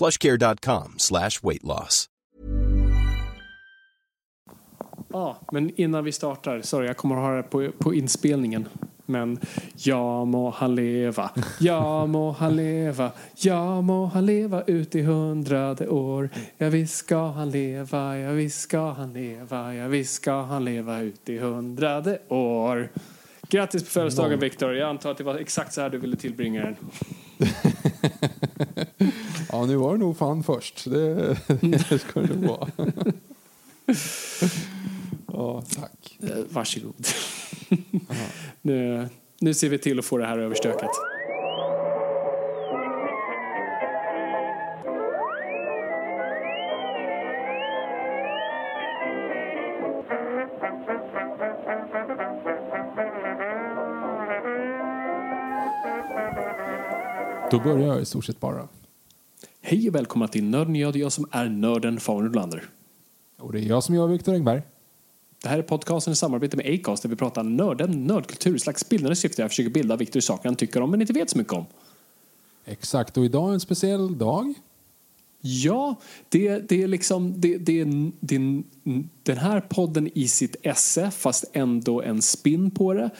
plushcare.com slash weight loss. Ja, men innan vi startar, sorry jag kommer att ha det på, på inspelningen. Men ja må han leva, ja må han leva, ja må han leva ut i hundrade år. Ja visst ska han leva, ja visst ska han leva, ja visst ska han leva ut i hundrade år. Grattis på födelsedagen Viktor, jag antar att det var exakt så här du ville tillbringa den. Ja, nu var det nog fan först. Det, det ska det nog vara. Ja, tack. Eh, Varsågod. nu, nu ser vi till att få det här överstökat. Då börjar jag i stort sett bara. Hej och välkomna till Nörden jag, det är jag som är nörden Fabian Nordlander. Och det är jag som gör Viktor Engberg. Det här är podcasten i samarbete med Acast där vi pratar nörden, nördkultur, slags bildande syfte. Jag försöker bilda Viktor i saker han tycker om men inte vet så mycket om. Exakt, och idag är en speciell dag. Ja, det, det är liksom det, det, är- det, den här podden i sitt esse fast ändå en spin på det.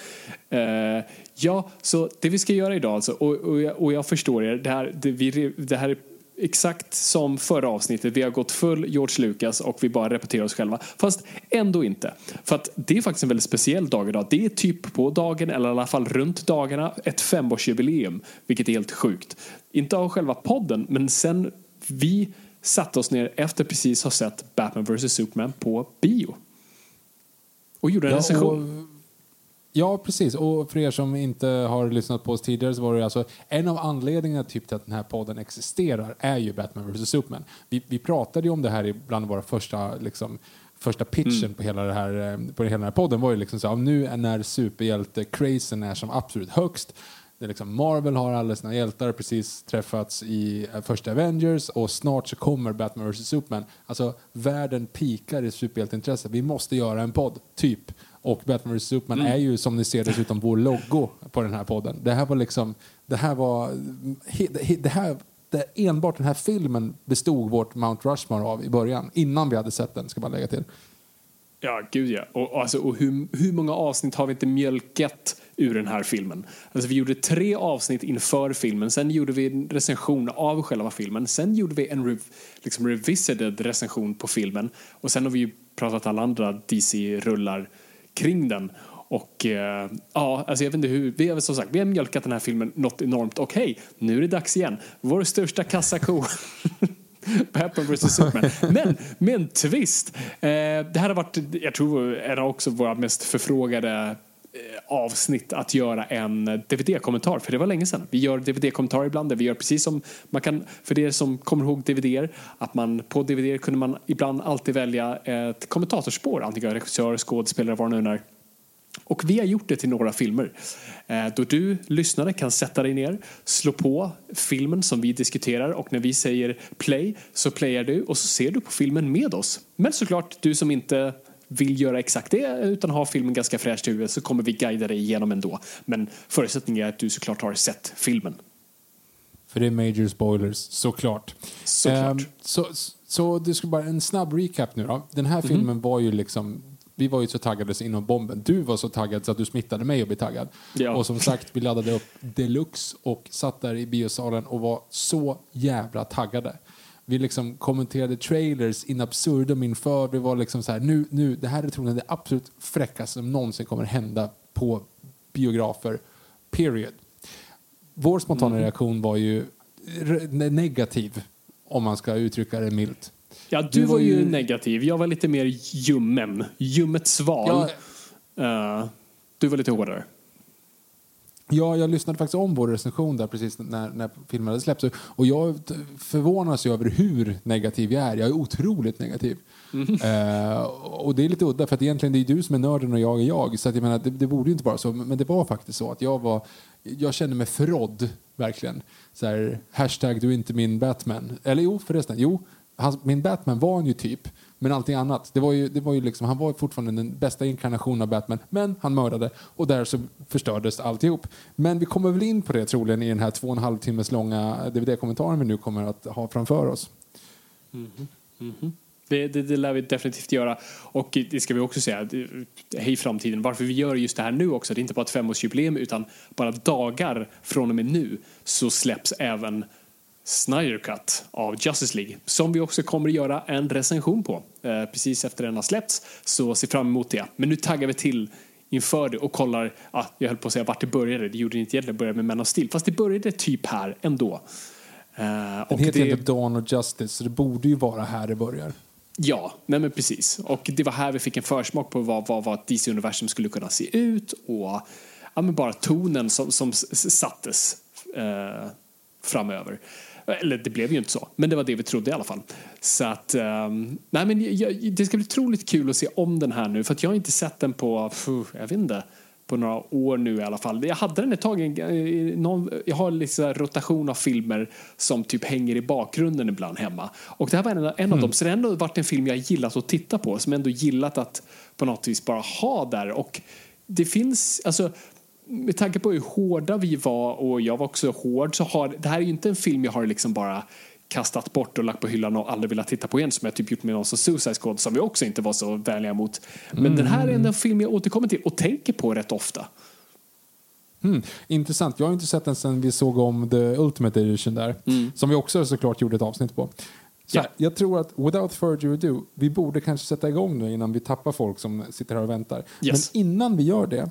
Uh, ja, så det vi ska göra idag alltså, och, och, jag, och jag förstår er, det här, det, vi, det här är exakt som förra avsnittet. Vi har gått full George Lucas och vi bara repeterar oss själva. Fast ändå inte. För att det är faktiskt en väldigt speciell dag idag. Det är typ på dagen, eller i alla fall runt dagarna, ett femårsjubileum. Vilket är helt sjukt. Inte av själva podden, men sen vi satte oss ner efter precis ha sett Batman vs Superman på bio. Och gjorde en recension. och, ja, precis. Och för er som inte har lyssnat på oss tidigare så var det alltså en av anledningarna typ till att den här podden existerar är ju Batman vs Superman. Vi, vi pratade ju om det här i bland våra första liksom, första pitchen på, hela det här, eh, på hela den här podden var ju liksom så här, nu är när superhjälte-crazen är som absolut högst det är liksom Marvel har alla sina hjältar precis träffats i eh, första Avengers och snart så kommer Batman vs Superman. Alltså världen pikar i superhjälteintresse. Vi måste göra en podd, typ. Och Batman vs Superman är ju som ni ser dessutom vår logo på den här podden. Det här var liksom, det här var, det här, det, enbart den här filmen bestod vårt Mount Rushmore av i början, innan vi hade sett den, ska man lägga till. Ja, gud ja. Och, och alltså, och hur, hur många avsnitt har vi inte mjölkat ur den här filmen? Alltså, vi gjorde tre avsnitt inför filmen, sen gjorde vi en recension av själva filmen, sen gjorde vi en rev, liksom revisited recension på filmen och sen har vi ju pratat alla andra DC-rullar kring den. Och eh, ja, alltså jag vet inte hur, vi har som sagt, vi har mjölkat den här filmen något enormt och hej, nu är det dags igen. Vår största kassako. Batman vs Superman. Men med en twist. Eh, det här har varit, jag tror, en av också våra mest förfrågade Eh, avsnitt att göra en DVD-kommentar, för det var länge sedan. Vi gör DVD-kommentarer ibland, där vi gör precis som man kan, för er som kommer ihåg DVD, att man på DVD kunde man ibland alltid välja ett kommentatorspår, antingen regissör, skådespelare, vad det nu är. Och vi har gjort det till några filmer. Eh, då du lyssnare kan sätta dig ner, slå på filmen som vi diskuterar och när vi säger play så playar du och så ser du på filmen med oss. Men såklart, du som inte vill göra exakt det utan ha filmen ganska fräscht i huvudet så kommer vi guida dig igenom ändå. Men förutsättningen är att du såklart har sett filmen. För det är major spoilers, såklart. Såklart. Ehm, så, så det ska bara en snabb recap nu då. Den här filmen var ju liksom vi var ju så taggade så inom bomben. Du var så taggad så att du smittade mig att bli taggad. Ja. Och som sagt, vi laddade upp deluxe och satt där i biosalen och var så jävla taggade. Vi liksom kommenterade trailers in absurdum inför. Vi var liksom så här, nu, nu, det här är troligen det absolut fräckaste som någonsin kommer hända på biografer. Period. Vår spontana Mm. reaktion var ju negativ, om man ska uttrycka det milt. Ja, du, Du var var ju ju- negativ. Jag var lite mer ljummen. Ljummet sval. Eh, du var lite hårdare. Ja, jag lyssnade faktiskt om vår recension där precis när, när filmen hade släppts. Och jag förvånas ju över hur negativ jag är. Jag är otroligt negativ. Eh, och det är lite udda för att egentligen det är du som är nörden och jag är jag. Så att jag menar, det, det borde ju inte vara så. Men det var faktiskt så att jag var, jag kände mig förrådd verkligen. Så här, hashtag du är inte min Batman. Eller jo förresten, jo. Han, min Batman var han ju typ. Men allting annat, det var ju, det var ju liksom, han var fortfarande den bästa inkarnationen av Batman, men han mördade och där så förstördes alltihop. Men vi kommer väl in på det troligen i den här två och en halv timmes långa DVD-kommentaren vi nu kommer att ha framför oss. Mm -hmm. Det, det, det lär vi definitivt göra. Och det ska vi också säga, hej framtiden, varför vi gör just det här nu också, det är inte bara ett femårsjubileum utan bara dagar från och med nu så släpps även Snyder Cut av Justice League som vi också kommer att göra en recension på eh, precis efter den har släppts. Så se fram emot det. Men nu taggar vi till inför det och kollar, ah, jag höll på att säga vart det började, det gjorde det inte egentligen, det började med Man of Steel, fast det började typ här ändå. Eh, Den och heter det- inte Dawn of Justice, så det borde ju vara här det börjar. Ja, nej men precis. Och det var här vi fick en försmak på vad, vad, vad DC-universum skulle kunna se ut och ja, men bara tonen som, som sattes eh, framöver. Eller det blev ju inte så, men det var det vi trodde i alla fall. Så att, ehm, nej men jag, det ska bli otroligt kul att se om den här nu för jag har inte sett den på, puh, jag vet inte, på några år nu i alla fall. Jag hade den ett tag, någon, jag har liksom rotation av filmer som typ hänger i bakgrunden ibland hemma. Och det här var en, en av dem, så det har ändå varit en film jag gillat att titta på, som ändå gillat att på något vis bara ha där. Och det finns, alltså med tanke på hur hårda vi var och jag var också hård så har det här är ju inte en film jag har liksom bara kastat bort och lagt på hyllan och aldrig velat titta på igen som jag typ gjort med någon som Suicide Squad som vi också inte var så vänliga mot. Men den här är en film jag återkommer till och tänker på rätt ofta. Mm, intressant. Jag har inte sett den sen vi såg om The Ultimate Edition där. Som vi också såklart gjorde ett avsnitt på. Så här, Jag tror att without further ado, vi borde kanske sätta igång nu innan vi tappar folk som sitter här och väntar. Yes. Men innan vi gör det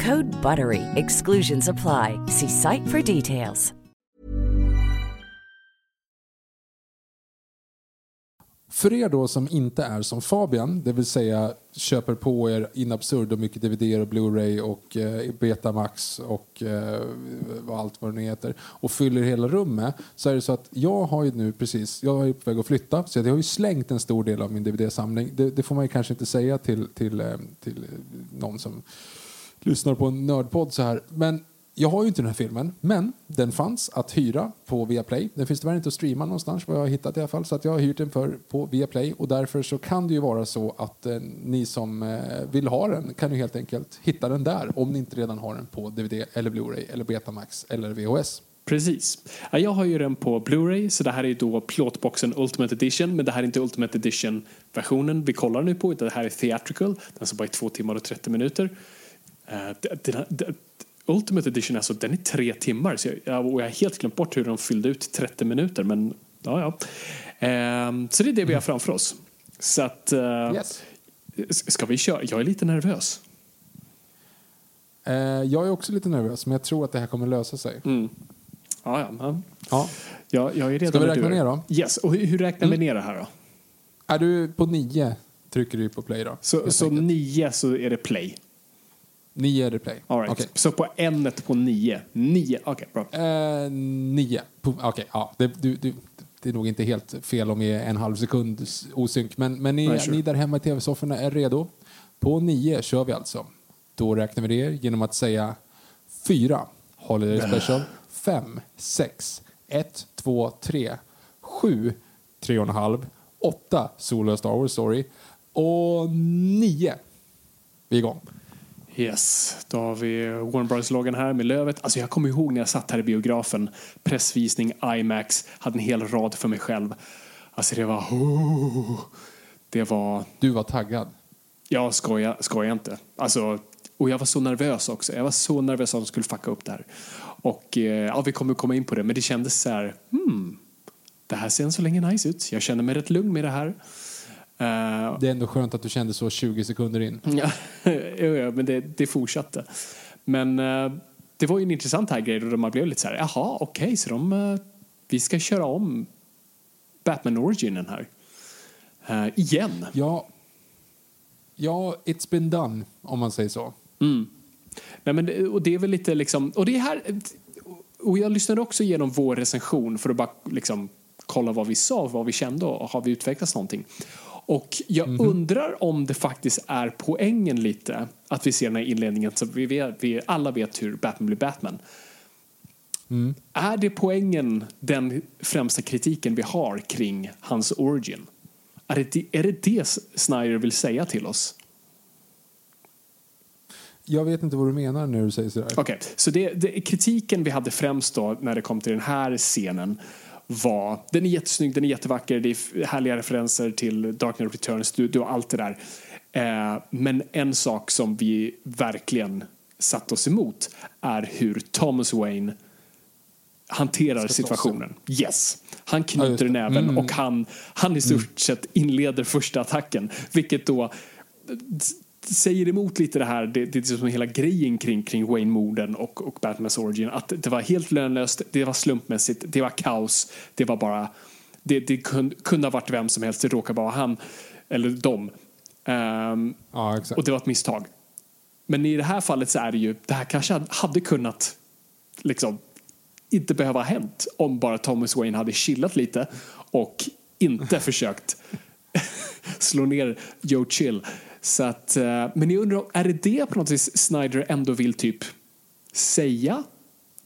Code BUTTERY. Exclusions apply. See site for details. För er då som inte är som Fabian, det vill säga köper på er in absurd och mycket DVD och Blu-ray och eh, Betamax och eh, allt vad det nu heter och fyller hela rummet så är det så att jag har ju nu precis, jag är på väg att flytta så jag har ju slängt en stor del av min DVD-samling. Det, det får man ju kanske inte säga till, till, eh, till eh, någon som lyssnar på en nördpodd så här. Men jag har ju inte den här filmen, men den fanns att hyra på Viaplay. Den finns tyvärr inte att streama någonstans, vad jag har hittat i alla fall. Så att jag har hyrt den för, på Viaplay och därför så kan det ju vara så att eh, ni som eh, vill ha den kan ju helt enkelt hitta den där om ni inte redan har den på DVD eller Blu-ray eller Betamax eller VHS. Precis. Jag har ju den på Blu-ray så det här är ju då plåtboxen Ultimate Edition men det här är inte Ultimate Edition-versionen vi kollar nu på utan det här är Theatrical. Den som bara är 2 timmar och 30 minuter. Eh, det- det- Ultimate Edition alltså, den är tre timmar så jag, och jag har helt glömt bort hur de fyllde ut 30 minuter men ja ja. Ehm, så det är det vi har framför oss. Så att, eh, Yes. ska vi köra? Jag är lite nervös. Eh, jag är också lite nervös, men jag tror att det här kommer lösa sig. Ja, ja, ja. Ja. Jag, jag är redan Ska vi räkna ner då? Yes, och hur, hur räknar vi ner det här då? Är du på nio trycker du på play då. Så, så nio så är det play. Nio är det play. All right. Okej. Så på ämnet på nio. Nio, okej bra. Eh, nio. Po- Okej, ja. Det, du, du, det är nog inte helt fel om vi är en halv sekund s- osynk. Men, men ni, Nej, sure. ni där hemma i tv-sofforna är redo. På nio kör vi alltså. Då räknar vi det genom att säga fyra. Holiday special. Fem, sex, ett, två, tre, sju, tre och en halv, åtta, Solo Star Wars Story och nio. Vi är igång. Yes, då har vi Warner Bros-loggan här med lövet. Alltså jag kommer ihåg när jag satt här i biografen, pressvisning, IMAX, hade en hel rad för mig själv. Alltså det var... Oh, det var... Du var taggad. Jag skojar, skojar inte. Alltså, och jag var så nervös också. Jag var så nervös att de skulle fucka upp det här. Och eh, ja, vi kommer komma in på det, men det kändes så här, hmm, det här ser än så länge nice ut. Jag känner mig rätt lugn med det här. Eh, Det är ändå skönt att du kände så 20 sekunder in. Ja, men det, det fortsatte. Men eh, det var ju en intressant här grej då man blev lite så här, jaha, okej, så de, eh, vi ska köra om Batman Originen här. Eh, igen. Ja, ja, it's been done, om man säger så. Nej, men, det- och det är väl lite liksom, och det är här, och jag lyssnade också igenom vår recension för att bara liksom kolla vad vi sa, vad vi kände och har vi utvecklats någonting. Och jag undrar om det faktiskt är poängen lite att vi ser den här inledningen så vi, vet, vi alla vet hur Batman blir Batman. Är det poängen, den främsta kritiken vi har kring hans origin? Är det är det, det Snyder vill säga till oss? Jag vet inte vad du menar när du säger sådär. Okej, så det, det, kritiken vi hade främst då när det kom till den här scenen var, den är jättesnygg, den är jättevacker, det är härliga referenser till Dark Knight Returns, du, du har allt det där. Eh, men en sak som vi verkligen satt oss emot är hur Thomas Wayne hanterar situationen. Yes. Han Ja, knyter just det. Mm. näven och han, han i stort sett inleder första attacken. Vilket då säger emot lite det här, det, det är som hela grejen kring, kring Wayne-morden och, och Batmans origin. Att det var helt lönlöst, det var slumpmässigt, det var kaos, det var bara, det, det kunde, kunde ha varit vem som helst, det råkade bara vara han, eller dem. Ehm, Ja, och det var ett misstag. Men i det här fallet så är det ju, det här kanske hade kunnat liksom inte behöva ha hänt om bara Thomas Wayne hade chillat lite och inte försökt slå ner Joe Chill. Så att, eh, men jag undrar, är det det på något vis Snyder ändå vill typ säga?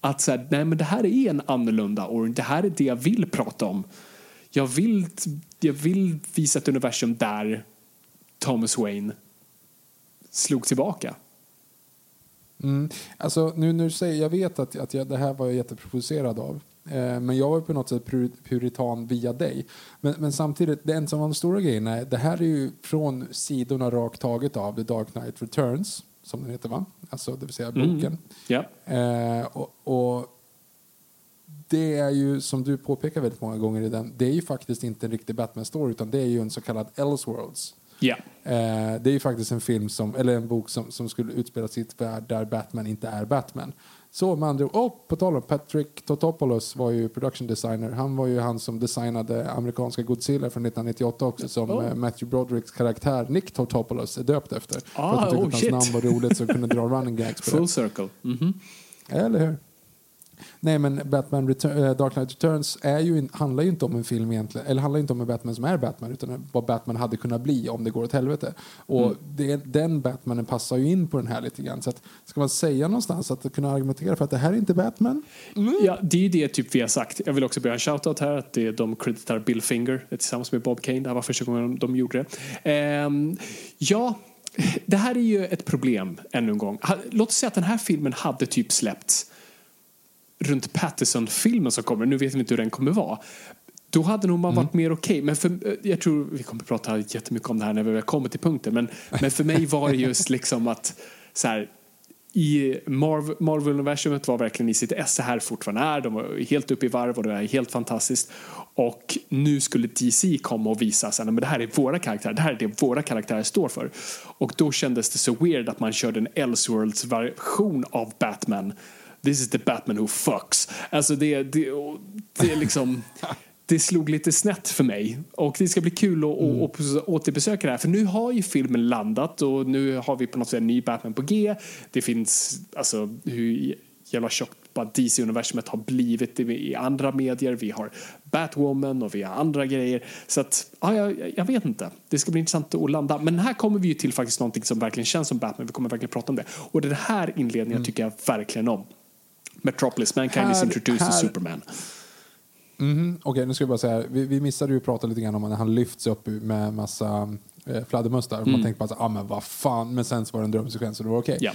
Att så här, nej men det här är en annorlunda och det här är det jag vill prata om. Jag vill, jag vill visa ett universum där Thomas Wayne slog tillbaka. Mm. Alltså, nu när du säger, jag vet att, att jag, det här var jag jätteprovocerad av. Eh, men jag var på något sätt pur, puritan via dig. Men, men samtidigt, det en som var den stora grejen är, det här är ju från sidorna rakt taget av The Dark Knight Returns, som den heter va? Alltså, det vill säga boken. Ja. Eh, och, och det är ju, som du påpekar väldigt många gånger i den, det är ju faktiskt inte en riktig Batman-story utan det är ju en så kallad Elseworlds. Ja. Eh, det är ju faktiskt en film som, eller en bok som, som skulle utspela ett värld där Batman inte är Batman. Så med andra ord, oh, på tal om Patrick Totopoulos var ju production designer. Han var ju han som designade amerikanska Godzilla från 1998 också som Oh. eh, Matthew Brodericks karaktär Nick Totopoulos är döpt efter. för Ah, att han tyckte oh, att hans shit. namn var roligt så kunde dra running gags på det. Full circle. Mhm. Eller hur? Nej, men Batman Return, äh, Dark Knight Returns är ju, handlar ju inte om en film egentligen, eller handlar inte om en Batman som är Batman, utan vad Batman hade kunnat bli om det går åt helvete. Och Mm. det, den Batmanen passar ju in på den här lite grann. Så att, ska man säga någonstans att kunna argumentera för att det här är inte Batman? Ja, det är ju det typ vi har sagt. Jag vill också börja en shoutout här att det, de creditar Bill Finger tillsammans med Bob Kane. Det här var första gången de, de gjorde det. Ehm, ja, det här är ju ett problem ännu en gång. Låt oss säga att den här filmen hade typ släppts runt Patterson-filmen som kommer. Nu vet vi inte hur den kommer vara. Då hade nog man varit mer okej. Men för, jag tror vi kommer prata jättemycket om det här när vi kommer till punkten. Men, men för mig var det just liksom att så här, i Marvel, Marvel-universumet var verkligen i sitt esse här fortfarande är. De var helt uppe i varv och det var helt fantastiskt. Och nu skulle DC komma och visa att det här är våra karaktärer. Det här är det våra karaktärer står för. Och då kändes det så weird att man körde en Elseworlds-version av Batman. This is the Batman who fucks. Alltså det, det, och det är liksom... Det slog lite snett för mig. Och det ska bli kul att, att, att återbesöka det här. För nu har ju filmen landat och nu har vi på något sätt en ny Batman på G. Det finns, alltså hur jävla tjockt DC-universumet har blivit i andra medier. Vi har Batwoman och vi har andra grejer. Så att, ja, jag, jag vet inte. Det ska bli intressant att landa. Men här kommer vi ju till faktiskt någonting som verkligen känns som Batman. Vi kommer verkligen prata om det. Och den här inledningen tycker jag verkligen om. Metropolis, Mankind is Här- introduced här- to Superman. Mhm, Okej, nu ska jag bara säga, vi, vi missade ju att prata lite grann om när han lyfts upp med massa eh, fladdermöss där. Man tänkte bara så, ah, men vad fan, men sen så var det en drömsekvens och det var okej. Ja.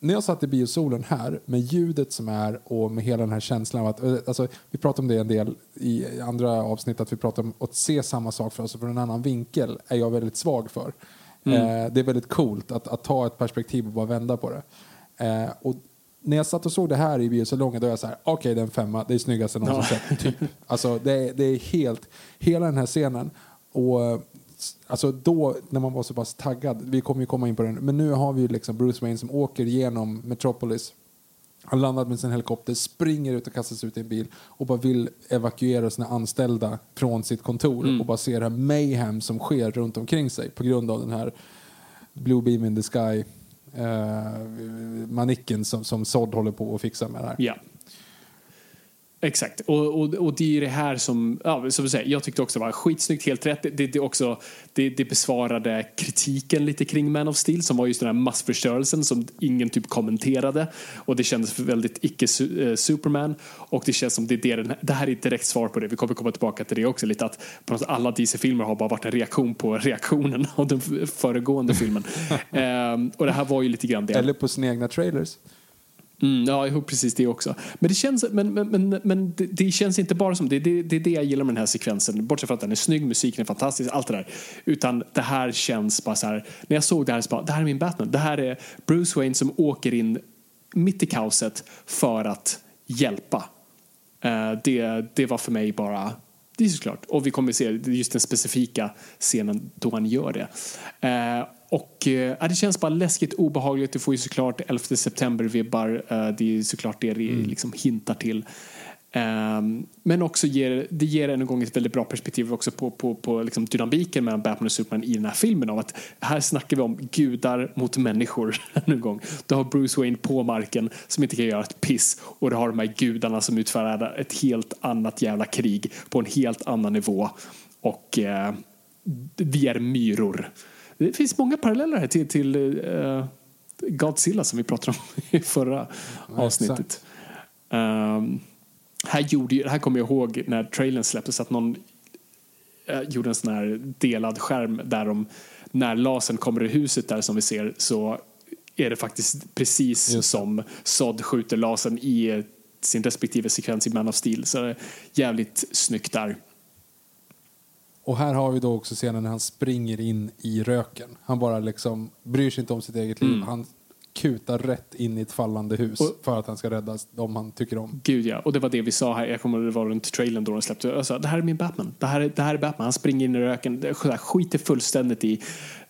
När jag satt i biosolen här, med ljudet som är och med hela den här känslan av att, eh, alltså, vi pratade om det en del i andra avsnitt, att vi pratar om att se samma sak för oss från en annan vinkel, är jag väldigt svag för. Eh, det är väldigt coolt att, att ta ett perspektiv och bara vända på det. Eh, och när jag satt och såg det här i biosalongen då är jag så här, okej det är en femma, det är snyggaste jag någonsin sett. Typ. Alltså det, är- det är helt, hela den här scenen. Och eh, alltså då, när man var så pass taggad, vi kommer ju komma in på den, men nu har vi ju liksom Bruce Wayne som åker genom Metropolis. Han landar med sin helikopter, springer ut och kastar sig ut i en bil och bara vill evakuera sina anställda från sitt kontor och bara ser det här mayhem som sker runt omkring sig på grund av den här Blue Beam in the Sky Eh, manicken som, som Sod håller på att fixa med det här. Ja. Exakt, och, och, och det är det här som, ja, som du säger, jag tyckte också var skitsnyggt, helt rätt. Det, det, också, det, det besvarade kritiken lite kring Man of Steel som var just den här massförstörelsen som ingen typ kommenterade och det kändes väldigt icke-Superman och det känns som det är det, det här är ett direkt svar på det, vi kommer komma tillbaka till det också lite att på något alla DC-filmer har bara varit en reaktion på reaktionen av den föregående filmen. Ehm, och det här var ju lite grann det. Eller på sina egna trailers. Mm, ja, precis det också. Men det känns, men, men, men, men det, det känns inte bara som det. Det, det är det jag gillar med den här sekvensen. Bortsett från att den är snygg, musiken är fantastisk, allt det där. Utan det här känns bara så här. När jag såg det här så bara, det här är min Batman. Det här är Bruce Wayne som åker in mitt i kaoset för att hjälpa. Uh, det, det var för mig bara det är såklart. Och vi kommer se just den specifika scenen då han gör det. Eh, och eh, det känns bara läskigt obehagligt. Du får ju såklart 11 september-vibbar. Eh, det är såklart det det liksom hintar till. Ehm, men också ger, det ger en gång ett väldigt bra perspektiv också på, på, på liksom dynamiken mellan Batman och Superman i den här filmen. Av att här snackar vi om gudar mot människor en gång. Du har Bruce Wayne på marken som inte kan göra ett piss och du har de här gudarna som utför ett helt annat jävla krig på en helt annan nivå. Och eh, vi är myror. Det finns många paralleller här till, till eh, Godzilla som vi pratade om i förra avsnittet. Ehm, här, gjorde, här kommer jag ihåg när trailern släpptes att någon eh, gjorde en sån här delad skärm där de, när lasern kommer i huset där som vi ser så är det faktiskt precis Just som Sod skjuter lasern i sin respektive sekvens i Man of Steel. Så det är jävligt snyggt där. Och här har vi då också scenen när han springer in i röken. Han bara liksom bryr sig inte om sitt eget liv. Han kutar rätt in i ett fallande hus Och- för att han ska rädda de han tycker om. Gud ja, och det var det vi sa här. Jag kommer ihåg det var runt trailern då de släppte. Jag sa, det här är min Batman. Det här är, det här är Batman. Han springer in i röken. Skiter fullständigt i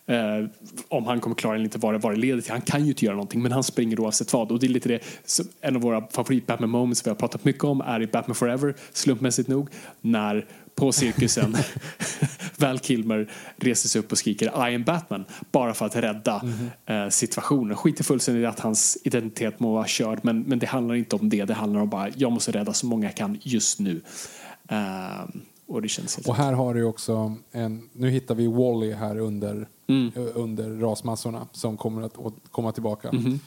Eh, om han kommer klara eller inte vad det, vad det leder till. Han kan ju inte göra någonting men han springer oavsett vad. Och det är lite det, en av våra favorit Batman moments vi har pratat mycket om är i Batman Forever, slumpmässigt nog, när på cirkusen Val Kilmer reser sig upp och skriker I am Batman bara för att rädda eh, situationen. Skiter fullständigt i att hans identitet må vara körd men, men det handlar inte om det. Det handlar om bara jag måste rädda så många jag kan just nu. Eh, och det känns helt Och här har du också en, nu hittar vi Wally här under, Mm. eh, under rasmassorna som kommer att komma tillbaka. Mhm.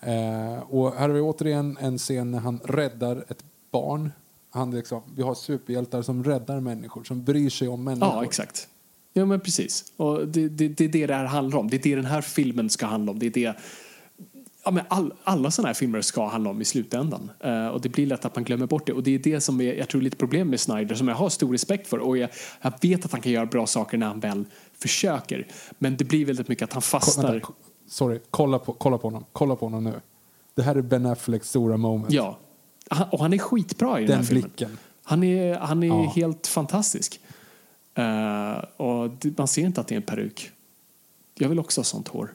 Eh, och här har vi återigen en scen när han räddar ett barn. Han liksom, vi har superhjältar som räddar människor, som bryr sig om människor. Ja, exakt. Ja, men precis. Och det, det, det är det det här handlar om. Det är det den här filmen ska handla om. Det är det ja, men all, alla sådana här filmer ska handla om i slutändan. Eh, och det blir lätt att man glömmer bort det. Och det är det som är, jag tror, lite problem med Snyder som jag har stor respekt för. Och jag, jag vet att han kan göra bra saker när han väl försöker. Men det blir väldigt mycket att han fastnar. vänta, sorry, kolla på, kolla på honom. Kolla på honom nu. Det här är Ben Afflecks stora moment. Ja. Han, och han är skitbra i den, Den här filmen. blicken. Han är, han är Ja. helt fantastisk. Eh, och man ser inte att det är en peruk. Jag vill också ha sånt hår.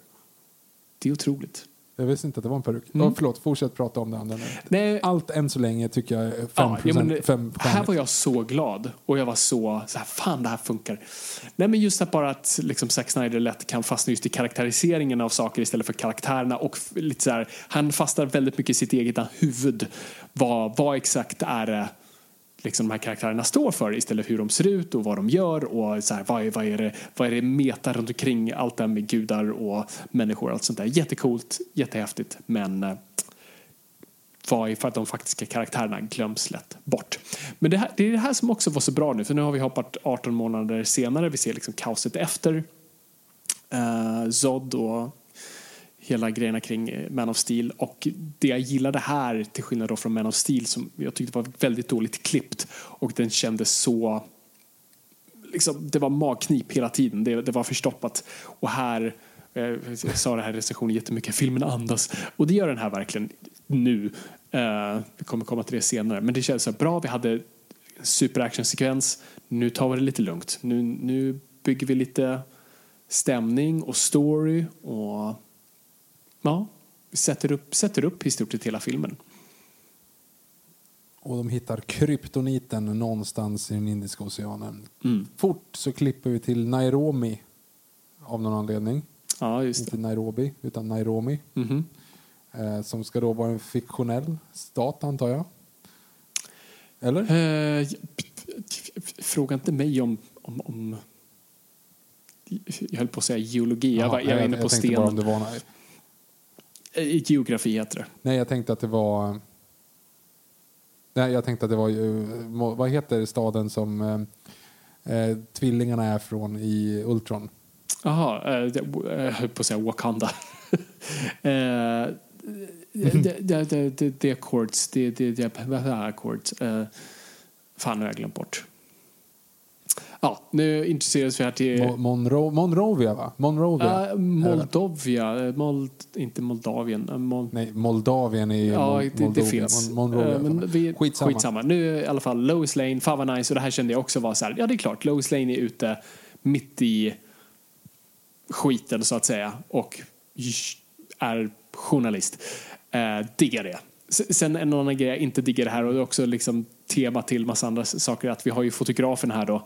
Det är otroligt. Jag visste inte att det var en peruk. Mm. Ja, förlåt, fortsätt prata om det andra nu. Nej, Allt än så länge tycker jag är 5 Ja, ja, men, fem här var jag så glad och jag var så, så här, fan det här funkar. Nej men just att bara att liksom Zack Snyder lätt kan fastna just i karaktäriseringen av saker istället för karaktärerna och lite så här, han fastnar väldigt mycket i sitt eget huvud. Vad, vad exakt är det liksom de här karaktärerna står för istället för hur de ser ut och vad de gör och så här, vad, är, vad, är det, vad är det meta runt omkring allt det här med gudar och människor och allt sånt där. Jättecoolt, jättehäftigt men eh, vad är för att de faktiska karaktärerna glöms lätt bort. Men det, här, det är det här som också var så bra nu, för nu har vi hoppat 18 månader senare. Vi ser liksom kaoset efter uh, Zod och hela grejerna kring eh, Man of Steel. Och det jag gillade här, till skillnad då från Man of Steel, som jag tyckte var väldigt dåligt klippt och den kändes så liksom, det var magknip hela tiden. Det, det var förstoppat. Och här, eh, jag sa det här i recensionen jättemycket, filmen andas. Och det gör den här verkligen nu. Eh, vi kommer komma till det senare. Men det kändes så här bra. Vi hade superactionsekvens. Nu tar vi det lite lugnt. Nu, nu bygger vi lite stämning och story. Och ja, sätter upp, sätter upp i stort sett hela filmen. Och de hittar kryptoniten någonstans i den Indiska oceanen. Mm. Fort så klipper vi till Nairobi av någon anledning. Ja, just Inte det. Nairobi, utan Nairobi. Mhm. Eh, som ska då vara en fiktionell stat, antar jag. Eller? Eh, fråga inte mig om, om, om... Jag höll på att säga geologi. jag, var, jag var inne på jag tänkte bara om sten. det var... Eh, Geografi heter det. Nej, jag tänkte att det var... Nej, jag tänkte att det var ju... Vad heter staden som eh, eh, tvillingarna är från i Ultron? Jaha, eh, eh, jag höll på att säga Wakanda. eh, det, det, är Accords. Det, är Accords? Eh, fan, nu har jag glömt bort. Ja, nu intresseras vi här till... Mo- Monro Monrovia, va? Monrovia? Uh, Moldovia, Mold, inte Moldavien. Mol, Nej, Moldavien är ja, Mol- det, det finns. Mon- Monrovia. Eh, men vi, skitsamma. skitsamma. Nu i alla fall Lois Lane, fan vad nice. Och det här kände jag också var så här, ja det är klart, Lois Lane är ute mitt i skiten så att säga och är journalist. Eh, diggar det. Sen en annan grej jag inte diggar det här och också liksom tema till massa andra saker att vi har ju fotografen här då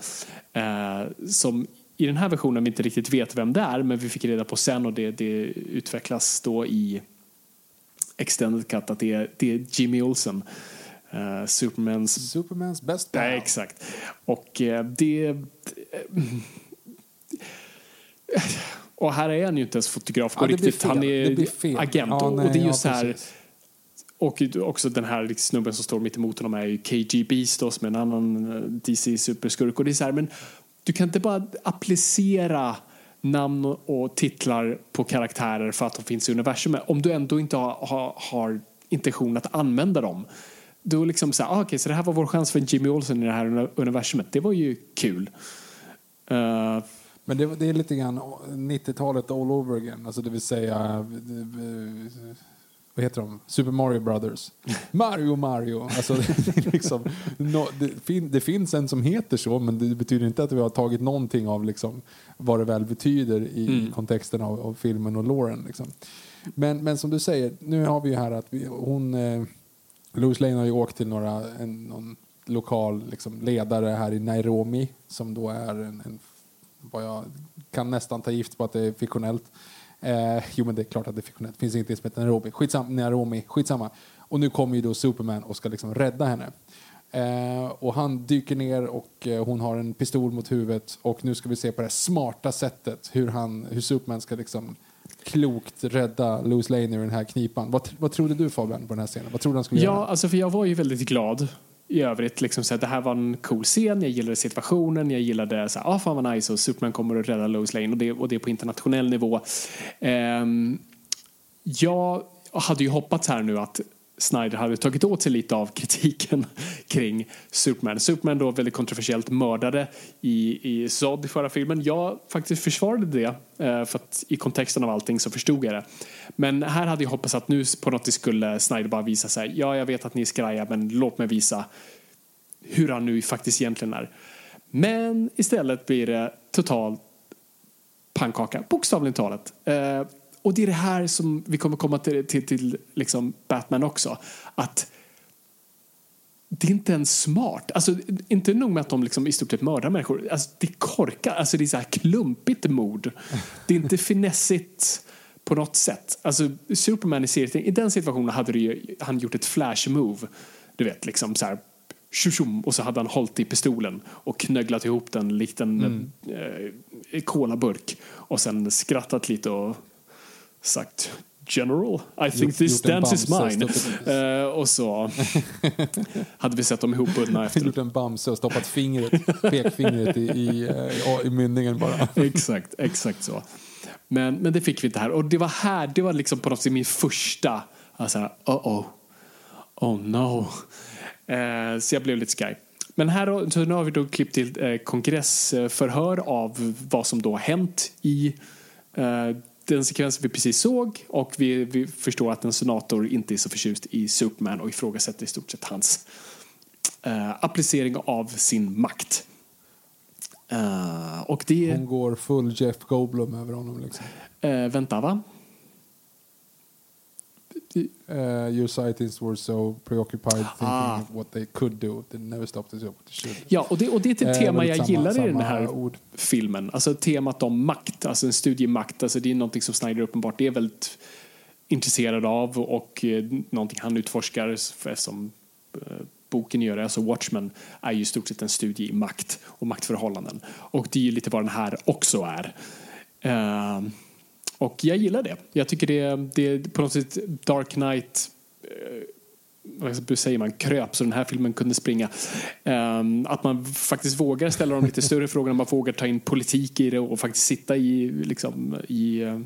eh, som i den här versionen vi inte riktigt vet vem det är men vi fick reda på sen och det, det utvecklas då i extended cut att det är, det är Jimmy Olsen. Uh, Supermans Supermans best pal. Nej, exakt. Och eh, det... Och här är han ju inte ens fotograf på Ja, riktigt. Han är agent. Ja, och, nej, och det är ja, just så här... precis. Och också den här liksom snubben som står mitt emot honom är ju KG Beast då, som är en annan eh, DC-superskurk. Och det är så här, men du kan inte bara applicera namn och- titlar på karaktärer för att de finns i universumet om du ändå inte har, har, har intention att använda dem. Då liksom så här, ah, okay, så det här var vår chans för Jimmy Olsen i det här universumet. Det var ju kul. Uh, Men det, det är lite grann 90-talet all over again. Alltså det vill säga... Eh, vad heter de? Super Mario Brothers. Mario Mario. Alltså, det, liksom, no, det, fin, det, finns en som heter så men det betyder inte att vi har tagit någonting av liksom, vad det väl betyder i mm. kontexten av, av, filmen och Lauren. Liksom. Men, men som du säger, nu har vi ju här att vi, hon, eh, Louise Lane har ju åkt till några, en, någon lokal liksom, ledare här i Nairobi som då är en, en vad jag kan nästan ta gift på att det är fiktionellt. Eh, jo, men det är klart att det är fiktionellt. Finns inget som heter Nairobi. Skitsam, Nairobi. Skitsamma. Och nu kommer ju då Superman och ska liksom rädda henne. Eh, och han dyker ner och eh, hon har en pistol mot huvudet och nu ska vi se på det smarta sättet hur, han, hur Superman ska liksom klokt rädda Louis Lane i den här knipan. Vad, vad trodde du Fabian på den här scenen? Vad trodde han skulle ja, göra? Alltså för jag var ju väldigt glad i övrigt. Liksom, så att det här var en cool scen, jag gillade situationen, jag gillade så här, ah, fan vad nice och Superman kommer att rädda Lois Lane och det, och det på internationell nivå. Um, jag hade ju hoppats här nu att Snyder hade tagit åt sig lite av kritiken kring Superman. Superman då väldigt kontroversiellt mördade i, i Zod i förra filmen. Jag faktiskt försvarade det eh, för att i kontexten av allting så förstod jag det. Men här hade jag hoppats att nu på något skulle Snyder bara visa sig. Ja, jag vet att ni är skraja, men låt mig visa hur han nu faktiskt egentligen är. Men istället blir det total pannkaka, bokstavligt talat. Eh, och det är det här som vi kommer komma till, till, till liksom Batman också. Att det är inte ens smart. Alltså, inte nog med att de liksom i stort sett mördar människor. Alltså, det är korkat. Alltså, det är så här klumpigt mord. Det är inte finessigt på något sätt. Alltså, Superman i serien, i den situationen hade ju, han gjort ett flash move. Du vet, liksom så här tjum, och så hade han hållit i pistolen och knögglat ihop den likt en mm. eh, kolaburk och sen skrattat lite och sagt General, I think this dance is mine. Uh, och så hade vi sett dem ihopbundna efter. Gjort en bamse och stoppat fingret, pekfingret i, i, uh, i mynningen bara. exakt, exakt så. Men, men det fick vi inte här. Och det var här, det var liksom på något sätt min första, alltså, uh oh, oh no. Uh, så jag blev lite sky. Men här så nu har vi då klippt till kongressförhör av vad som då har hänt i den sekvensen vi precis såg och vi, vi, förstår att en senator inte är så förtjust i Superman och ifrågasätter i stort sett hans uh, applicering av sin makt. Uh, och det... Hon går full Jeff Goldblum över honom liksom. Uh, vänta, va? Uh, your scientists were so preoccupied thinking ah. of what they could do they never stopped to do what they should. Ja, och det, och det är ett tema jag samma, gillar i den här ord. filmen. Alltså temat om makt, alltså en studiemakt. Alltså det är någonting som Snyder uppenbart är väldigt intresserad av och eh, någonting han utforskar eftersom eh, boken gör alltså Watchmen, är ju i stort sett en studie i makt och maktförhållanden. Och det är ju lite vad den här också är. Uh, och jag gillar det. Jag tycker det, det är på något sätt Dark Knight eh, vad säger man, kröp så den här filmen kunde springa. Um, att man faktiskt vågar ställa de lite större frågorna, man vågar ta in politik i det och faktiskt sitta i, liksom, i uh,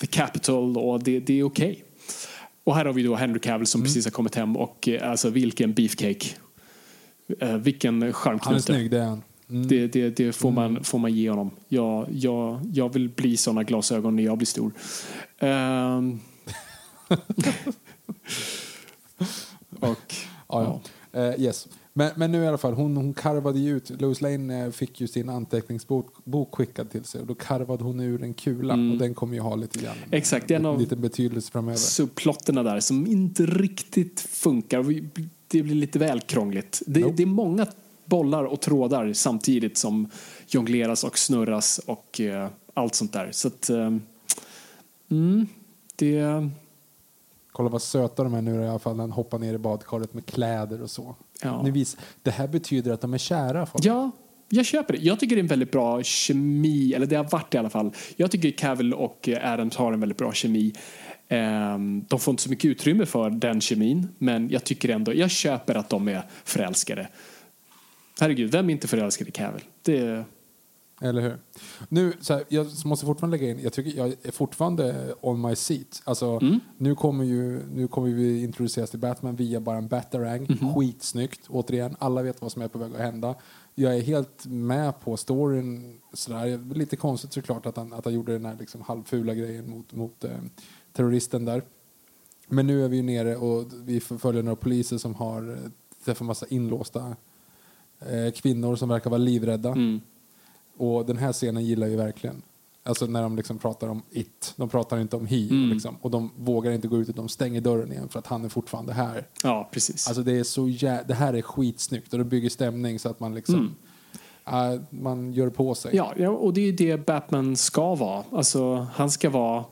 the capital och det, det är okej. Okay. Och här har vi då Henry Cavill som mm. precis har kommit hem och uh, alltså vilken beefcake. Vilken charmknutte. Han är snygg, det är han. Mm. Det, det, det, får, man, får man ge honom. Jag, jag, jag vill bli såna glasögon när jag blir stor. Um. och, ja, ja. Uh, yes. Men, men nu i alla fall, hon, hon karvade ju ut, Lois Lane eh, fick ju sin anteckningsbok bok skickad till sig och då karvade hon ur en kula mm. och den kommer ju ha lite grann, Exakt, en av lite betydelse framöver. subplotterna där som inte riktigt funkar. Det blir lite väl krångligt. Det, nope. det är många bollar och trådar samtidigt som jongleras och snurras och eh, allt sånt där. Så att, eh, mm, det... Kolla vad söta de är nu i alla fall när han hoppar ner i badkaret med kläder och så. Ja. Ni vis, det här betyder att de är kära. Folk. Ja, jag köper det. Jag tycker det är en väldigt bra kemi, eller det har varit i alla fall. Jag tycker Cavill och Adams har en väldigt bra kemi. Ehm, de får inte så mycket utrymme för den kemin, men jag tycker ändå, jag köper att de är förälskade. Herregud, vem är inte förälskad i Cavill? Det... Eller hur? Nu, så här, jag måste fortfarande lägga in, jag tycker jag är fortfarande on my seat. Alltså, mm. nu, kommer ju, nu kommer vi introduceras till Batman via bara en Batarang. Mm. Skitsnyggt, återigen. Alla vet vad som är på väg att hända. Jag är helt med på storyn. Sådär. Lite konstigt såklart att han, att han gjorde den här liksom halvfula grejen mot, mot eh, terroristen där. Men nu är vi ju nere och vi följer några poliser som har eh, träffat massa inlåsta eh, kvinnor som verkar vara livrädda. Mm. Och den här scenen gillar jag ju verkligen. Alltså när de liksom pratar om it. De pratar inte om he. Mm. Liksom. Och de vågar inte gå ut utan de stänger dörren igen för att han är fortfarande här. Ja, precis. Alltså det är så jä- Det här är skitsnyggt och det bygger stämning så att man liksom... äh, man gör på sig. Ja, ja, och det är ju det Batman ska vara. Alltså, han ska vara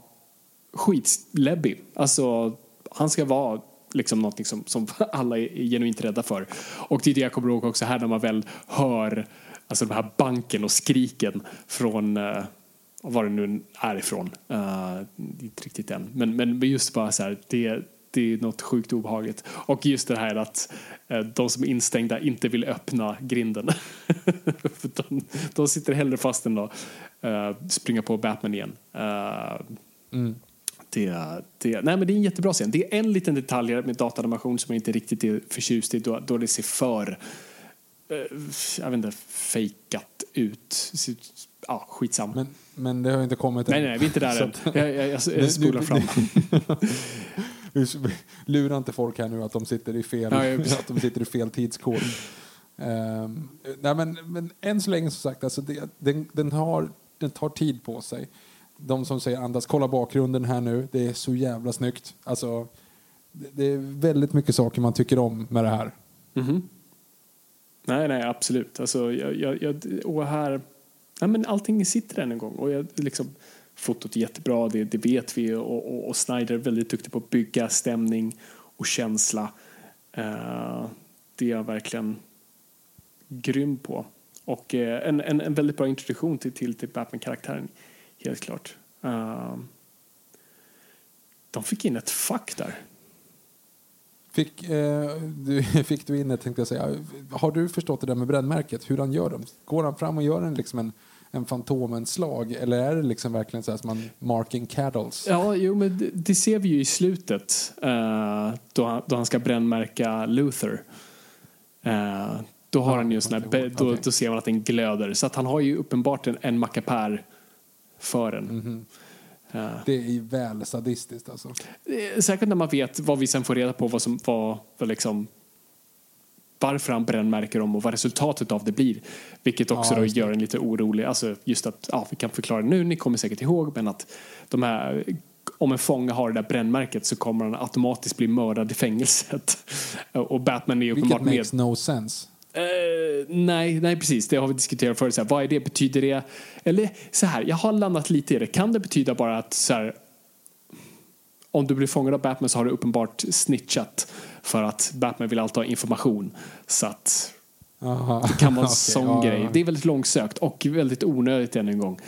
skitläbbig. Alltså, han ska vara liksom någonting liksom som, som alla är genuint rädda för. Och det är det jag kommer ihåg också här när man väl hör alltså den här banken och skriken från uh, var det nu är ifrån. Uh, inte riktigt än. Men, men just bara så här, det, det är något sjukt obehagligt. Och just det här att uh, de som är instängda inte vill öppna grinden. De, de sitter hellre fast än att uh, springa på Batman igen. Mm. Det, det, nej men det är en jättebra scen. Det är en liten detalj med dataanimation som jag inte riktigt är förtjust i då, då det ser för eh, jag vet inte, fejkat ut. Ja, skitsam. Men, men det har inte kommit nej, nej, vi är inte där än. Jag, jag, jag, jag spolar fram. Lura inte folk här nu att de sitter i fel, ja, att de sitter i fel tidskod. Um, nej, men, men än så länge som sagt, alltså det, den, den, har, den tar tid på sig. De som säger andas, kolla bakgrunden här nu, det är så jävla snyggt. Alltså, det, det är väldigt mycket saker man tycker om med det här. Mhm. Nej, nej, absolut. Alltså, jag, jag, jag, och här, ja, men allting sitter än en gång. Och jag, liksom, fotot är jättebra, det, det vet vi. Och, och, och Snyder är väldigt duktig på att bygga stämning och känsla. Uh, det är jag verkligen grym på. Och uh, en, en, en väldigt bra introduktion till, till, till Batman-karaktären, helt klart. Uh, de fick in ett fack där. Fick, eh, du, fick du in det, tänkte jag säga. Har du förstått det där med brännmärket, hur han gör dem? Går han fram och gör en, liksom en, en Fantomen-slag eller är det liksom verkligen så här som man marking cattles? Ja, jo, men det, det ser vi ju i slutet uh, då, han, då han ska brännmärka Luther. Uh, då har Ja, han ju en sån här, då, då ser man att den glöder. Så att han har ju uppenbart en, en mackapär för en. Mhm. Uh, Det är ju väl sadistiskt alltså. Eh, Säkert när man vet vad vi sen får reda på vad som var, liksom varför han brännmärker dem och vad resultatet av det blir. Vilket också Ja, då gör en lite orolig. Alltså just att, ja, vi kan förklara nu, ni kommer säkert ihåg, men att de här, om en fånge har det där brännmärket så kommer han automatiskt bli mördad i fängelset. Och Batman är Vilket uppenbart med. makes no sense. Eh, nej, nej, precis. Det har vi diskuterat förut. Så här, vad är det? Betyder det... Eller så här, jag har landat lite i det. Kan det betyda bara att så här, om du blir fångad av Batman så har du uppenbart snitchat för att Batman vill alltid ha information. Så att Aha. det kan vara en Okej, sån ja, grej. Det är väldigt långsökt och väldigt onödigt än en gång.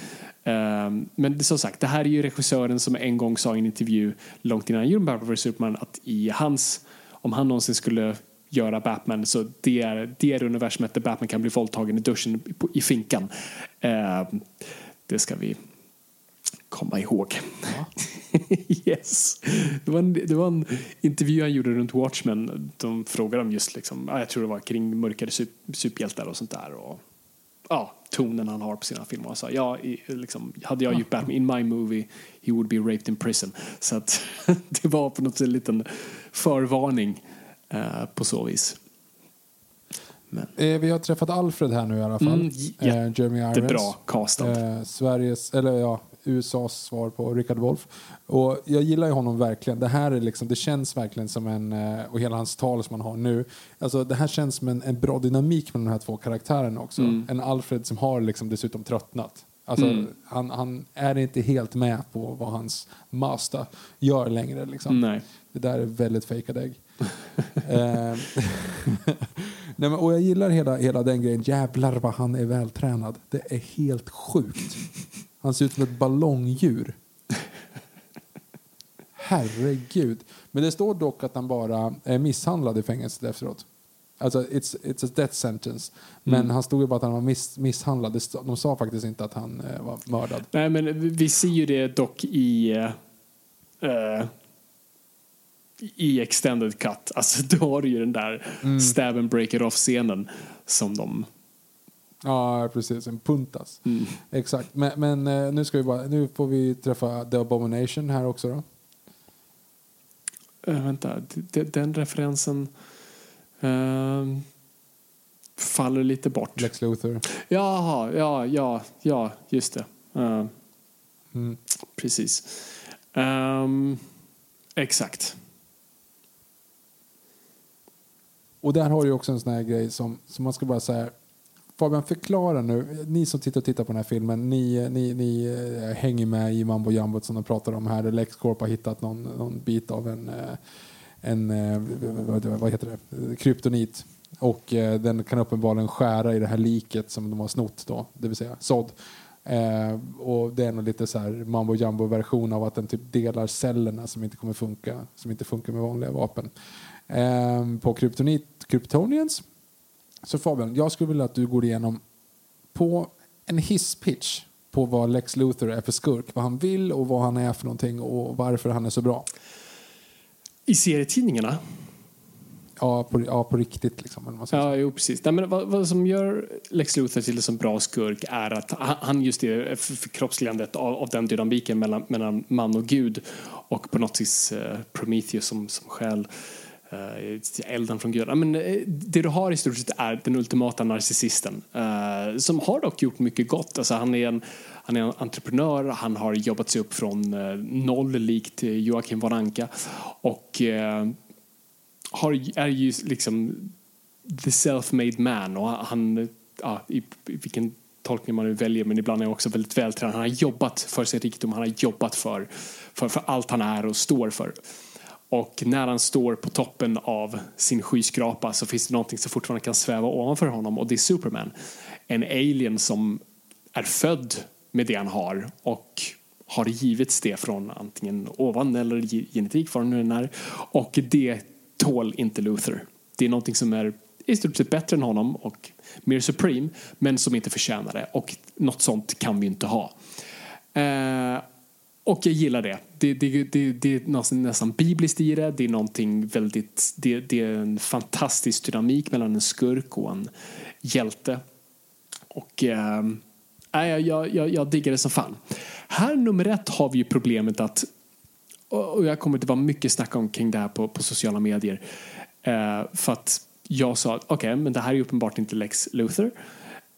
Ehm, men som sagt, det här är ju regissören som en gång sa i en intervju långt innan han gjorde Batman vs Superman att i hans, om han någonsin skulle göra Batman så det är det är universumet där Batman kan bli våldtagen i duschen i, i finkan. Ehm, det ska vi komma ihåg. yes. Det var, en, det var en intervju han gjorde runt Watchmen. De frågade om just, liksom, ja, jag tror det var kring mörkare sup, superhjältar och sånt där. Och, ja, tonen han har på sina filmer. Han sa, ja, i, liksom, hade jag gjort Batman in my movie, he would be raped in prison. Så att det var på något sätt en liten förvarning eh, på så vis. Men, Eh, vi har träffat Alfred här nu i alla fall. Mm, eh, Jeremy Irons. jättebra castad. Eh, Sveriges, eller ja, USAs svar på Richard Wolff. Och jag gillar ju honom verkligen. Det här är liksom, det känns verkligen som en, eh, och hela hans tal som han har nu. Alltså det här känns som en, en bra dynamik med de här två karaktärerna också. En Alfred som har liksom dessutom tröttnat. Alltså, han, han är inte helt med på vad hans master gör längre. Liksom. Nej. Det där är väldigt fejkad ägg. Eh, Nej, men, och jag gillar hela, hela den grejen. Jävlar vad han är vältränad. Det är helt sjukt. Han ser ut som ett ballongdjur. Herregud. Men det står dock att han bara är misshandlad i fängelset efteråt. Alltså, it's, it's a death sentence. Men han stod ju bara att han var miss, misshandlad. De sa faktiskt inte att han eh, var mördad. Nej, men vi- ser ju det dock i eh, i extended cut. Alltså då har du ju den där stab and break it off scenen som de Ja, precis. En puntas. Exakt. Men, men eh, nu, ska vi bara, nu får vi träffa The Abomination här också då. Uh, vänta, den referensen uh, faller lite bort. Lex Luthor. Jaha, ja, ja, ja, just det. Uh, Mm. Precis. Um, exakt. Och där har du också en sån här grej som, som man ska bara säga Fabian, förklara nu. Ni som tittar och tittar på den här filmen, ni, ni, ni eh, hänger med i mambo jambot som de pratar om här. LexCorp har hittat någon, någon bit av en, eh, en eh, vad, heter det, kryptonit. Och den kan uppenbarligen skära i det här liket som de har snott då, det vill säga sådd. Eh, och det är nog lite så här mambo jumbo version av att den typ delar cellerna som inte kommer funka, som inte funkar med vanliga vapen. Eh, på kryptonit, kryptonians. Så Fabian, jag skulle vilja att du går igenom på en hisspitch på vad Lex Luthor är för skurk, vad han vill och vad han är för någonting och varför han är så bra. I serietidningarna? Ja, på, ja, på riktigt liksom. Ja, jo, precis. Nej, men vad, vad som gör Lex Luthor till en bra skurk är att han- han just är förkroppsligandet av, av den dynamiken mellan, mellan man och gud och på något vis eh, Prometheus som, som själ eh, elden från Gud. Men, eh, det du har i stort sett är den ultimata narcissisten eh, som har dock gjort mycket gott. Alltså, han, är en, han är en entreprenör, han har jobbat sig upp från eh, noll likt eh, Joakim von Anka och eh, har, är ju liksom the self-made man och han, ja, i, i vilken tolkning man nu väljer, men ibland är han också väldigt vältränad. Han har jobbat för sin rikdom, han har jobbat för, för, för allt han är och står för. Och när han står på toppen av sin skyskrapa så finns det någonting som fortfarande kan sväva ovanför honom och det är Superman. En alien som är född med det han har och har givits det från antingen ovan eller genetik, vad det nu än är. Och det tål inte Luther. Det är någonting som är i stort sett bättre än honom och mer supreme, men som inte förtjänar det. Och något sånt kan vi inte ha. Eh, och jag gillar det. Det, det, det, det är nästan, nästan bibliskt i det. Det är någonting väldigt... Det, det är en fantastisk dynamik mellan en skurk och en hjälte. Och äh, jag, jag, jag, jag diggar det som fan. Här nummer ett har vi ju problemet att och jag kommer att vara mycket snack om kring det här på, på sociala medier. äh, för att jag sa att okej, men det här är uppenbart inte Lex Luthor.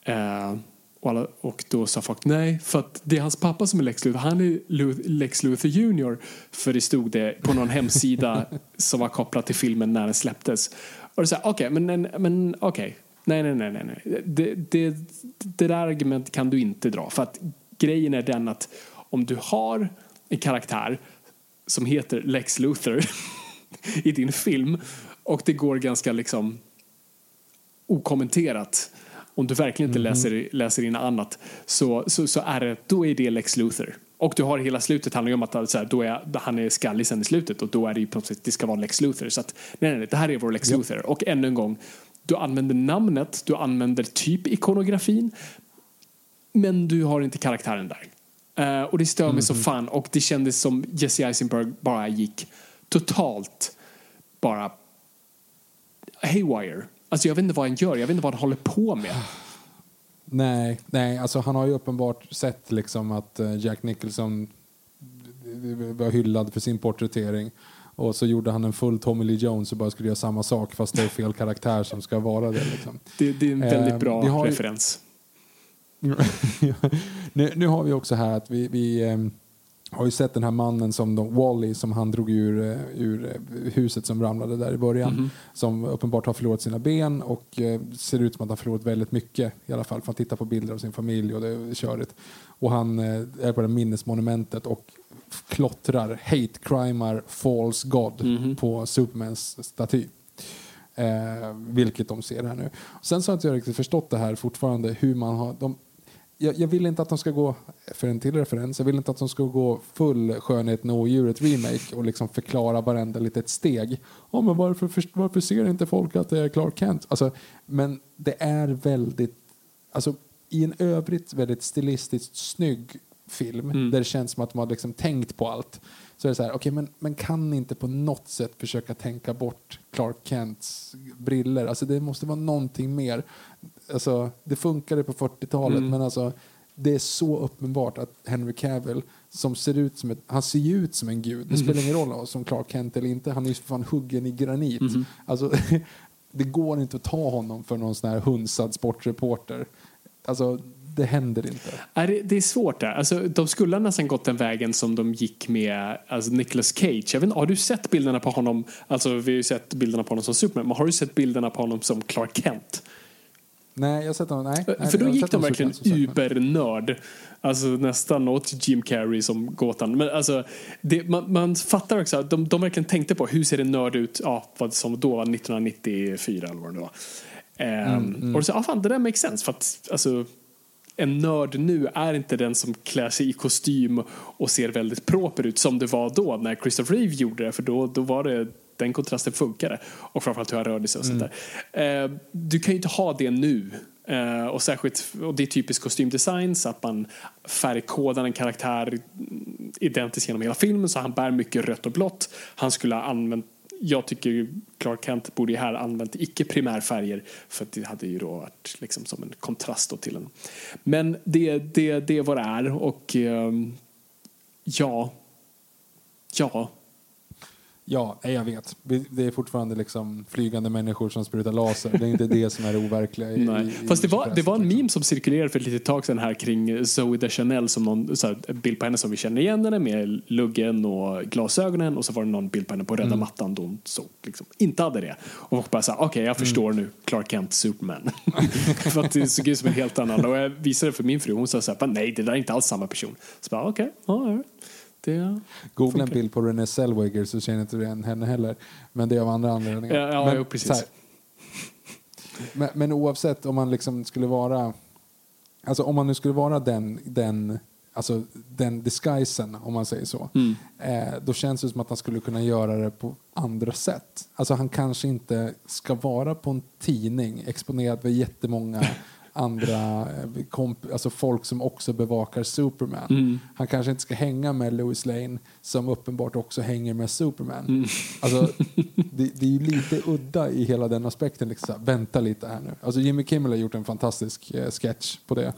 Eh, och, alla, och då sa folk nej, för att det är hans pappa som är Lex Luthor. Han är Lex Luthor Junior. För det stod det på någon hemsida som var kopplad till filmen när den släpptes. Och det sa okej, men, men, men okej. Nej, nej, nej, nej. nej. Det, det, det där argumentet kan du inte dra. För att grejen är den att om du har en karaktär som heter Lex Luthor i din film och det går ganska liksom okommenterat om du verkligen inte läser, läser in annat så, så, så är det, då är det Lex Luthor. Och du har hela slutet handlar ju om att så här, då är, han är skallig sen i slutet och då är det ju på något sätt, det ska vara Lex Luthor. Så att, nej, nej, det här är vår Lex Luthor. Och ännu en gång, du använder namnet, du använder typ ikonografin men du har inte karaktären där. Eh, och det stör mig så fan och det kändes som Jesse Eisenberg bara gick totalt bara haywire. Alltså jag vet inte vad han gör, jag vet inte vad han håller på med. Nej, nej, alltså han har ju uppenbart sett liksom att eh, Jack Nicholson var hyllad för sin porträttering. Och så gjorde han en full Tommy Lee Jones och bara skulle göra samma sak fast det är fel karaktär som ska vara det. Liksom. Det, det är en väldigt Eh, bra har referens. nu, nu har vi också här att vi, vi ehm, har ju sett den här mannen som de, Wally som han drog ur, eh, ur eh, huset som ramlade där i början. Mhm. Som uppenbart har förlorat sina ben och eh, ser ut som att han förlorat väldigt mycket i alla fall. För han tittar på bilder av sin familj och det är körigt. Och han eh, är på det minnesmonumentet och klottrar, hate crimar false god Mhm. på Supermans staty. Eh, vilket de ser här nu. Sen så har inte jag riktigt förstått det här fortfarande. Hur man har, de, jag, jag vill inte att de ska gå, för en till referens, jag vill inte att de ska gå full skönheten och odjuret remake och liksom förklara varenda litet steg. Ja, men varför, för, varför ser inte folk att det är Clark Kent? Alltså, men det är väldigt, alltså i en övrigt väldigt stilistiskt snygg film Mm. där det känns som att de har liksom tänkt på allt. Så är det så här, okej men, men kan ni inte på något sätt försöka tänka bort Clark Kents briller? Alltså det måste vara någonting mer. Alltså det funkade på 40-talet Mm. men alltså det är så uppenbart att Henry Cavill, som ser ut som ett, han ser ut som en gud. Det spelar ingen roll som Clark Kent eller inte. Han är ju för fan huggen i granit. Alltså, det går inte att ta honom för någon sån här hunsad sportreporter. Alltså, det händer inte. Är det, det är svårt där. Alltså, de skulle ha nästan gått den vägen som de gick med alltså Nicolas Cage. Jag vet har du sett bilderna på honom? Alltså, vi har ju sett bilderna på honom som Superman. Men har du sett bilderna på honom som Clark Kent? Nej, jag har sett honom. Nej, För då gick de verkligen ubernörd. Alltså nästan åt Jim Carrey som gåtan. Men alltså, det, man, man fattar också att de, de verkligen tänkte på hur ser en nörd ut, ja, vad som då var 1994 eller vad det var. Ehm, Och så, ja fan det där makes sense. För att, alltså, en nörd nu är inte den som klär sig i kostym och ser väldigt proper ut som det var då när Christopher Reeve gjorde det. För då, då var det den kontrasten funkade. Och framförallt hur han rörde sig och sånt där. Eh, du kan ju inte ha det nu. Eh, och särskilt, och det är typiskt kostymdesign så att man färgkodar en karaktär identiskt genom hela filmen så han bär mycket rött och blått. Han skulle ha använt jag tycker Clark Kent borde ju här använt icke primärfärger för att det hade ju då varit liksom som en kontrast då till en. Men det, det, det är vad det är och ehm, ja, ja, Ja, nej, jag vet. Det är fortfarande liksom flygande människor som sprutar laser. Det är inte det som är det overkliga. I, Nej. i, Fast det var, det var en meme som cirkulerade för ett litet tag sedan här kring Zoe de Chanel som någon så här, bild på henne som vi känner igen henne med luggen och glasögonen och så var det någon bild på henne på röda Mm. mattan då hon så, liksom, inte hade det. Och bara så okej jag förstår nu Clark Kent Superman. för att det såg ut som en helt annan. Och jag visade det för min fru hon sa så här, nej det där är inte alls samma person. Så bara okej, ja, det Googla en bild på Renée Zellweger så känner inte du igen henne heller. Men det är av andra anledningar. Ja, ja, men, jo, precis. men, men oavsett om man liksom skulle vara... Alltså om man nu skulle vara den, den, alltså den disguisen, om man säger så. Mm. Eh, då känns det som att han skulle kunna göra det på andra sätt. Alltså han kanske inte ska vara på en tidning exponerad för jättemånga andra eh, komp- alltså folk som också bevakar Superman. Mm. Han kanske inte ska hänga med Lois Lane som uppenbart också hänger med Superman. Mm. Alltså, det, det är ju lite udda i hela den aspekten. Liksom. Vänta lite här nu. Alltså Jimmy Kimmel har gjort en fantastisk eh, sketch på det.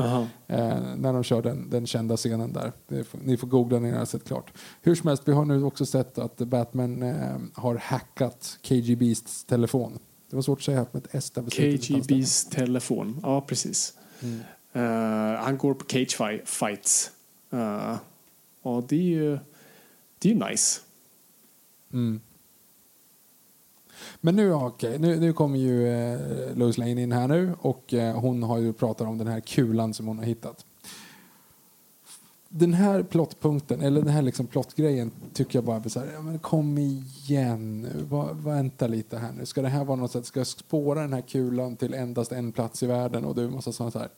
Eh, när de kör den, den kända scenen där. Får, ni får googla när ni har sett klart. Hur som helst, vi har nu också sett att Batman eh, har hackat KGBs telefon. Det var svårt att säga med ett S där. KGBs telefon, ja precis. Mm. Eh, han går på cage fi- fights. Uh, och det är ju, det är ju nice. Mm. Men nu, okej, nu, nu kommer ju eh, Lois Lane in här nu och eh, hon har ju pratat om den här kulan som hon har hittat. Den här plottpunkten, eller den här liksom plottgrejen tycker jag bara blir så här, ja, men kom igen nu, Va, vänta lite här nu. Ska det här vara något sätt, ska jag spåra den här kulan till endast en plats i världen och du måste säga så här.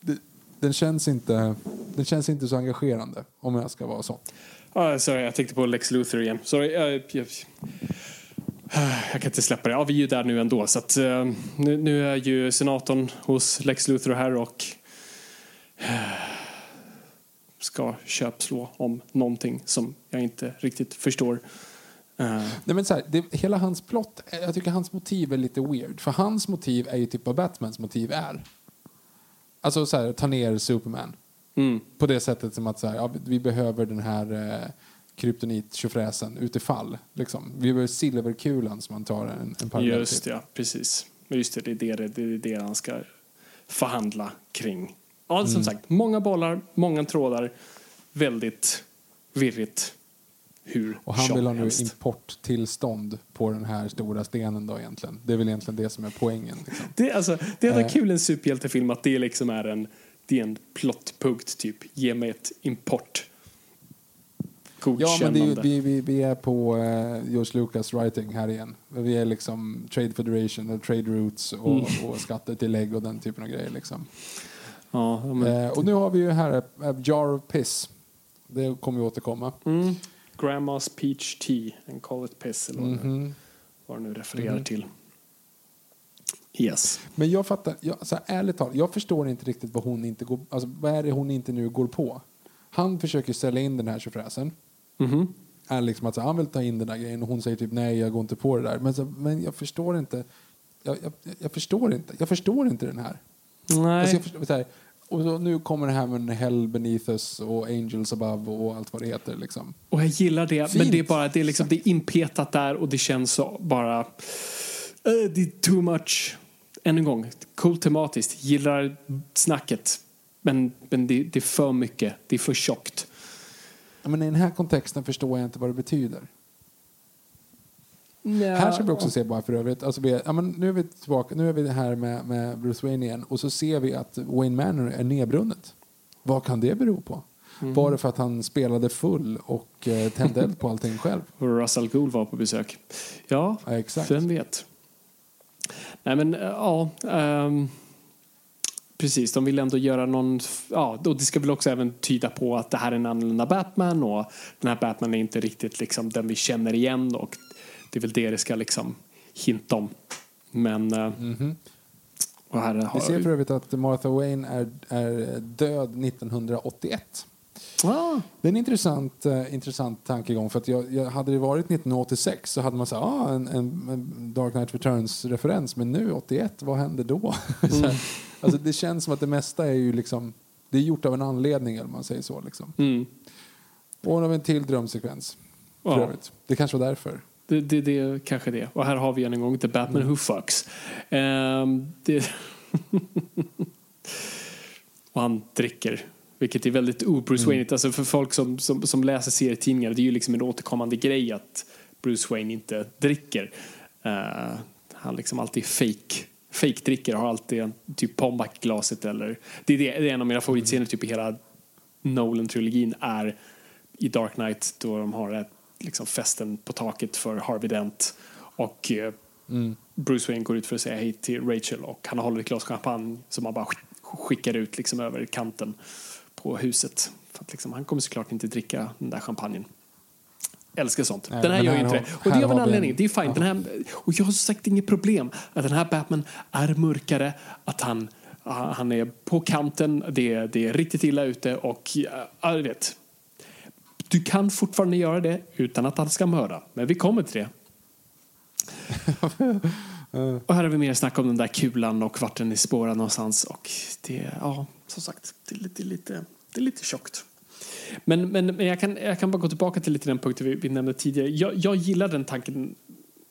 Det, den känns inte, den känns inte så engagerande om jag ska vara så. Uh, sorry, jag tänkte på Lex Luthor igen. Sorry, uh, jag, jag kan inte släppa det. Ja, vi är ju där nu ändå. Så att, uh, nu, nu är ju senatorn hos Lex Luthor här och eh, ska köpslå om någonting som jag inte riktigt förstår. Eh, Nej, men så här, det, hela hans plott, jag tycker hans motiv är lite weird. För hans motiv är ju typ vad Batmans motiv är. Alltså så här, ta ner Superman. mm. På det sättet som att så här, ja, vi behöver den här eh, kryptonit-tjofräsen utifall. Liksom. Vi behöver silverkulan som man tar en, en parallell Just till. ja, precis. Just det, det är det, det, är det han ska förhandla kring. Ja, som Mm. sagt, många bollar, många trådar. Väldigt virrigt. Hur Och han vill ha nu importtillstånd på den här stora stenen då egentligen. Det är väl egentligen det som är poängen. Liksom. Det, alltså, det är Eh. kul i en superhjältefilm att det liksom är en, det är en plottpunkt, typ. Ge mig ett import. Ja, men det vi, vi, vi är på eh, George Lucas writing här igen. Vi är liksom Trade Federation och Trade Routes och, Mm. och skattetillägg och den typen av grejer. Liksom. Ja, men, Eh, och nu har vi ju här A Jar of Piss. Det kommer ju återkomma. mm, Grandma's Peach Tea and Call it Piss, eller vad, det- Mhm. vad det nu refererar Mhm. till. Yes. Men jag fattar, jag, så här, ärligt talat, jag förstår inte riktigt vad hon inte går, alltså, vad är det hon inte nu går på. Han försöker sälja in den här tjofräsen. Mhm. Är liksom att han vill ta in den där grejen och hon säger typ nej jag går inte på det där. Men, så, men jag förstår inte. Jag, jag, jag förstår inte. Jag förstår inte den här. Nej. Alltså jag förstår, här, Och så, nu kommer det här med Hell Beneath Us och Angels Above och allt vad det heter. Liksom. Och jag gillar det, Fint. men det är bara det är, liksom, det är inpetat där och det känns så bara... eh, det är too much. Än en gång, coolt tematiskt, gillar snacket. Men, men det, det är för mycket, det är för tjockt. Ja, Men i den här kontexten förstår jag inte vad det betyder. Här ska vi också se bara för övrigt. Alltså vi, ja, men nu är vi tillbaka, nu är vi här med, med Bruce Wayne igen och så ser vi att Wayne Manor är nedbrunnet. Vad kan det bero på? Var det för att han spelade full och eh, tände eld på allting själv? Och Russell Gould var på besök. Ja, Ja, exakt. vem vet. Nej men, eh, ja. ehm, precis, de vill ändå göra någon... Ja, och det ska väl också även tyda på att det här är en annorlunda Batman och den här Batman är inte riktigt liksom den vi känner igen och det är väl det det ska liksom hinta om. Men... eh, Och här Vi har ser för övrigt att Martha Wayne är, är död 1981. Ah, Det är en intressant, eh, intressant tankegång. För att jag, jag, hade det varit 1986 så hade man sagt ah, en, en, en Dark Knight Returns-referens. Men nu 81, vad hände då? Här, alltså, det känns som att det mesta är ju liksom... Det är gjort av en anledning, eller man säger så. Liksom. mm. Och av en till drömsekvens. Ja. Det kanske var därför. Det, det, det kanske det. Och här har vi än en gång The Batman Who Fucks. Ehm, det och han dricker. Vilket är väldigt o-Bruce Wayne. Alltså för folk som, som, som läser serietidningar, det är ju liksom en återkommande grej att Bruce Wayne inte dricker. Eh, han liksom alltid fake fake dricker har alltid en typ Pommac-glaset eller det är, det, det är en av mina favoritscener typ i hela Nolan-trilogin är i Dark Knight då de har ett, liksom festen på taket för Harvey Dent och eh, Bruce Wayne går ut för att säga hej till Rachel och han håller ett glas champagne som han bara skick- skickar ut liksom över kanten på huset. För att liksom, han kommer såklart inte dricka den där champagnen. Älskar sånt. Nej, den här gör ju här inte har- det. Och det är av en anledning. Det är fine. Den här, och jag har sagt inget problem att den här Batman är mörkare, att han, han är på kanten, det är, det är riktigt illa ute och ja, vet. Du kan fortfarande göra det utan att han ska mörda. Men vi kommer till det. och här har vi mer snack om den där kulan och vart den är spårad någonstans. Och det, ja, som sagt, det är lite, lite, det är lite tjockt. Men, men, men jag, kan, jag kan bara gå tillbaka till lite den punkten vi, vi nämnde tidigare. Jag, jag gillar den tanken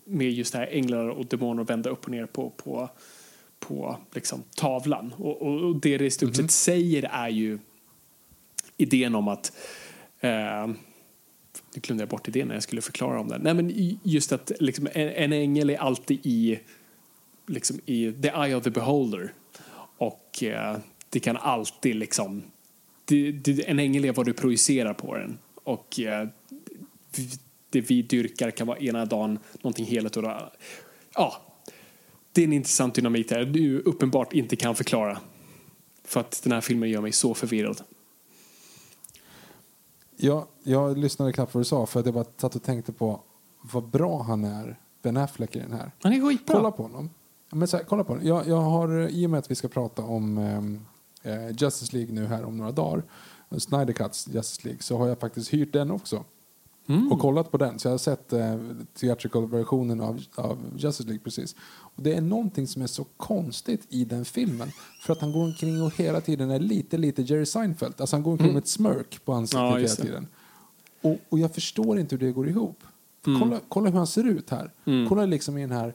med just det här änglar och demoner och vända upp och ner på, på, på liksom, tavlan. Och, och, och det det i stort sett säger är ju idén om att eh, nu glömde jag bort idén när jag skulle förklara om det. Nej, men just att liksom, en, en ängel är alltid i, liksom, i the eye of the beholder. Och eh, det kan alltid liksom... Det, det, en ängel är vad du projicerar på den. Och eh, det vi dyrkar kan vara ena dagen någonting helt och då, Ja, det är en intressant dynamik där du uppenbart inte kan förklara. För att den här filmen gör mig så förvirrad. Jag, jag lyssnade knappt på vad du sa för att jag bara satt och tänkte på vad bra han är, Ben Affleck i den här. Han är skitbra. Kolla på honom. Men så här, kolla på honom. Jag, jag har, I och med att vi ska prata om ehm, eh, Justice League nu här om några dagar, Snyder Cuts Justice League, så har jag faktiskt hyrt den också. Och kollat på den. Så jag har sett eh, theatrical-versionen av, av Justice League precis. Och det är någonting som är så konstigt i den filmen. För att han går omkring och hela tiden är lite, lite Jerry Seinfeld. Alltså han går omkring med ett smörk på ansiktet Ja, hela tiden. Och, och jag förstår inte hur det går ihop. Kolla, kolla hur han ser ut här. Kolla liksom i den här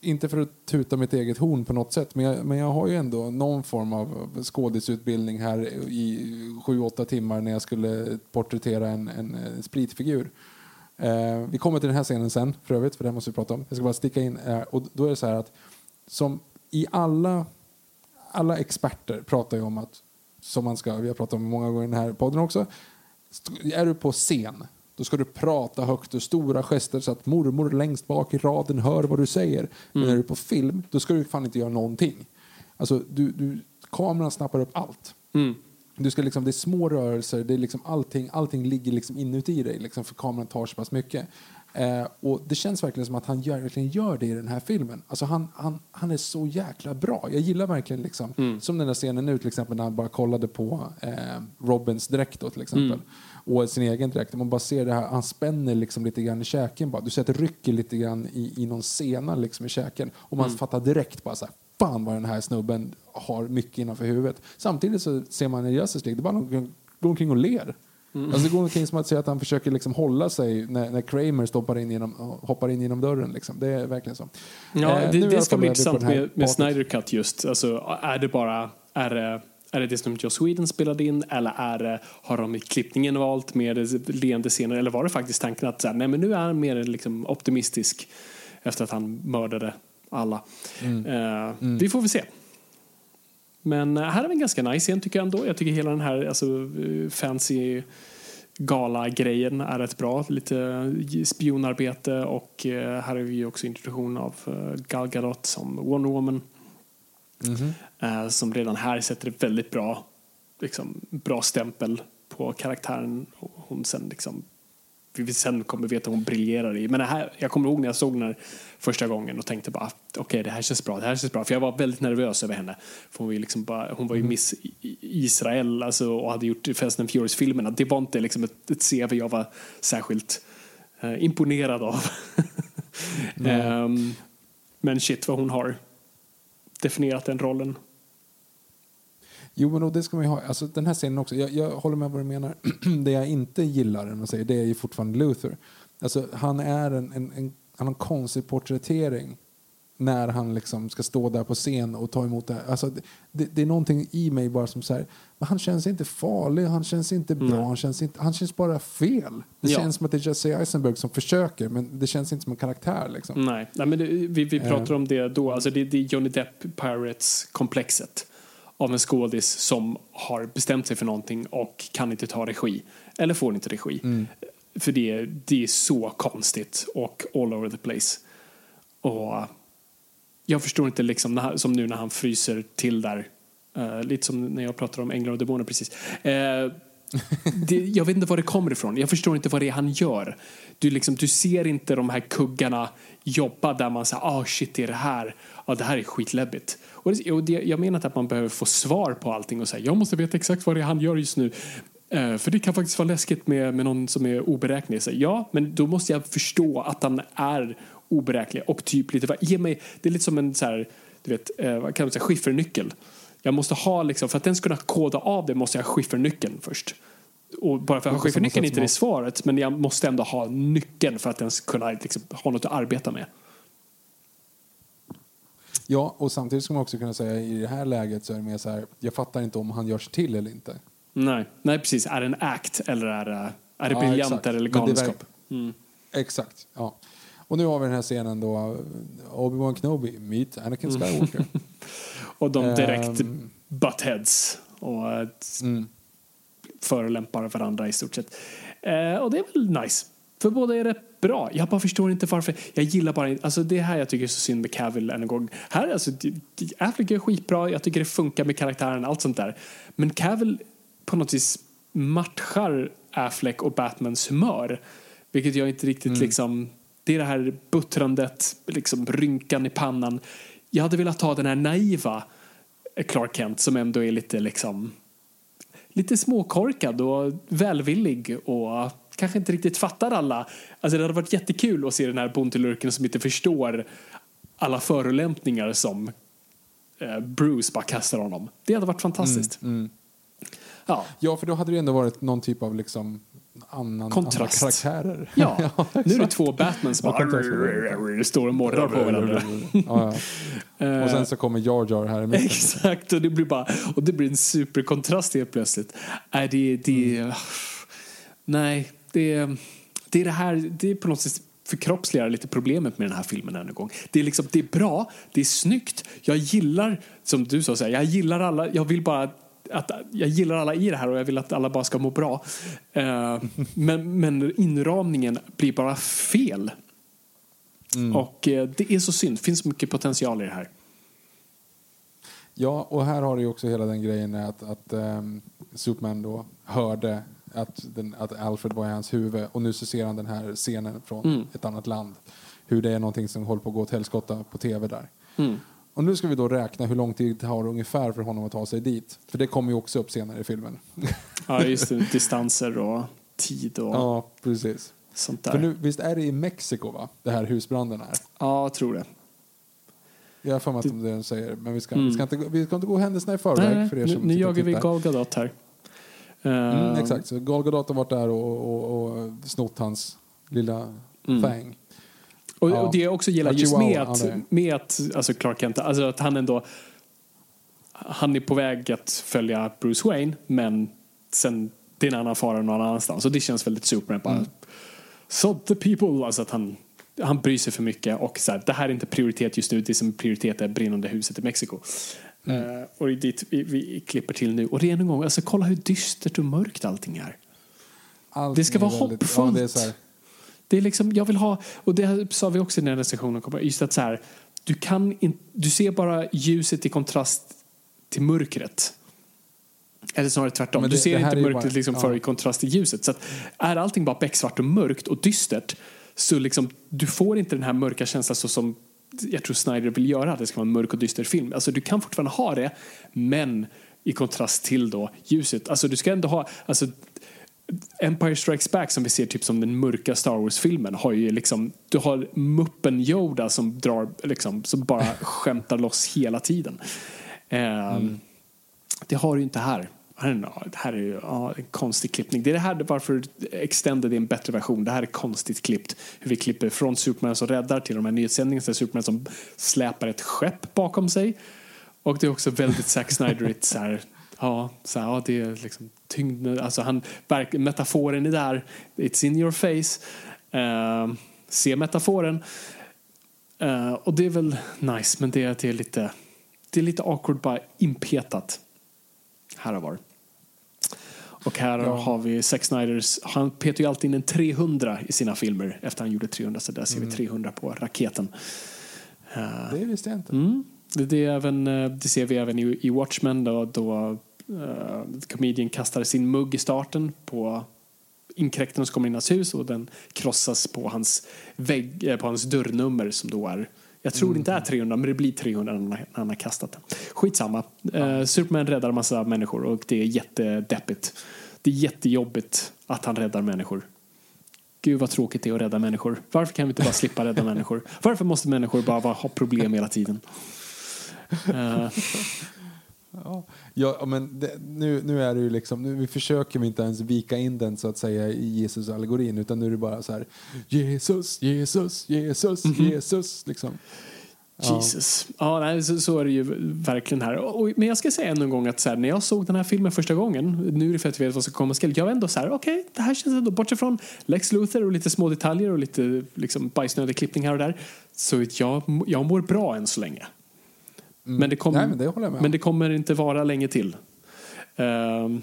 inte för att tuta mitt eget horn på något sätt, men jag, men jag har ju ändå någon form av skådisutbildning här i sju, åtta timmar när jag skulle porträttera en, en, eh, spritfigur. Eh, vi kommer till den här scenen sen, för övrigt, för den måste vi prata om. Jag ska bara sticka in, eh, och då är det så här att som i alla, alla experter pratar ju om att, som man ska, vi har pratat om många gånger i den här podden också, är du på scen då ska du prata högt och stora gester så att mormor längst bak i raden hör vad du säger. Men är du på film, då ska du fan inte göra någonting. Alltså, du, du, kameran snappar upp allt. Du ska liksom, det är små rörelser, det är liksom allting, allting ligger liksom inuti dig liksom, för kameran tar så pass mycket. Eh, och det känns verkligen som att han gör, verkligen gör det i den här filmen. Alltså han, han, han är så jäkla bra. Jag gillar verkligen liksom, som den där scenen nu till exempel när han bara kollade på eh, Robins dräkt då, till exempel. Och sin egen dräkt. Man bara ser det här, han spänner liksom lite grann i käken bara. Du ser att det rycker lite grann i, i någon sena liksom i käken. Och man fattar direkt bara så här, fan vad den här snubben har mycket innanför huvudet. Samtidigt så ser man i Justice League, det bara någon går omkring och ler. Alltså det går omkring som att säga att han försöker liksom hålla sig när, när Kramer stoppar in genom, hoppar in genom dörren. Liksom. Det är verkligen så. Ja, Eh, det, det ska bli intressant med, med. Snyder Cut just. Alltså, är det bara är det, är det det som Joss Whedon spelade in eller är det, har de i klippningen valt mer leende scener eller var det faktiskt tanken att så här, nej, men nu är han mer liksom optimistisk efter att han mördade alla. Mm. Eh, Vi får väl se. Men eh, här är en ganska nice scen tycker jag ändå. Jag tycker hela den här alltså, eh, fancy gala-grejen är rätt bra. Lite spionarbete och här är vi också introduktion av Gal Gadot som Wonder Woman. Eh, som redan här sätter ett väldigt bra, liksom, bra stämpel på karaktären. Hon sen liksom vi sen kommer veta hon briljerar i. Men här, jag kommer ihåg när jag såg den här första gången och tänkte bara okej det här känns bra, det här känns bra. För jag var väldigt nervös över henne. För hon var ju, liksom bara, hon var ju Miss I- I- Israel alltså, och hade gjort Fast and Furious-filmerna. Det var inte liksom ett, ett CV jag var särskilt eh, imponerad av. Ehm, men shit vad hon har definierat den rollen. Jo, men och det ska man ju ha. Alltså, den här scenen också, jag, jag håller med vad du menar. det jag inte gillar, den att det är ju fortfarande Luther. Alltså, han, är en, en, en, han har en konstig porträttering när han liksom ska stå där på scen och ta emot det här. Alltså, det, det, är någonting i mig bara som så här, men han känns inte farlig, han känns inte bra, han känns, inte, han känns bara fel. Det Ja. känns som att det är Jesse Eisenberg som försöker, men det känns inte som en karaktär. Liksom. Nej, Nej men det, vi, vi pratar Eh. om det då. Alltså det, det är Johnny Depp Pirates-komplexet av en skådis som har bestämt sig för någonting och kan inte ta regi. Eller får inte regi. Mm. För det, det är så konstigt och all over the place. Och jag förstår inte, liksom, han- som nu när han fryser till där. Uh, lite som när jag pratar om änglar och demoner precis. Uh, det, jag vet inte var det kommer ifrån. Jag förstår inte vad det är han gör. Du, liksom, du ser inte de här kuggarna jobba där man säger ah oh, shit det är det här. Ja, det här är skitläbbigt. Och det, och det, jag menar inte att man behöver få svar på allting och säga jag måste veta exakt vad det är han gör just nu. Uh, för det kan faktiskt vara läskigt med, med någon som är oberäknelig. Ja, men då måste jag förstå att han är oberäknelig och typ lite, ge mig, det är lite som en så här, du vet, eh, vad kan man säga, skiffernyckel. Jag måste ha liksom, för att den ska kunna koda av det måste jag ha skiffernyckeln först. Och bara för att skiffernyckeln inte är svaret, men jag måste ändå ha nyckeln för att den ska kunna liksom, ha något att arbeta med. Ja, och samtidigt ska man också kunna säga i det här läget så är det mer så här, jag fattar inte om han görs till eller inte. Nej, nej precis. Är det en act eller är det, är det Ja, briljant eller galenskap? verk- Exakt, ja. Och nu har vi den här scenen då, uh, Obi-Wan Kenobi, meet Anakin Skywalker. Och de direkt Ehm. butt heads och eh, Mm. förolämpar varandra i stort sett. Eh, och det är väl nice. För båda är rätt bra. Jag bara förstår inte varför. Jag gillar bara inte, alltså det är här jag tycker är så synd med Cavill än en gång. Här alltså, Affleck är skitbra, jag tycker det funkar med karaktären, allt sånt där. Men Cavill på något vis matchar Affleck och Batmans humör. Vilket jag inte riktigt liksom, det är det här buttrandet, liksom rynkan i pannan. Jag hade velat ha den här naiva Clark Kent som ändå är lite liksom lite småkorkad och välvillig och kanske inte riktigt fattar alla. Alltså det hade varit jättekul att se den här bondelurken som inte förstår alla förolämpningar som eh, Bruce bara kastar honom. Det hade varit fantastiskt. Ja, ja, för då hade det ändå varit någon typ av liksom annan, Kontrast. andra karaktärer. ja. nu är det två Batman som Ja, bara står och morrar på varandra. ja, ja. Och sen så kommer Jar Jar här i mitten. Exakt, och det blir bara och det blir en superkontrast helt plötsligt. Nej, det, det, nej, det, det är det här, det är på något sätt förkroppsligar lite problemet med den här filmen än en gång. Det är liksom, det är bra, det är snyggt, jag gillar, som du sa, så här, jag gillar alla, jag vill bara att jag gillar alla i det här och jag vill att alla bara ska må bra. Eh, men, men inramningen blir bara fel. Och eh, det är så synd, det finns mycket potential i det här. Ja, och här har du också hela den grejen att, att ehm, Superman då hörde att, den, att Alfred var i hans huvud och nu så ser han den här scenen från Mm. ett annat land. Hur det är någonting som håller på att gå åt helskotta på tv där. Mm. Och nu ska vi då räkna hur lång tid det har ungefär för honom att ta sig dit. För det kommer ju också upp senare i filmen. Ja, just det. Distanser och... tid och Ja, precis. sånt där. För nu, visst är det i Mexiko, va? Det här husbranden är? Ja, jag tror det. Jag har för mig att är det de säger. Men vi ska, Mm. vi ska, inte, vi ska inte gå händelserna i förväg Nej, för er som nu jagar vi. Gal Gadot här. Mm, Eh, exakt, så Gal Gadot har varit där och, och, och snott hans lilla Mm. fang. Och, Ja. och det jag också gillar just med att, med att alltså Clark Kent, alltså att han ändå han är på väg att följa Bruce Wayne men sen det är en annan fara någon annanstans och det känns väldigt Superman bara Mm. sod the people, alltså att han han bryr sig för mycket och så här, det här är inte prioritet just nu, det som är prioritet är brinnande huset i Mexiko. Mm. Eh, och dit vi, vi klipper till nu. Och det är en gång, alltså kolla hur dystert och mörkt allting är. Allting Det ska vara väldigt- hoppfullt. Ja, det är Det liksom, jag vill ha, och det sa vi också i den här recensionen, just att så här, du kan in, du ser bara ljuset i kontrast till mörkret. Eller snarare tvärtom. Men du det- ser det inte mörkret bara- liksom ja. för i kontrast till ljuset. Så att är allting bara becksvart och mörkt och dystert så liksom, du får inte den här mörka känslan så som jag tror Snyder vill göra. att Det ska vara en mörk och dyster film. Alltså du kan fortfarande ha det, men i kontrast till då ljuset. Alltså du ska ändå ha, alltså Empire Strikes Back som vi ser typ som den mörka Star Wars-filmen har ju liksom, du har muppen Yoda som drar liksom, som bara skämtar loss hela tiden. Ehm, Det har du ju inte här. Know, Det här är ju ja, en konstig klippning. Det är det här varför Extended är en bättre version. Det här är konstigt klippt. Hur vi klipper från Superman som räddar till de här nyhetssändningarna. Så är det Superman som släpar ett skepp bakom sig. Och det är också väldigt Zack Snyderigt så här. Ja, så här, ja, det är liksom tyngden. Alltså han, metaforen är där. It's in your face. Uh, se metaforen. Eh, och det är väl nice, men det, det är lite det är lite awkward bara inpetat. Här och var. Och här Ja. har vi Zack Snyders, han petar ju alltid in en 300 i sina filmer efter han gjorde 300, så där ser vi 300 på raketen. Det visste jag inte. Mm. Det, det, är även, eh, det ser vi även i, i Watchmen då, då uh, comedian kastar sin mugg i starten på inkräktaren som kommer in i hans hus och den krossas på hans, vägg, eh, på hans dörrnummer som då är jag tror det inte är 300 men det blir 300 när han, har kastat den. Skitsamma. Eh, Superman räddar en massa människor och det är jättedeppigt. Det är jättejobbigt att han räddar människor. Gud vad tråkigt det är att rädda människor. Varför kan vi inte bara slippa rädda människor? Varför måste människor bara ha problem hela tiden? Ja, ja men det, nu, nu är det ju liksom, nu vi försöker vi inte ens vika in den så att säga i Jesus-allegorin utan nu är det bara så här Jesus, Jesus, Jesus, Jesus liksom. Jesus. Ja, nej, så, så är det ju verkligen här. Och, och- men jag ska säga en gång att så här, när jag såg den här filmen första gången, nu är det för att jag vet vad som komma skall, jag var ändå så här, okej, det här känns ändå, bortsett från Lex Luthor och lite små detaljer och lite liksom, bajsnödig klippning här och där, så jag, jag mår bra än så länge. Men, det kommer, Nej, men det men det kommer inte vara länge till. Um,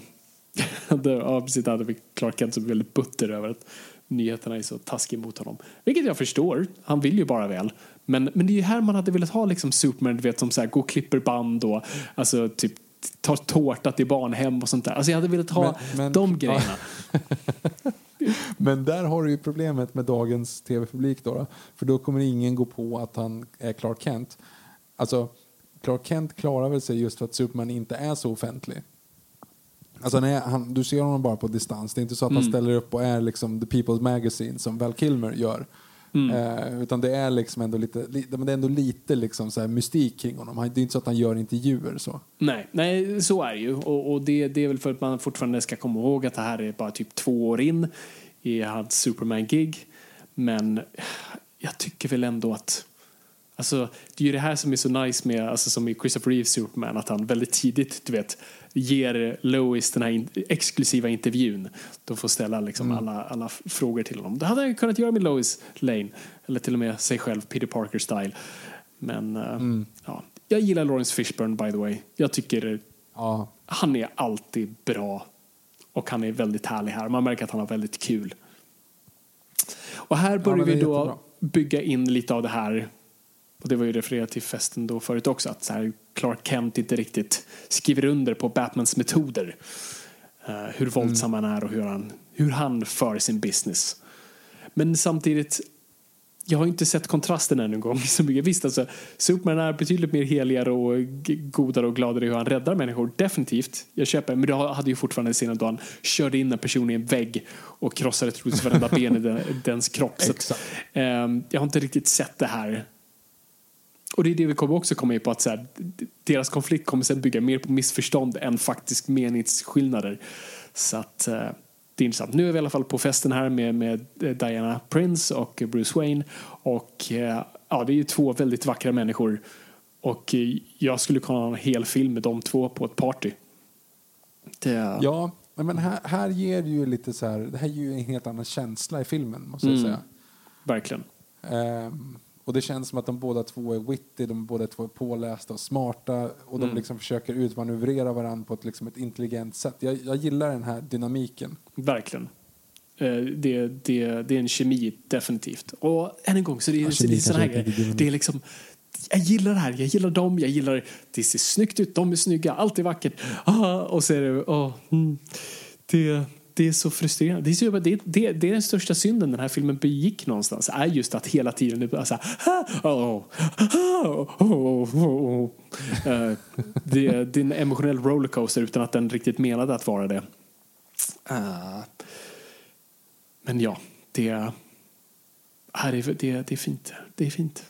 ja, precis, där hade vi Clark Kent som är väldigt butter över att nyheterna är så taskiga mot honom. Vilket jag förstår, han vill ju bara väl. Men, men det är ju här man hade velat ha liksom Superman, du vet, som så här, går och klipper band och alltså, typ tar tårta till barnhem och sånt där. Alltså jag hade velat ha Men- men- de grejerna. Men där har du ju problemet med dagens tv-publik då, då. För då kommer ingen gå på att han är Clark Kent. Alltså, Clark Kent klarar väl sig just för att Superman inte är så offentlig. Alltså när han, du ser honom bara på distans. Det är inte så att han ställer upp och är liksom the People's Magazine som Val Kilmer gör. Eh, utan det är liksom ändå lite, li, men det är ändå lite liksom så här mystik kring honom. Han- Det är inte så att han gör intervjuer så. Nej, nej, så är det ju. Och, och det, det är väl för att man fortfarande ska komma ihåg att det här är bara typ två år in i hans Superman-gig. Men jag tycker väl ändå att Alltså, det är ju det här som är så nice med, alltså som i Christopher Reeves Superman, att han väldigt tidigt, du vet, ger Lois den här in, exklusiva intervjun. De får ställa liksom alla, alla f- frågor till honom. Det hade han kunnat göra med Lois Lane, eller till och med sig själv, Peter Parker-style. Men, eh, ja. Jag gillar Lawrence Fishburne, by the way. Jag tycker Ja, han är alltid bra. Och han är väldigt härlig här. Man märker att han har väldigt kul. Och här börjar det vi då jättebra. bygga in lite av det här. Och det var ju refererat till festen då förut också. Att så här Clark Kent inte riktigt skriver under på Batmans metoder. Eh, hur våldsam han är och hur han, hur han för sin business. Men samtidigt, jag har inte sett kontrasten ännu en gång. Så mycket. Visst, alltså, Superman är betydligt mer heligare och godare och gladare i hur han räddar människor. Definitivt. Jag köper. Men du hade ju fortfarande scenen då han körde in en person i en vägg och krossade troligtvis varenda ben i den, dens kropp. Så ehm, jag har inte riktigt sett det här. Och det är det vi kommer också komma in på att så här, deras konflikt kommer sen bygga mer på missförstånd än faktisk meningsskillnader. Så att eh, det är intressant. Nu är vi i alla fall på festen här med, med eh, Diana Prince och Bruce Wayne. Och eh, ja, det är ju två väldigt vackra människor. Och eh, jag skulle kunna ha en hel film med de två på ett party. Det, Ja, men här, här ger det ju lite så här, det här ger ju en helt annan känsla i filmen måste jag Mm. säga. Verkligen. Ehm, och det känns som att de båda två är witty, de båda två är pålästa och smarta och de liksom försöker utmanövrera varandra på ett, liksom ett intelligent sätt. Jag, jag gillar den här dynamiken. Verkligen. Eh, Det, det, det är en kemi, definitivt. Och än en gång, så det är, Ja, det är sån här grejer. Det är liksom, jag gillar det här, jag gillar dem, jag gillar det ser snyggt ut, de är snygga, allt är vackert. Ah, och så är det, åh, mm, det, det är så frustrerande. Det är, så, det, det, det är den största synden den här filmen begick någonstans. Är just att hela tiden det bara så här, oh, oh, oh, oh. Eh, det, det är en emotionell rollercoaster utan att den riktigt menade att vara det. Eh, men ja, det, här är, det, det är fint. Det är fint.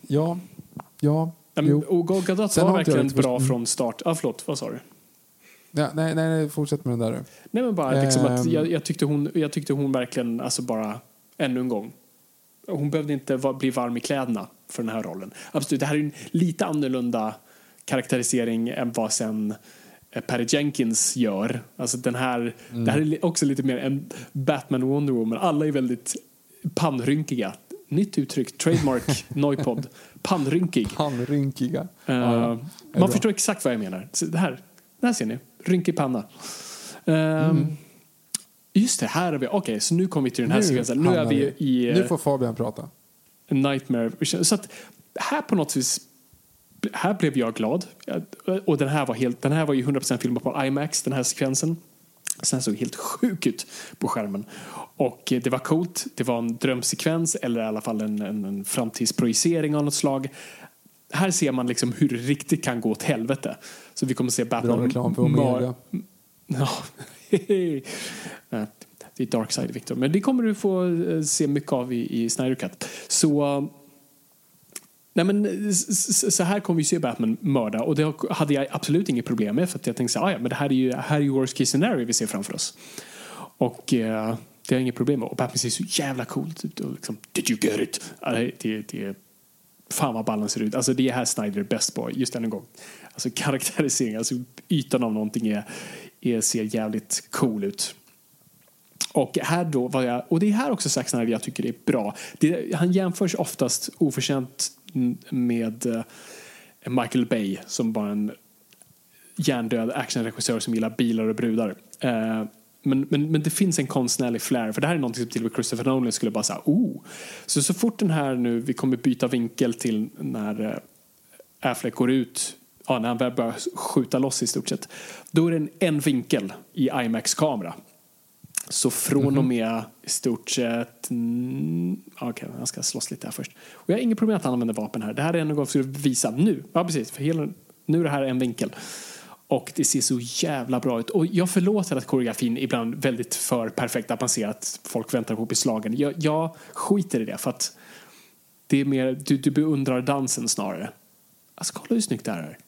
Ja, ja, men, och Gal Gadot var verkligen bra från start. Ah, förlåt, vad sa du? Ja, nej, nej, fortsätt med den där. Nej men bara liksom att Ehm. jag, jag, tyckte hon, jag tyckte hon verkligen, alltså bara ännu en gång. Hon behövde inte va, bli varm i kläderna för den här rollen. Absolut, det här är en lite annorlunda karaktärisering än vad sen eh, Patty Jenkins gör. Alltså den här, det här är också lite mer en Batman och Wonder Woman. Alla är väldigt pannrynkiga. Nytt uttryck, trademark, Noipod. Pannrynkig. Handrynkiga. Uh, Ja, man bra. förstår exakt vad jag menar. Så det här, det här ser ni. Rynkig panna. Ehm, Mm. Just det, här är vi. Okej, så nu kommer vi till den här sekvensen. Nu är vi i Nu eh, får Fabian prata. Nightmare. Så att här på något vis här blev jag glad. Och den här var, helt, den här var ju 100% filmad på IMAX, den här sekvensen. Så den såg helt sjuk ut på skärmen. Och eh, det var coolt. Det var en drömsekvens eller i alla fall en, en, en framtidsprojicering av något slag. Här ser man liksom hur det riktigt kan gå åt helvete. Så vi kommer att se Batman... Bra reklam för Omega. Ja, det är dark side, Victor. Men det kommer du få eh, se mycket av i, i Snyder Cut. Så... eh, Nej men så här kommer vi se Batman mörda och det hade jag absolut inget problem med för att jag tänkte så "Ah, ja men det här är ju, här är ju worst case scenario vi ser framför oss. Och eh, det har jag inget problem med. Och Batman ser så jävla coolt ut och liksom, did you get it? Det, det, det, fan vad ballen ser ut. Alltså det är här Snyder är bäst på, just än en gång. Alltså karaktärisering, alltså ytan av någonting är, är, ser jävligt cool ut. Och här då var jag, och det är här också Zack Snyder jag tycker det är bra. Det, han jämförs oftast oförtjänt med eh, Michael Bay som bara en hjärndöd actionregissör som gillar bilar och brudar. Uh, men, men, men det finns en konstnärlig flair, för det här är någonting som till och med Christopher Nolan skulle bara säga oh. Så så fort den här nu, vi kommer byta vinkel till när eh, Affleck går ut, ja, när han väl börjar skjuta loss i stort sett, då är det en, en vinkel i IMAX-kamera. Så från och med i stort sett... Mm, Okej, jag ska slåss lite här först. Och jag har inget problem med att han använder vapen här. Det här är en gång för att visa nu. Ja, precis. För hela, nu är det här en vinkel. Och det ser så jävla bra ut. Och jag förlåter att koreografin ibland väldigt för perfekt. Att man ser att folk väntar på att bli slagen. Jag, jag skiter i det för att det är mer, du, du beundrar dansen snarare. Alltså kolla hur snyggt det här är.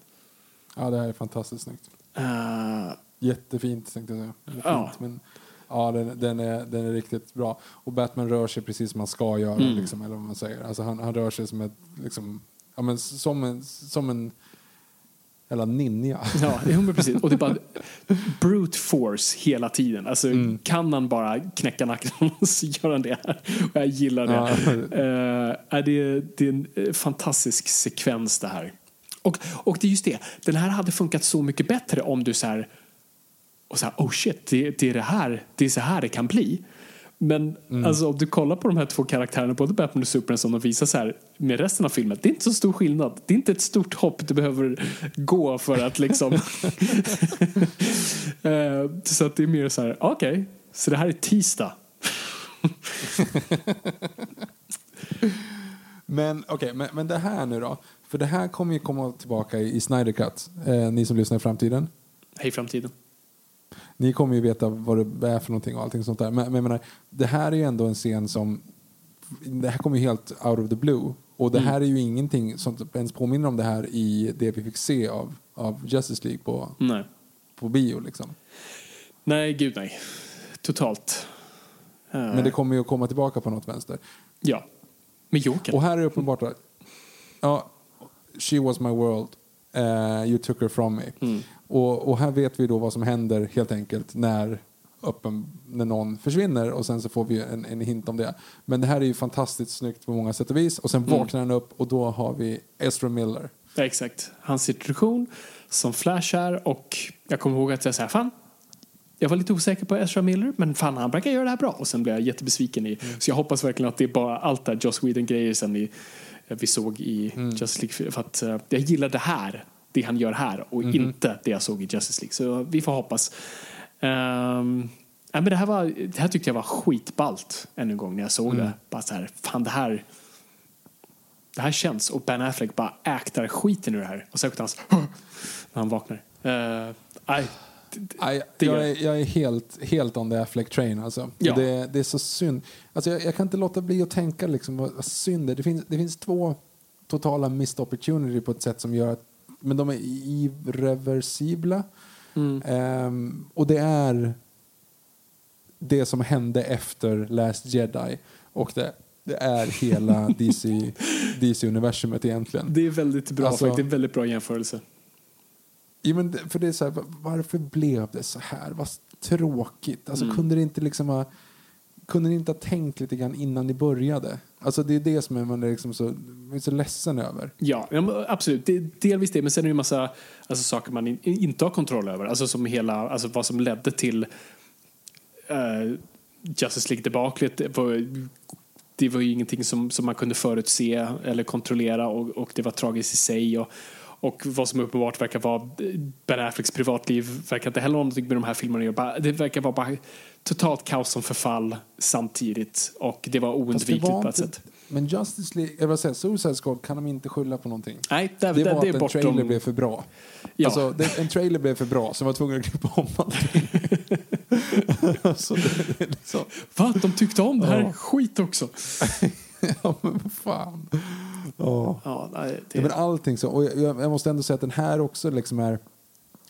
Ja, det här är fantastiskt snyggt. Uh, Jättefint tänkte jag säga. Ja. Men, ja, den, den, är, den är riktigt bra. Och Batman rör sig precis som han ska göra. Mm. Liksom, eller vad man säger. Alltså, han, han rör sig som, ett, liksom, ja, men, som en, som en jävla ninja. Ja, jo, men precis. Och det är bara brute force hela tiden. Alltså, Kan han bara knäcka nacken så gör han det. här. Och jag gillar det. Ja. Är det, det är en eh, fantastisk sekvens det här. Och, och det är just det, den här hade funkat så mycket bättre om du så här, och så här oh shit, det, det, är det, här, det är så här det kan bli. Men alltså, om du kollar på de här två karaktärerna, både Batman och Superman som de visar så här med resten av filmen, det är inte så stor skillnad. Det är inte ett stort hopp du behöver gå för att liksom... Eh, så att det är mer så här, okej, så det här är tisdag. Men okej, men, men det här nu då? För det här kommer ju komma tillbaka i, i Snyder Cut, eh, ni som lyssnar i framtiden. Hej framtiden. Ni kommer ju veta vad det är för någonting och allting sånt där. Men, men jag menar, det här är ju ändå en scen som... Det här kommer ju helt out of the blue. Och det Mm. här är ju ingenting som ens påminner om det här i det vi fick se av, av Justice League på, Nej. på bio. Liksom. Nej, gud nej. Totalt. Eh, Men det kommer ju att komma tillbaka på något vänster. Ja. Med Joker. Och här är det uppenbart att ja, she was my world, eh, you took her from me. Mm. Och, och här vet vi då vad som händer helt enkelt när, öppen, när någon försvinner och sen så får vi en, en hint om det. Men det här är ju fantastiskt snyggt på många sätt och vis och sen Mm. vaknar han upp och då har vi Ezra Miller. Ja, exakt. Hans situation som Flash är och jag kommer ihåg att jag sa fan, jag var lite osäker på Ezra Miller, men fan han verkar göra det här bra. Och sen blev jag jättebesviken i. Så jag hoppas verkligen att det är bara allt det här Joss Whedon-grejer sen i, vi såg i Justice League. För att eh, jag gillar det här, det han gör här och inte det jag såg i Justice League. Så vi får hoppas. Um, ja, men det, här var, det här tyckte jag var skitballt ännu en gång när jag såg det. Bara så här, fan det här det här känns och Ben Affleck bara äktar skiten ur det här. Och särskilt hans när han vaknar. Uh, Gör jag, är, jag är helt, helt on the Affleck train alltså. Ja. Det, det är så synd. Alltså jag, jag kan inte låta bli att tänka liksom vad, vad synd det. Det finns, det finns två totala missed opportunity på ett sätt som gör att men de är irreversibla. Mm. Ehm, och det är det som hände efter Last Jedi. Och det, det är hela DC, DC-universumet egentligen. det är väldigt bra Alltså- faktiskt. Det är en väldigt bra jämförelse. Ja, men för det är så här, va- varför blev det så här? Vad tråkigt. Alltså, Kunde det inte liksom ha, kunde ni inte ha tänkt lite grann innan ni började? Alltså, det är det som man är liksom så, så ledsen över. Ja, absolut. Det, delvis det, men sen är det en massa alltså, saker man in, inte har kontroll över. Alltså som hela, alltså vad som ledde till uh, Justice League-debaclet. Det var ju ingenting som, som man kunde förutse eller kontrollera och, och det var tragiskt i sig. Och, och vad som uppenbart verkar vara Ben Afflecks privatliv verkar inte heller ha någonting med de här filmerna Det verkar vara bara totalt kaos som förfall samtidigt och det var Fast det oundvikligt var på ett sätt. Men Justice League, jag vill säga, Suicide Squad kan de inte skylla på någonting. Nej, det, Det det, var det att är en bortom... trailer blev för bra. Ja. Alltså, det, en trailer blev för bra, så var tvungen att klippa om allting. alltså, det, det liksom, Va? De tyckte om det här? Ja. Skit också. ja, men vad fan. Ja. Ja, nej, det... Ja, men allting så. Och jag, jag måste ändå säga att den här också liksom är...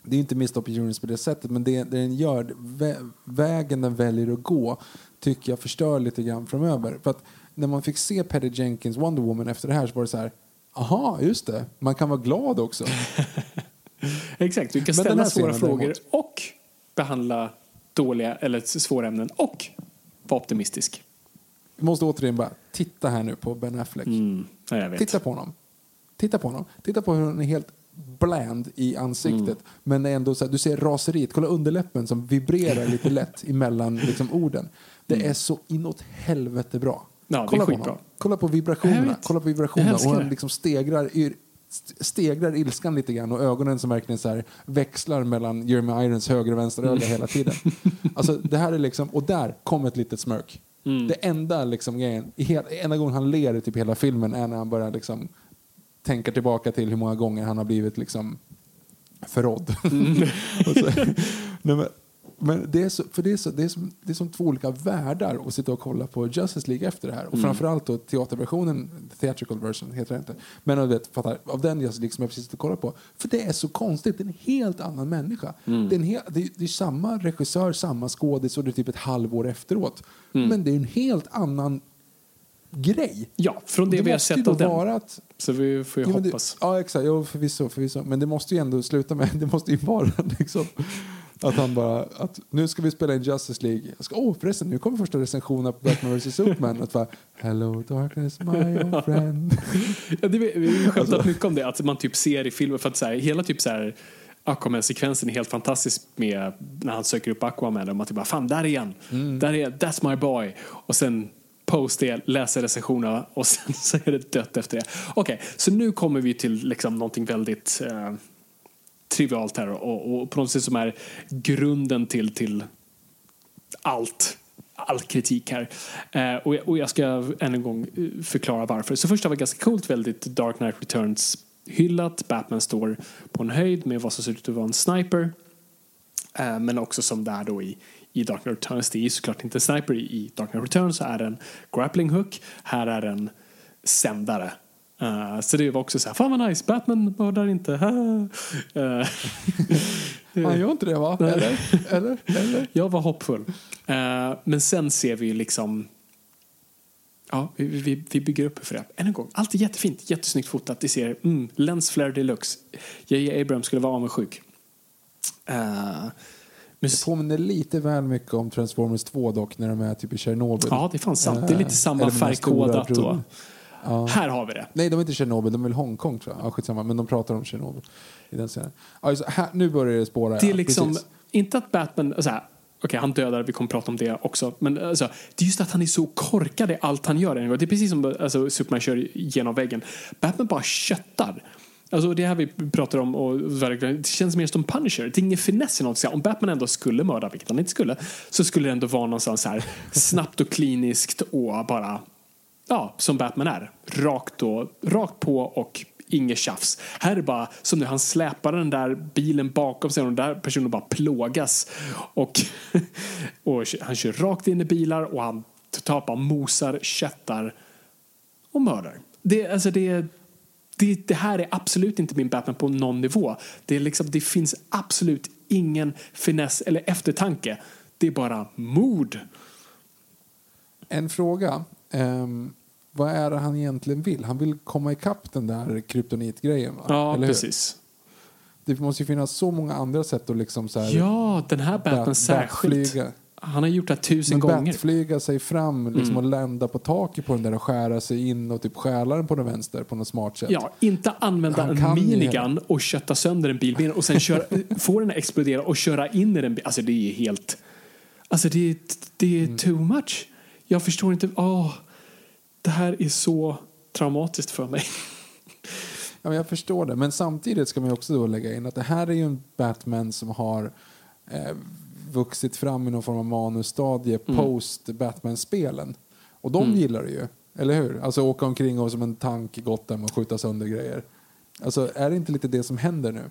Det är inte missed opportunities på det sättet, men det, det den gör, vä, vägen den väljer att gå tycker jag förstör lite grann framöver. För att när man fick se Patty Jenkins Wonder Woman efter det här så var det så här, aha, just det, man kan vara glad också. Exakt, du kan ställa svåra frågor däremot. och behandla dåliga eller svåra ämnen och vara optimistisk. Måste återigen bara titta här nu på Ben Affleck. Mm. Titta på honom. Titta på honom. Titta på hur han är helt bland i ansiktet. Mm. Men ändå så här, du ser raseriet. Kolla underläppen som vibrerar lite lätt emellan liksom, orden. Det är så inåt helvete bra. Mm. Ja, kolla på honom. Kolla på vibrationerna. Kolla på vibrationerna. Och han liksom stegrar, stegrar ilskan lite grann och ögonen som verkligen så här växlar mellan Jeremy Irons höger och vänster öga hela tiden. Alltså det här är liksom, och där kom ett litet smörk. Mm. Det enda liksom grejen, enda gången han ler i typ hela filmen är när han börjar liksom tänka tillbaka till hur många gånger han har blivit liksom förrådd. Och så, nej men, men det är, så, för det, är så, det, är som, det är som två olika världar att sitta och kolla på Justice League efter det här. Och framförallt då teaterversionen, theatrical version heter det inte. Men av, det, fattar, av den Justice League som jag precis sitter och kollar på. För det är så konstigt, det är en helt annan människa. Det, är hel, det, är, det är samma regissör, samma skådis och det är typ ett halvår efteråt. Men det är en helt annan grej. Ja, från det, vi har sett av den. att Så vi får ju Ja, hoppas. Det, ja, exakt. Jo, förvisso, förvisso. Men det måste ju ändå sluta med, det måste ju vara liksom, att han bara, att nu ska vi spela in Justice League. Jag ska, åh förresten, nu kommer första recensionen på Batman vs Superman. Att bara, Hello darkness my old friend. Ja, det, vi har ju Alltså- skämtat mycket om det, att man typ ser i filmer, för att så här, hela typ så här Aquaman-sekvensen är helt fantastisk med när han söker upp Aquaman och man typ bara fan där är han, Mm. där är that's my boy och sen post det, läser recensionerna och sen så är det dött efter det. Okej, så nu kommer vi till liksom någonting väldigt eh, trivialt här och, och på något sätt som är grunden till, till allt all kritik här. Eh, och, jag- och jag ska än en gång eh, förklara varför. Så först var ganska coolt, väldigt Dark Knight Returns hyllat. Batman står på en höjd med vad som ser ut att vara en sniper. Eh, men också som där då i, i Dark Knight Returns. Det är såklart inte en sniper. I, I Dark Knight Returns så är det en grappling hook. Här är en sändare. Eh, så det var också så här, fan vad nice, Batman mördar inte. Eh, Han gör inte det va? Eller? Eller? Eller? jag var hoppfull. Eh, men sen ser vi liksom Ja, vi, vi, vi bygger upp för det. Än en gång, allt är jättefint, jättesnyggt fotat. Det ser, mm, lens flare deluxe. J.J. Abrams skulle vara avundsjuk. Uh, men, Det påminner lite väl mycket om Transformers 2 dock, när de är typ i Tjernobyl. ja, det är fan sant. Det är lite samma färgkodat. Bron. Ja. Här har vi det. Nej, de är inte Tjernobyl, de är väl Hongkong tror jag. Ja, skitsamma, men de pratar om Tjernobyl i den scenen. Alltså, här, nu börjar det spåra. Det är ja, liksom, precis. inte att Batman, så här, okej han dödar, vi kommer prata om det också, men alltså, det är just att han är så korkad i allt han gör. Det är precis som alltså, Superman kör genom väggen. Batman bara köttar. Alltså det här vi pratar om och verkligen, det känns mer som Punisher. Det är ingen finess i något. Om Batman ändå skulle mörda, vilket han inte skulle, så skulle det ändå vara någonstans här snabbt och kliniskt och bara, ja, som Batman är. Rakt, och, rakt på och inget tjafs. Här är det bara som när han släpar den där bilen bakom sig och den där personen bara plågas. Och, och han kör rakt in i bilar och han totalt mosar, köttar och mördar. Det, alltså det, det, det här är absolut inte min Batman på någon nivå. Det, är liksom, det finns absolut ingen finess eller eftertanke. Det är bara mord. En fråga. Ehm, vad är det han egentligen vill? Han vill komma ikapp den där kryptonitgrejen va? Ja, Eller hur? precis. Det måste ju finnas så många andra sätt att liksom så här Ja, den här Batman bat- särskilt. batflyga. Han har gjort det tusen Men gånger. Mm. batflyga sig fram liksom, och lända på taket på den där och skära sig in och typ stjäla den på den vänster på något smart sätt. Ja, inte använda Han en kan ju minigun och kötta sönder en bil och sen köra, få den att explodera och köra in i den. Alltså det är helt... Alltså det är, det Mm. är too much. Jag förstår inte. Åh, det här är så traumatiskt för mig. Ja, men jag förstår det. Men samtidigt ska man också då lägga in att det här är ju en Batman som har eh, vuxit fram i någon form av manusstadie Mm. post Batman-spelen. Och de gillar det ju. Eller hur? Alltså åka omkring och som en tank i Gotham och skjuta sönder grejer. Alltså är det inte lite det som händer nu?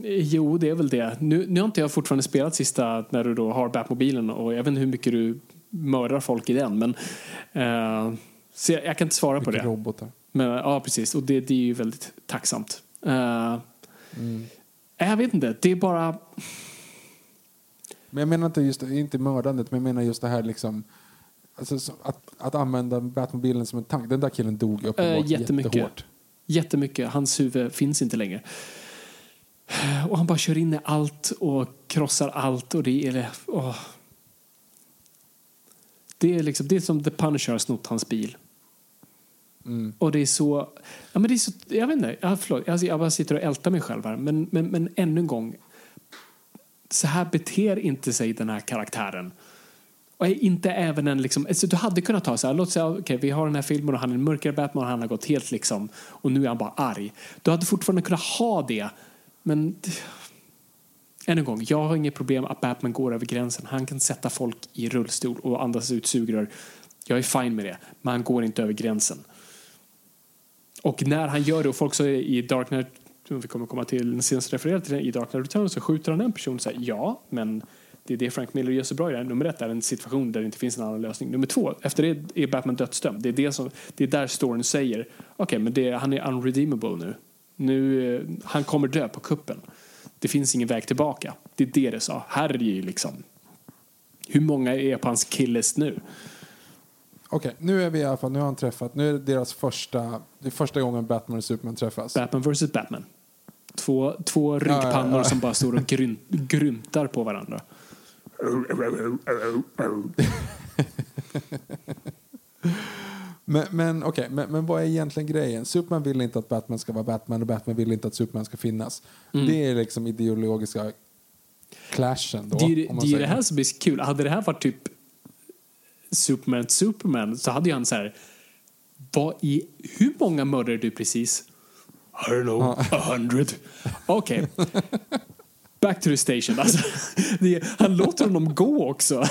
Jo, det är väl det. Nu, nu har inte jag fortfarande spelat sista när du då har Batmobilen och jag vet inte hur mycket du mördar folk i den. Men, eh, så jag, jag kan inte svara på Mycket det. robotar. Men, ja, precis. Och det, det är ju väldigt tacksamt. Eh, Jag vet inte. Det är bara... Men jag menar inte just inte mördandet, men jag menar just det här liksom Alltså, så- att, att använda Batmobilen som en tank. Den där killen dog uppenbart Eh, jättemycket. jättehårt. Jättemycket. Hans huvud finns inte längre. Och han bara kör in i allt och krossar allt. Och det är... Åh. Det är liksom det är som The Punisher har snott hans bil. Mm. Och det är så... Ja, men det är så jag vet inte. Ja, förlåt. jag, jag bara sitter och ältar mig själv här. Men, men, men ännu en gång. Så här beter inte sig den här karaktären. Och inte även en liksom, alltså du hade kunnat ta så här, låt säga, okej okay, vi har den här filmen och han är en mörkare Batman och han har gått helt liksom, och nu är han bara arg. Du hade fortfarande kunnat ha det, men än en gång, jag har inget problem att Batman går över gränsen. Han kan sätta folk i rullstol och andas ut sugrör. Jag är fine med det, men han går inte över gränsen. Och när han gör det och folk så i Dark Knight, vi kommer komma till den senaste refererade till den, i Dark Knight Returns så skjuter han en person och säger ja, men det är det Frank Miller gör så bra i det här. Nummer ett är en situation där det inte finns en annan lösning. Nummer två, efter det är Batman dödsdömd. Det är, det som, det är där storyn säger, okej okay, men det, han är unredeemable nu. nu eh, han kommer dö på kuppen. Det finns ingen väg tillbaka. Det är det det sa. Här är det ju liksom, hur många är på hans killes nu? Okej, nu är vi i alla fall, nu har han träffat, nu är det deras första, det är första gången Batman och Superman träffas. Batman vs Batman. Två, två ryggpannor ja, ja. som bara står och gryn, grymtar på varandra. Men, men okej, men, men vad är egentligen grejen? Superman vill inte att Batman ska vara Batman och Batman vill inte att Superman ska finnas. Mm. Det är liksom ideologiska clashen då. Det är man det, är det här som blir så kul. Hade det här varit typ Superman Superman så hade ju han så här vad i, hur många mördade du precis? I don't know, a hundred. Okej. Back to the station. Alltså, det, han låter honom gå också.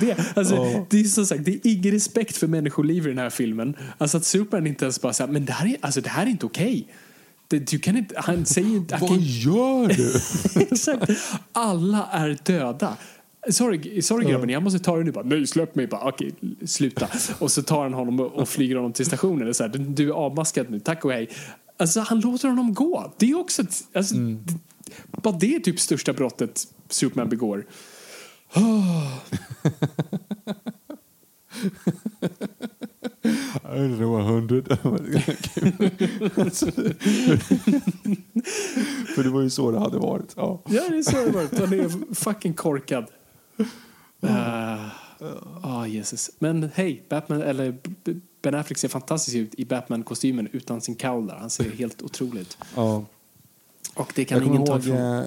Det. Alltså, Ja. det är som sagt, det är ingen respekt för människoliv i den här filmen. Alltså att Superman inte ens bara säger men det här är, alltså, det här är inte okej. Det- Du kan inte, han säger inte... Vad kan- gör du? Exakt. Alla är döda. Sorry, sorry grabben, jag måste ta dig nu. Bara, Nej, släpp mig. Bara, Okej, sluta. Och så tar han honom och flyger honom till stationen. Det är så här, "Du- är avmaskad nu, tack och hej. Alltså, han låter honom gå. Det är också ett, alltså, det, bara det är typ största brottet Superman begår. I don't know, 100. För det var ju så det hade varit. Ja. Ja, det är så det varit. Han är fucking korkad. Uh, oh, Jesus. Men hej, Batman, eller Ben Affleck ser fantastisk ut i Batman-kostymen utan sin cowl där. Han ser helt otrolig ut. Ja. Och det kan ingen ta ifrån. eh,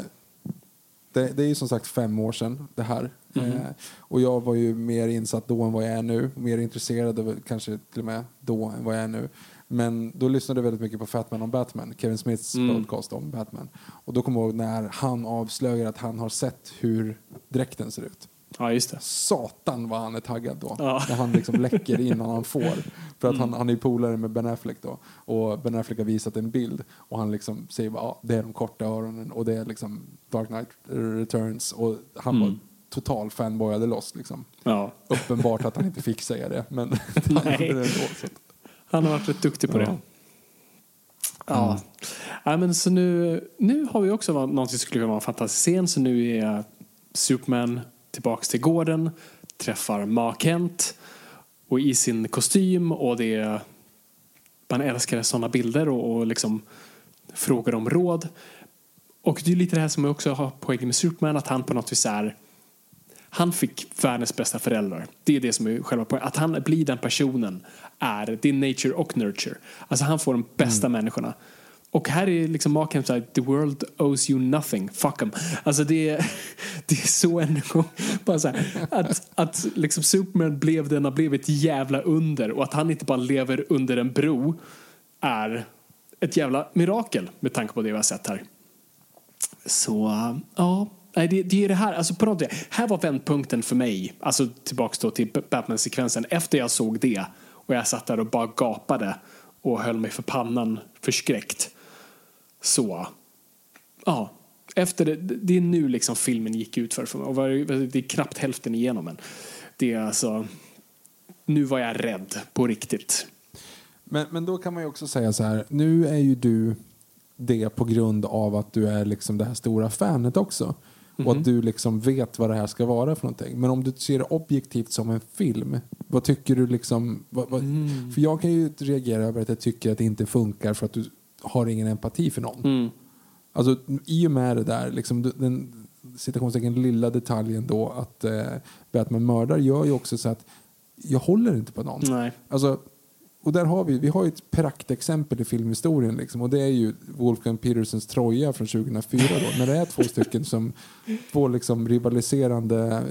det, det är ju som sagt fem år sedan det här. Mhm. Eh, och jag var ju mer insatt då än vad jag är nu. Mer intresserad av kanske till och med då än vad jag är nu. Men då lyssnade jag väldigt mycket på Fatman om Batman, Kevin Smiths Mm. podcast om Batman. Och då kommer jag ihåg när han avslöjar att han har sett hur dräkten ser ut. Ja, just det. Satan vad han är taggad då. Ja. När han liksom läcker innan han får. För att han, han är polare med Ben Affleck då. Och Ben Affleck har visat en bild. Och han liksom säger bara, ja, det är de korta öronen och det är liksom Dark Knight Returns. Och han var total fanboyade loss liksom. Ja. Uppenbart att han inte fick säga det. Men Nej. det ändå. Han har varit rätt duktig på det. Ja. ja men så nu, nu har vi också något som skulle kunna vara en fantastisk scen. Så nu är Superman tillbaks till gården, träffar Ma Kent och i sin kostym och det är, man älskar sådana bilder och, och liksom frågar om råd. Och det är lite det här som jag också har poäng med Superman, att han på något vis är han fick världens bästa föräldrar. Det är det som är själva poängen. Att han blir den personen är, det är nature och nurture. Alltså han får de bästa människorna. Och här är liksom maken så här, the world owes you nothing, fuck 'em. Alltså det är, det är så en gång, bara så här, att, att liksom Superman blev den han blev ett jävla under och att han inte bara lever under en bro är ett jävla mirakel med tanke på det vi har sett här. Så ja, Nej, det, det är det här. Alltså på något, sätt, här var vändpunkten för mig. Alltså tillbaks då till Batman-sekvensen. Efter jag såg det och jag satt där och bara gapade och höll mig för pannan förskräckt. Så, ja. Efter det, det är nu liksom filmen gick ut för, för mig. Och var, det är knappt hälften igenom men det är alltså, nu var jag rädd på riktigt. Men, men då kan man ju också säga så här, nu är ju du det på grund av att du är liksom det här stora fanet också. Och att du liksom vet vad det här ska vara för någonting. Men om du ser det objektivt som en film, vad tycker du liksom? Vad, vad, För jag kan ju reagera över att jag tycker att det inte funkar för att du har ingen empati för någon. Alltså i och med det där, liksom, den citationstecken lilla detaljen då att eh, Batman mördar gör ju också så att jag håller inte på någon. Nej. Alltså, och där har vi, vi har ju ett praktexempel i filmhistorien liksom, och det är ju Wolfgang Petersens Troja från 2004 då, när det är två stycken som två liksom rivaliserande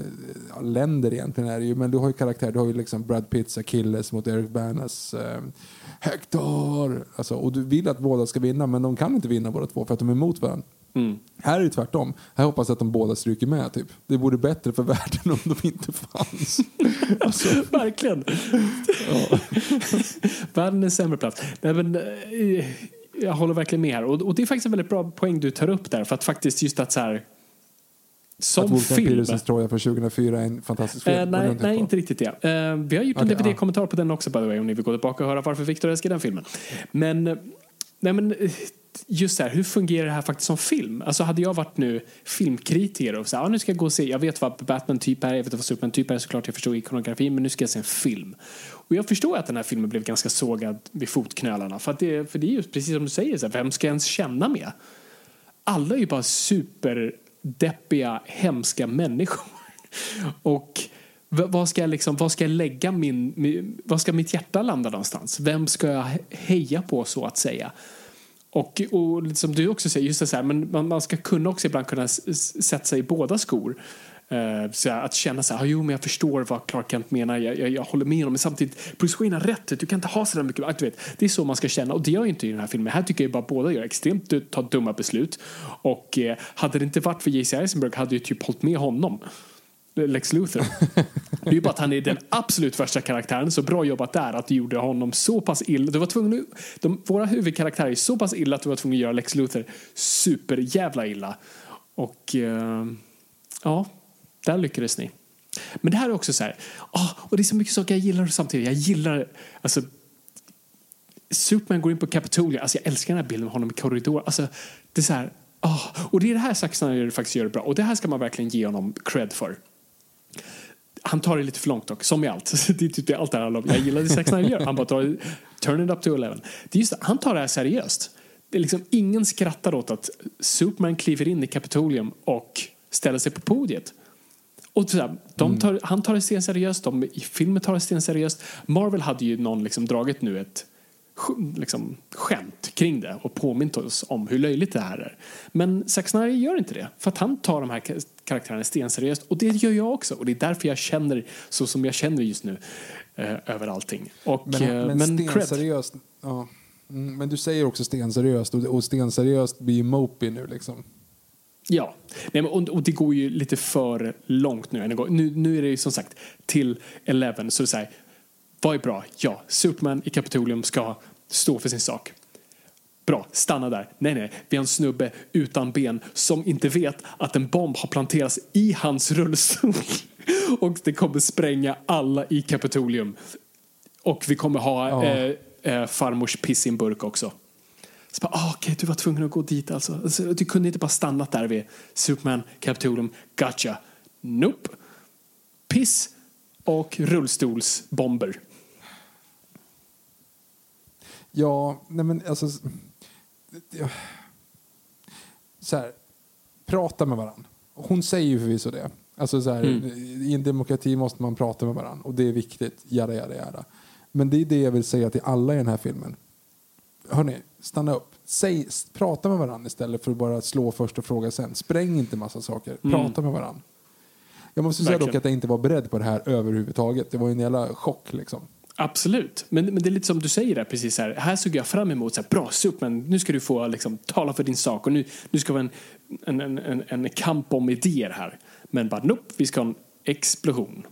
ja, länder egentligen är det ju, men du har ju karaktär, du har ju liksom Brad Pitts Achilles mot Eric Bernas eh, Hector, alltså, och du vill att båda ska vinna men de kan inte vinna båda två för att de är emot varandra. Här är det tvärtom. Här hoppas jag att de båda stryker med. Typ. Det vore bättre för världen om de inte fanns. alltså, Verkligen. Världen är en sämre plats. Nej, men, eh, jag håller verkligen med här. Och, och det är faktiskt en väldigt bra poäng du tar upp där. För att faktiskt just att så här. Som att Wolfgang film. Petersens Troja från 2004 är en fantastisk film. Eh, nej, nej på. inte riktigt det. Eh, vi har gjort en Okej, DVD-kommentar på den också by the way, om ni vill gå tillbaka och höra varför Victor älskar den filmen. Men, eh, nej, men just så här, hur fungerar det här faktiskt som film? Alltså hade jag varit nu filmkritiker och så här, ah, nu ska jag gå och se, jag vet vad Batman typ är, jag vet vad Superman typ är, såklart jag förstår ikonografin, men nu ska jag se en film. Och jag förstår att den här filmen blev ganska sågad vid fotknölarna, för, att det, för det är ju precis som du säger, så här, vem ska jag ens känna med? alla är ju bara superdeppiga, hemska människor. Och vad ska jag liksom, vad ska jag lägga min, vad ska mitt hjärta landa någonstans? Vem ska jag heja på så att säga? Och, och som du också säger, just det så här, men man, man ska kunna också ibland kunna s- s- sätta sig i båda skor. Uh, så att känna så här, ah, jo men jag förstår vad Clark Kent menar, jag, jag, jag håller med honom, men samtidigt, Bruce Wayne har rätt, du kan inte ha sådär mycket, du vet, det är så man ska känna och det gör ju inte i den här filmen. Här tycker jag bara båda gör extremt tar dumma beslut och uh, hade det inte varit för J.C. Eisenberg hade jag typ hållit med honom. Lex Luthor. Det är ju bara att han är den absolut värsta karaktären. Så bra jobbat där att du gjorde honom så pass illa. Du var tvungen att, de, våra huvudkaraktärer är så pass illa att du var tvungen att göra Lex Luthor superjävla illa. Och eh, ja, där lyckades ni. Men det här är också så här, oh, och det är så mycket saker jag gillar samtidigt. Jag gillar, alltså Superman går in på Capitolium, alltså jag älskar den här bilden med honom i korridoren. Alltså, det är så här, oh, och det är det här Zack Snyder faktiskt gör bra. Och det här ska man verkligen ge honom cred för. Han tar det lite för långt dock, som i allt. Det är typ allt det här Jag gillar det Zack Snyder gör. Han bara tar turn it up to eleven. Det är just det, han tar det här seriöst. Det är liksom, ingen skrattar åt att Superman kliver in i Capitolium och ställer sig på podiet. Och så här, de mm. tar, Han tar det seriöst, de i filmen tar det seriöst. Marvel hade ju någon liksom dragit nu ett liksom, skämt kring det och påmint oss om hur löjligt det här är. Men Zack Snyder gör inte det, för att han tar de här karaktärerna stenseriöst och det gör jag också och det är därför jag känner så som jag känner just nu eh, över allting. Och, men eh, men, men stenseriöst, ja. Mm, men du säger också stenseriöst och, och stenseriöst blir ju mopey nu liksom. Ja, Nej, men, och, och, det går ju lite för långt nu. Nu, nu är det ju som sagt till Eleven så det är så här, vad är bra? Ja, Superman i Kapitolium ska stå för sin sak. Bra, stanna där. Nej, nej, vi har en snubbe utan ben som inte vet att en bomb har planterats i hans rullstol. och det kommer spränga alla i Kapitolium. Och vi kommer ha ja. eh, eh, farmors piss i en burk också. Så bara, ah, okej, okay, du var tvungen att gå dit alltså. alltså. Du kunde inte bara stannat där vid Superman, Kapitolium, gotcha. Nope. Piss och rullstolsbomber. Ja, nej men alltså... Så här, prata med varandra. Hon säger ju förvisso det. Alltså så här, mm. I en demokrati måste man prata med varandra och det är viktigt. Jada, jada, jada. Men det är det jag vill säga till alla i den här filmen. Hörni, stanna upp. Säg, prata med varandra istället för att bara slå först och fråga sen. Spräng inte massa saker. Mm. Prata med varandra. Jag måste Verkligen. säga dock att jag inte var beredd på det här överhuvudtaget. Det var en jävla chock liksom. Absolut, men, men det är lite som du säger där precis här. Här såg jag fram emot så här, bra men nu ska du få liksom, tala för din sak och nu, nu ska vi ha en, en, en, en kamp om idéer här. Men bara nope, vi ska ha en explosion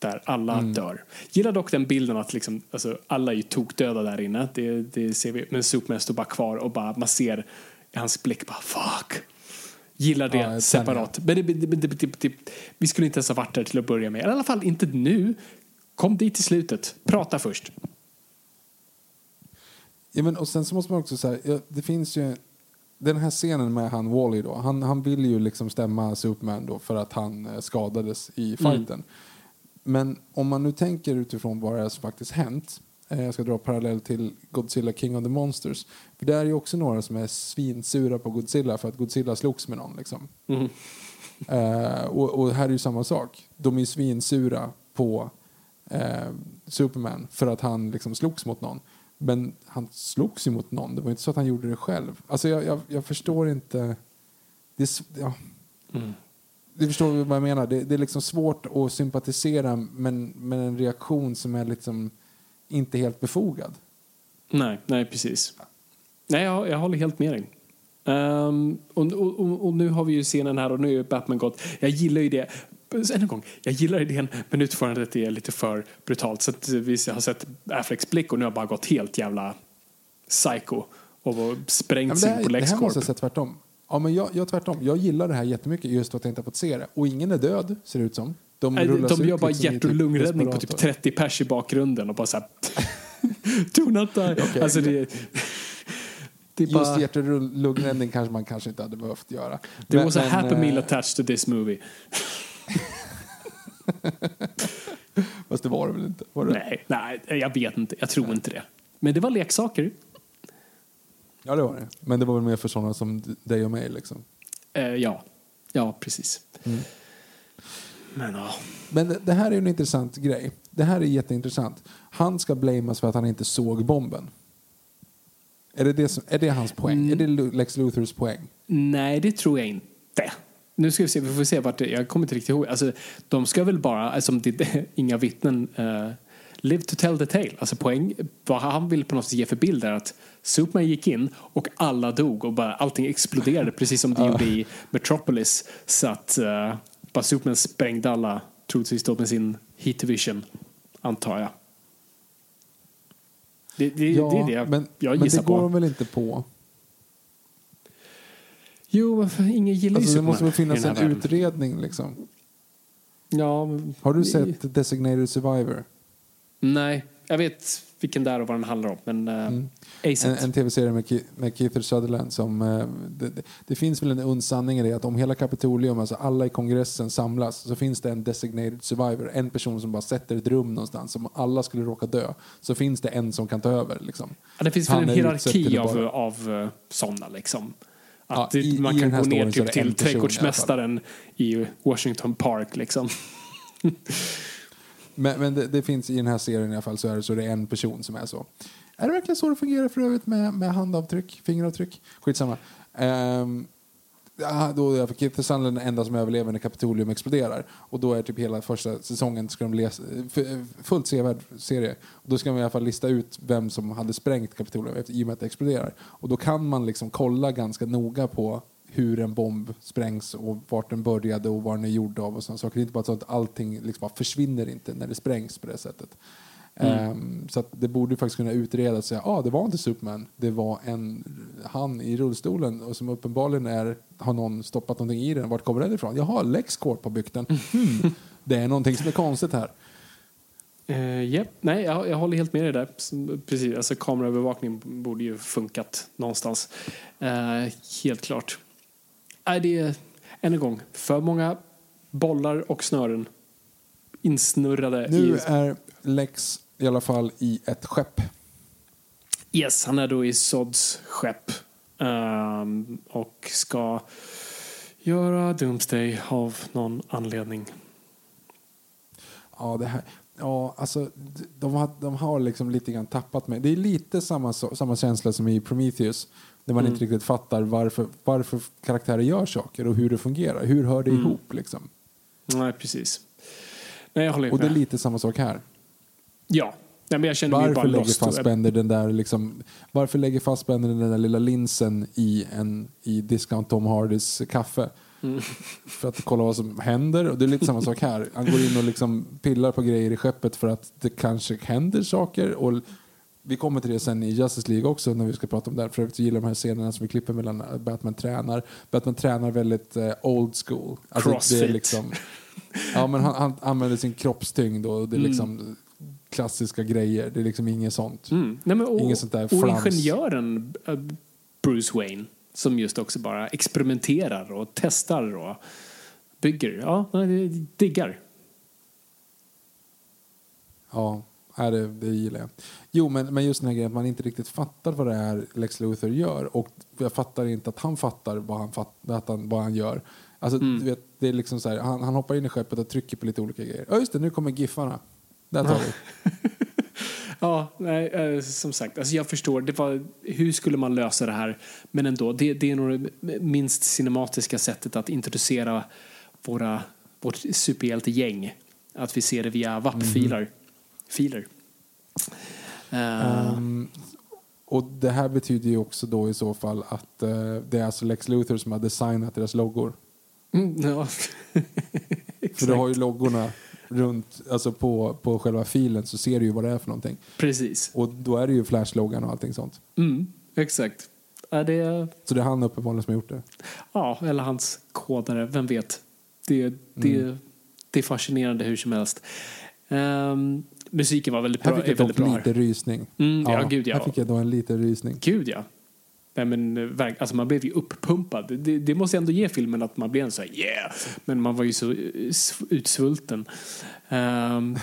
där alla mm. dör. Gillar dock den bilden att liksom, alltså, alla är ju tokdöda där inne. Det, det ser vi. Men Superman står bara kvar och bara, man ser i hans blick bara fuck. Gillar det ja, separat. Men det, det, vi skulle inte ens ha varit där till att börja med. I alla fall inte nu. Kom dit i slutet. Prata först. Ja, men, och sen så måste man också säga, ja, det finns ju den här scenen med han Wally då, han, han vill ju liksom stämma Superman då för att han eh, skadades i mm. fighten. Mm. Men om man nu tänker utifrån vad det är som faktiskt hänt, eh, jag ska dra parallell till Godzilla King of the Monsters, för det är ju också några som är svinsura på Godzilla för att Godzilla slogs med någon liksom. Mm. Uh, och, och, här är ju samma sak. De är svinsura på eh, Superman för att han liksom slogs mot någon. Men han slogs ju mot någon. Det var inte så att han gjorde det själv. Alltså jag, jag, jag förstår inte. Det, ja. Mm. Du förstår vad jag menar. Det, det, är liksom svårt att sympatisera med, med en reaktion som är liksom inte helt befogad. Nej, nej precis. Nej, jag, jag håller helt med dig. Um, och, och, och, nu har vi ju scenen här och nu är Batman gått. Jag gillar ju det än en gång, jag gillar idén men utförandet är lite för brutalt. Så att vi har sett Afflecks blick och nu har bara gått helt jävla psycho och sprängt ja, in på LexCorp. Det här måste jag säga tvärtom. Ja, men jag, jag tvärtom. Jag gillar det här jättemycket just för att jag inte har fått se det. Och ingen är död, ser det ut som. De, Nej, de gör bara liksom hjärt och typ lungräddning på typ 30 pers i bakgrunden och bara såhär... Do not die. Okay. Alltså det, det Just bara... hjärt och lungräddning kanske man kanske inte hade behövt göra. There was a happy meal attached to this movie. Fast det var det väl inte? Det? Nej, nej, jag vet inte. Jag tror nej. inte det. Men det var leksaker. Ja, det var det. Men det var väl mer för sådana som dig och mig liksom? Eh, ja. Ja, precis. Mm. Men ja. Men det här är en intressant grej. Det här är jätteintressant. Han ska blamas för att han inte såg bomben. Är det, det som, är det hans poäng? Mm. Är det Lex Luthers poäng? Nej, det tror jag inte. Nu ska vi se, vi får se vart det, jag kommer inte riktigt ihåg. Alltså, de ska väl bara, alltså, det, inga vittnen, uh, live to tell the tale. Alltså poäng, vad han vill på något sätt ge för bild är att Superman gick in och alla dog och bara allting exploderade precis som det gjorde i Metropolis. Så att uh, bara Superman sprängde alla, troligtvis då med sin heat vision, antar jag. Det, det, Ja, det är det jag, men, jag men gissar det går på. de väl inte på? Jo, varför- ingen gillar ju Alltså, det Superman måste väl i finnas en världen. utredning liksom. Ja, Har du det- sett Designated Survivor? Nej, jag vet vilken där och vad den handlar om, men uh, Mm. ej En, en tv-serie med, Ki- med Keith Sutherland som... eh, det, det, det finns väl en und sanning i det att om hela Kapitolium, alltså alla i kongressen samlas så finns det en designated survivor, en person som bara sätter ett rum någonstans. Om alla skulle råka dö så finns det en som kan ta över. Liksom. Ja, det finns väl en hierarki av, av uh, sådana liksom. Att Ja, i- man kan gå ner är typ till trädgårdsmästaren i Washington Park liksom. Men, men det, det finns i den här serien i alla fall så är det, så är det en person som är så. Är det verkligen så det fungerar för övrigt med, med handavtryck, fingeravtryck? Skitsamma. Um, ja, då är för Keith Sutherland den enda som överlever när Kapitolium exploderar. Och då är typ hela första säsongen ska de läsa, fullt sevärd serie. Och då ska man i alla fall lista ut vem som hade sprängt Kapitolium efter, i och med att det exploderar. Och då kan man liksom kolla ganska noga på hur en bomb sprängs och vart den började och vad den är gjord av och sådana saker. Det är inte bara så att allting liksom bara försvinner inte när det sprängs på det sättet. Ehm, så att det borde faktiskt kunna utredas och säga ah, det var inte Superman, det var en han i rullstolen och som uppenbarligen är, har någon stoppat någonting i den. Vart kommer den ifrån? Jaha, LexCorp har byggt den. Hmm. Det är någonting som är konstigt här. Uh, yep. Nej, jag, jag håller helt med dig där. Precis, alltså kameraövervakning borde ju funkat någonstans. Eh, helt klart. Nej, det är, än en gång, för många bollar och snören insnurrade Nu i... är Lex i alla fall i ett skepp. Yes, han är då i Sods skepp ehm, och ska göra Doomsday av någon anledning. Ja, det här, ja alltså, de har, de har liksom lite grann tappat mig. Det är lite samma, samma känsla som i Prometheus. Där man inte riktigt fattar varför, varför karaktärer gör saker och hur det fungerar. Hur hör det ihop liksom? Nej, precis. Nej, jag håller Och det är med. lite samma sak här. Ja, Nej, men jag känner mig bara Varför lägger. Fassbender den där liksom, varför lägger Fassbender den där lilla linsen i, en, i Discount Tom Hardys kaffe? Mm. För att kolla vad som händer. Och det är lite samma sak här. Han går in och liksom pillar på grejer i skeppet för att det kanske händer saker. Och vi kommer till det sen i Justice League också när vi ska prata om det. För övrigt gillar de här scenerna som vi klipper mellan Batman tränar. Batman tränar väldigt eh, old school. Alltså, Det är Crossfit. liksom, ja, men han, han använder sin kroppstyngd och det är liksom klassiska grejer. Det är liksom inget sånt. Mm. Nej, men, och, Inget sånt där och flams. ingenjören eh, Bruce Wayne som just också bara experimenterar och testar och bygger. Ja, diggar. Ja, det, det gillar jag. Jo, men, men just den här grejen att man inte riktigt fattar vad det är Lex Luthor gör. Och jag fattar inte att han fattar vad han, fatt, att han, vad han gör. Alltså, Mm. du vet, det är liksom så här, han, han hoppar in i skeppet och trycker på lite olika grejer. Ja, just det, nu kommer giffarna. Där tar vi. Ja, nej, eh, som sagt, alltså jag förstår. Det var, hur skulle man lösa det här? Men ändå, det, det är nog det minst cinematiska sättet att introducera våra, vårt superhjältegäng. Att vi ser det via WAP-filer. Filer. Eh, Ehm, och det här betyder ju också då i så fall att eh, det är alltså Lex Luthor som har designat deras loggor. mm, ja. För du har ju loggorna runt, alltså på, på själva filen så ser du ju vad det är för någonting. Precis. Och då är det ju Flash-loggan och allting sånt. Mm, exakt. Ja, det, Så det är han uppenbarligen som har gjort det. ja, eller hans kodare, vem vet. Det, det, Mm. det är fascinerande hur som helst. Ehm, musiken var väldigt Här bra. fick jag är dock lite här. rysning. Mm, ja, gud, ja. Här fick jag då en liten rysning. Gud ja. Nej, men, eh, alltså, man blev ju uppumpad. Det, det måste ändå ge filmen att man blev en så här yeah. Men man var ju så eh, utsvulten. Ehm,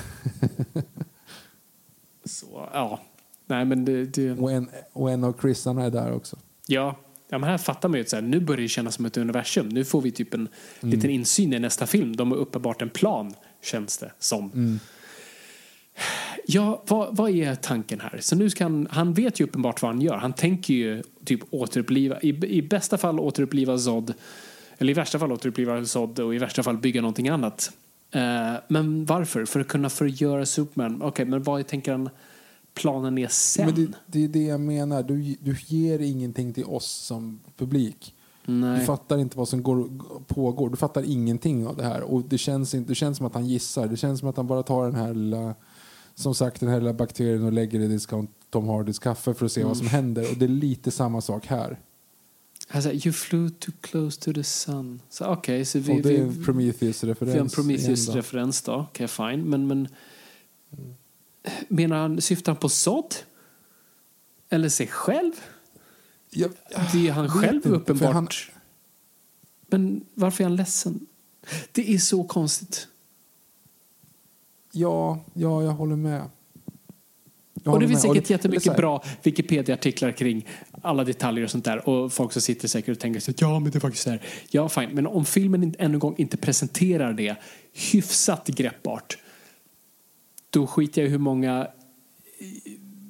så ja. Nej men det, det Och en, och en av Chrisarna är där också. ja. Ja, men här fattar man ju att så här, nu börjar det kännas som ett universum. Nu får vi typ en liten insyn i nästa film. De har uppenbart en plan, känns det som. Ja, vad, vad är tanken här? Så nu ska han, han vet ju uppenbart vad han gör. Han tänker ju typ återuppliva, i, i bästa fall återuppliva Zod Eller i värsta fall bli sådd och i värsta fall bygga någonting annat. Eh, men varför? För att kunna förgöra Superman? Okej, okay, men vad tänker han planen är sen? Men det, det är det jag menar. Du, du ger ingenting till oss som publik. Nej. Du fattar inte vad som går, pågår. Du fattar ingenting av det här. Och det känns, inte, det känns som att han gissar. Det känns som att han bara tar den här lilla, som sagt, den här lilla bakterien och lägger i discount Tom Hardys kaffe för att se mm. vad som händer. Och det är lite samma sak här. Alltså, you flew too close to the sun. Så okay, så vi, och det är en Prometheus-referens. Vi har en Prometheus-referens då. Okej, okay, fine. Men, men mm. menar han, syftar han på Sod? Eller sig själv? Jag, det är han själv inte, uppenbart. Han... Men varför är han ledsen? Det är så konstigt. Ja, ja jag håller med. Jag och det finns säkert jättemycket bra Wikipedia-artiklar kring alla detaljer och sånt där. Och folk som sitter säkert och tänker så ja men det är faktiskt så här. Ja fine, men om filmen ännu en gång inte presenterar det hyfsat greppbart. Då skiter jag i hur många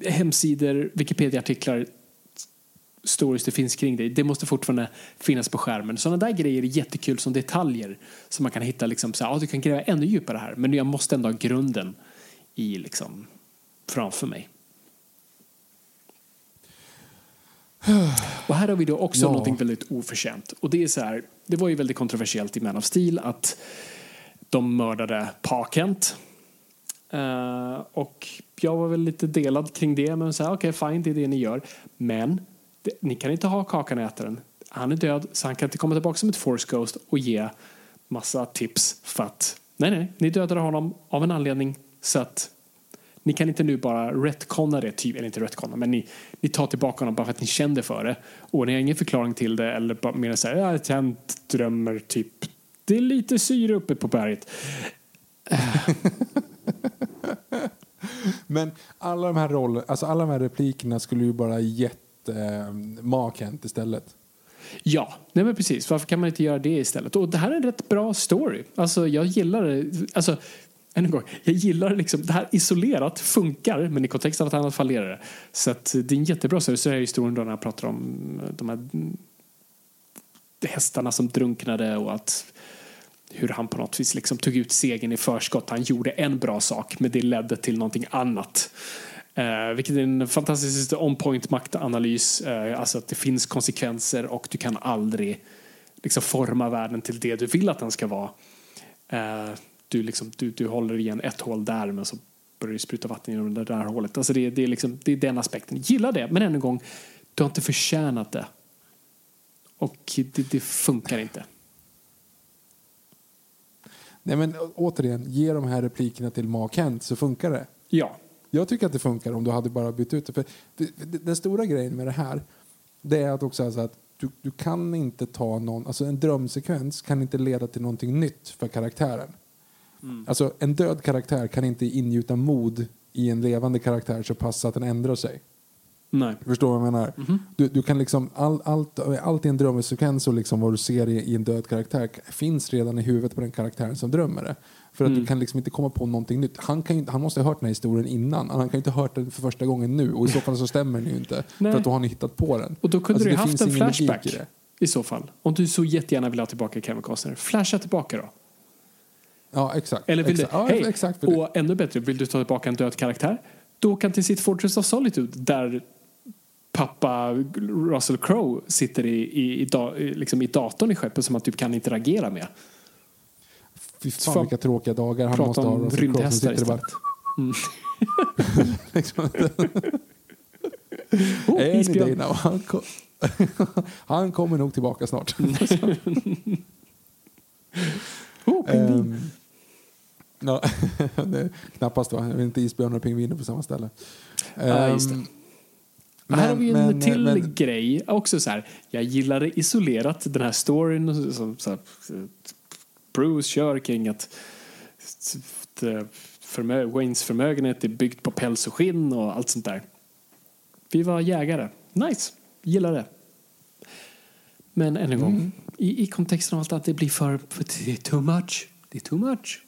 eh, hemsidor, Wikipedia-artiklar stories det finns kring det. Det måste fortfarande finnas på skärmen. Sådana där grejer är jättekul som detaljer som man kan hitta liksom så här, ah, du kan gräva ännu djupare här men jag måste ändå ha grunden i liksom framför mig. Och här har vi då också ja. någonting väldigt oförtjänt. Och det är så här, det var ju väldigt kontroversiellt i Man of Steel att de mördade Pa Kent. Uh, och jag var väl lite delad kring det, men så här, okej okay, fine, det är det ni gör. Men ni kan inte ha Kakan och äta den. Han är död, så han kan inte komma tillbaka som ett Force Ghost och ge massa tips för att nej, nej, ni dödade honom av en anledning så att ni kan inte nu bara retconna det, typ, eller inte retconna, men ni, ni tar tillbaka honom bara för att ni kände för det. Och ni har ingen förklaring till det eller bara mer så här, ja, jag drömmer typ, det är lite syre uppe på berget. men alla de här rollerna, alltså alla de här replikerna skulle ju bara gett eh, Mark istället. Ja, nej men precis. Varför kan man inte göra det istället? Och det här är en rätt bra story. Alltså jag gillar det. Alltså, än en gång, jag gillar liksom, det här isolerat funkar, men i kontext av att annat fallerar det. Så att det är en jättebra story. Så är historien då när jag pratar om eh, de här hästarna som drunknade och att hur han på något vis liksom tog ut segern i förskott. Han gjorde en bra sak, men det ledde till någonting annat. Eh, vilket är en fantastisk on-point maktanalys. Eh, alltså att det finns konsekvenser och du kan aldrig liksom forma världen till det du vill att den ska vara. Eh, du, liksom, du, du håller igen ett hål där men så börjar det spruta vatten genom det där hålet. Alltså det, det, är liksom, det är den aspekten. Gilla det, men än en gång, du har inte förtjänat det. Och det, det funkar inte. Nej men återigen, ge de här replikerna till Mark Kent så funkar det. Ja. Jag tycker att det funkar om du hade bara bytt ut det. För det, den stora grejen med det här det är att också alltså att du, du kan inte ta någon, alltså en drömsekvens kan inte leda till någonting nytt för karaktären. Mm. Alltså en död karaktär kan inte ingjuta mod i en levande karaktär så pass att den ändrar sig. Nej. Förstår vad jag menar? Mm -hmm. du, du, kan liksom, all, allt, allt i en drömsekvens och liksom vad du ser i, i, en död karaktär finns redan i huvudet på den karaktären som drömmer det. För att mm. du kan liksom inte komma på någonting nytt. Han, kan ju, han måste ha hört den här historien innan. Han kan ju inte ha hört den för första gången nu. Och i så fall så stämmer den ju inte. Nej. För att då har ni hittat på den. Och då kunde alltså, du haft en flashback i, i, så fall. Om du så jättegärna vill ha tillbaka Kevin Costner. Flasha tillbaka då. Ja, exakt. Eller vill exakt. du, ja, exakt och ännu bättre, vill du ta tillbaka en död karaktär? Då kan till sitt Fortress of Solitude där pappa Russell Crowe sitter i, i, i, da, liksom i datorn i skeppet som man typ kan interagera med. Fy fan vilka tråkiga dagar han måste ha. Crowe som sitter bara... Mm. liksom. oh, isbjörn. Han, kom, han kommer nog tillbaka snart. oh, um, no, knappast va? Inte isbjörnar och pingviner på samma ställe. Um, uh, men, här har vi en men, till men, grej. Också så här, jag gillar det isolerat, den här storyn som så här, Bruce kör kring att förmö Waynes förmögenhet är byggt på päls och skinn och allt sånt där. Vi var jägare. Nice, gillar det. Men än en gång, mm. i, i kontexten av allt att det blir för, för det är too much. Det är too much.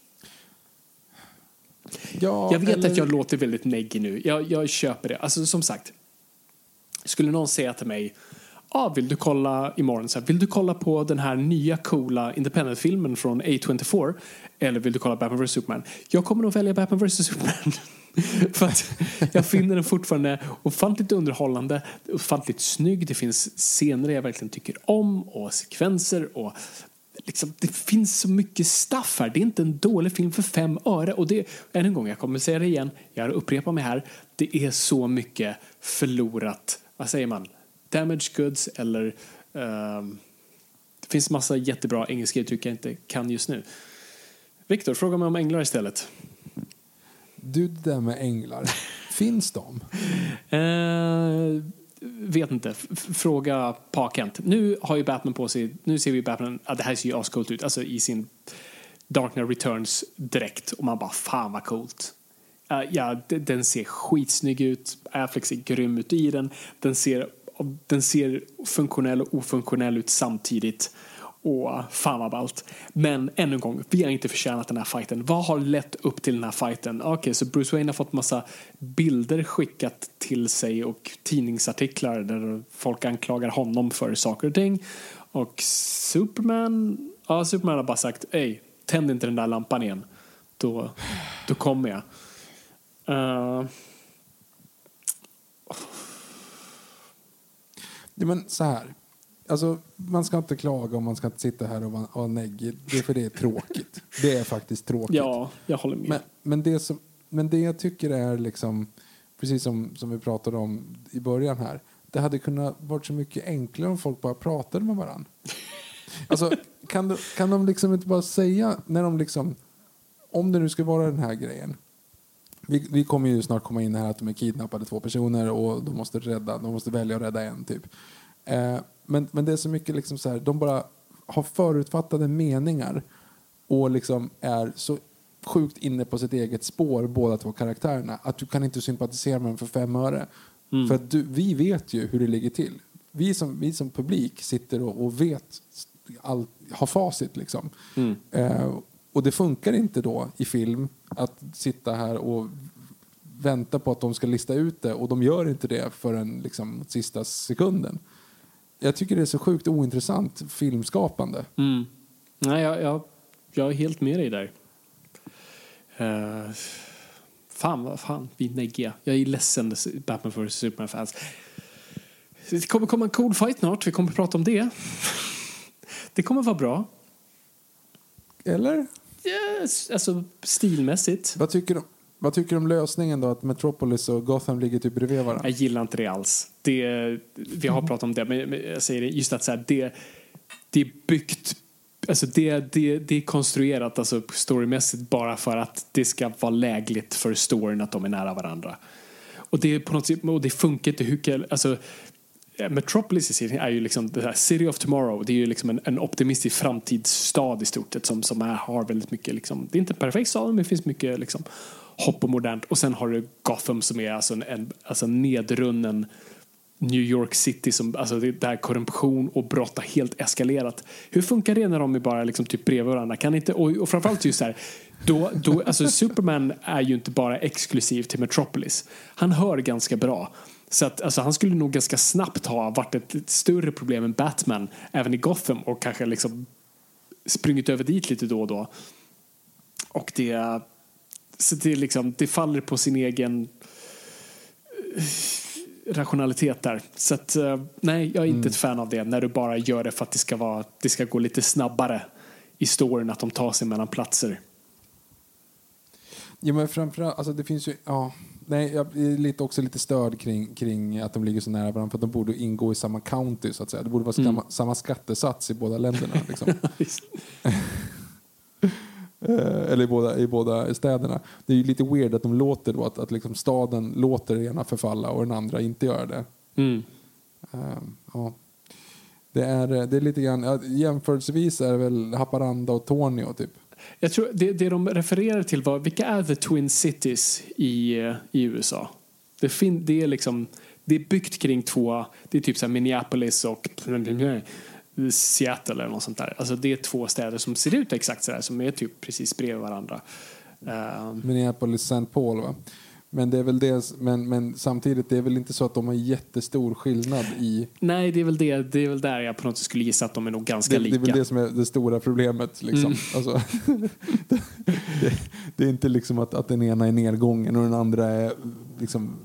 Ja, jag vet eller... att jag låter väldigt neggig nu. Jag, jag köper det. Alltså som sagt, skulle någon säga till mig ah, vill du kolla imorgon, så här, vill du kolla på den här nya coola independent-filmen från A24 eller vill du kolla Batman vs Superman? Jag kommer nog välja Batman vs Superman. För att jag finner den fortfarande ofantligt underhållande, ofantligt snygg. Det finns scener jag verkligen tycker om och sekvenser och liksom, det finns så mycket staff här. Det är inte en dålig film för fem öre. Och det, än en gång, jag kommer säga det igen, jag upprepar mig här. Det är så mycket förlorat, vad säger man, damage goods eller ehm, det finns massa jättebra engelska uttryck jag inte kan just nu. Viktor, fråga mig om änglar istället. Du, det där med änglar. Finns de? Eh, vet inte. F- fråga Parkent. Nu har ju Batman på sig, nu ser vi Batman, ja, det här ser ju ascoolt ut, alltså i sin Dark Knight Returns direkt och man bara fan vad coolt. Uh, ja, den ser skitsnygg ut, Affleck ser grym ut i den, den ser, den ser funktionell och ofunktionell ut samtidigt. Och fan vad ballt. Men ännu en gång, vi har inte förtjänat den här fighten. Vad har lett upp till den här fighten? Okej, så Bruce Wayne har fått massa bilder skickat till sig och tidningsartiklar där folk anklagar honom för saker och ting. Och Superman, ja Superman har bara sagt, ej, tänd inte den där lampan igen. Då, då kommer jag. Eh, Ja, men så här. Alltså, man ska inte klaga och man ska inte sitta här och vara vara neggig. Det är för det är tråkigt. Det är faktiskt tråkigt. ja, jag håller med. Men, men, det som, men det jag tycker är liksom, precis som, som vi pratade om i början här. Det hade kunnat varit så mycket enklare om folk bara pratade med varandra. Alltså, kan, de, kan de liksom inte bara säga när de liksom, om det nu ska vara den här grejen. Vi, vi kommer ju snart komma in här att de är kidnappade två personer och de måste rädda, de måste välja att rädda en typ. Eh, men, men det är så mycket liksom så här, de bara har förutfattade meningar och liksom är så sjukt inne på sitt eget spår båda två karaktärerna att du kan inte sympatisera med dem för fem öre. För att du, vi vet ju hur det ligger till. Vi som, vi som publik sitter och, och vet, all, har facit liksom. Eh, och det funkar inte då i film att sitta här och vänta på att de ska lista ut det och de gör inte det förrän liksom sista sekunden. Jag tycker det är så sjukt ointressant filmskapande. Mm. Nej, jag, jag, jag är helt med dig där. Uh, fan, vad fan, vi neggiga. Jag är ledsen, Batman vs Superman-fans. Det kommer komma en cool fight snart, vi kommer prata om det. Det kommer vara bra. Eller? Yes, alltså stilmässigt. Vad tycker, du, vad tycker du om lösningen då att Metropolis och Gotham ligger typ bredvid varandra? Jag gillar inte det alls. Det, vi har pratat om det, men jag säger det, just att så här, det, det är byggt Alltså det, det, det är konstruerat alltså storymässigt bara för att det ska vara lägligt för storyn att de är nära varandra. Och det, är på något sätt, och det funkar inte hur alltså, Eh, Metropolis i serien är ju liksom det här City of Tomorrow. Det är ju liksom en, en optimistisk framtidsstad i stort sett som, som är, har väldigt mycket, liksom, det är inte en perfekt stad men det finns mycket liksom, hopp och modernt. Och sen har du Gotham som är alltså en, en alltså nedrunnen New York City som, alltså det, där korruption och brott har helt eskalerat. Hur funkar det när de är bara liksom typ bredvid varandra? Kan inte, och, och framförallt just här, då, då, alltså Superman är ju inte bara exklusiv till Metropolis. Han hör ganska bra. Så att, alltså, han skulle nog ganska snabbt ha varit ett, ett större problem än Batman även i Gotham och kanske liksom sprungit över dit lite då och då. Och det, så det, liksom, det faller på sin egen eh, rationalitet där. Så att, eh, nej, jag är inte ett fan av det när du bara gör det för att det ska, vara, det ska gå lite snabbare i storyn att de tar sig mellan platser. Ja, men framförallt, alltså det finns ju, ja, nej, jag är lite, också lite störd kring, kring att de ligger så nära varandra för att de borde ingå i samma county så att säga. Det borde vara samma, samma skattesats i båda länderna. Liksom. Eh, Eller i båda, i båda städerna. Det är ju lite weird att de låter då att, att liksom staden låter den ena förfalla och den andra inte gör det. Mm. Eh, ja. Det är, det är lite grann, jämförelsevis är det väl Haparanda och Tornio typ. Jag tror det, det de refererar till var, vilka är the Twin Cities i, eh, i USA? Det, fin, det är liksom, det är byggt kring två, det är typ så Minneapolis och Seattle eller något sånt där. Alltså det är två städer som ser ut exakt så där, som är typ precis bredvid varandra. Eh, um, Minneapolis, St. Paul va? Men, det är väl det, men, men samtidigt, det är väl inte så att de har jättestor skillnad i... Nej, det är väl, det, det är väl där jag på något sätt skulle gissa att de är nog ganska Det, det lika. är väl det som är det stora problemet. Liksom. Mm. Alltså, det, det är inte liksom att, att den ena är nedgången och den andra är liksom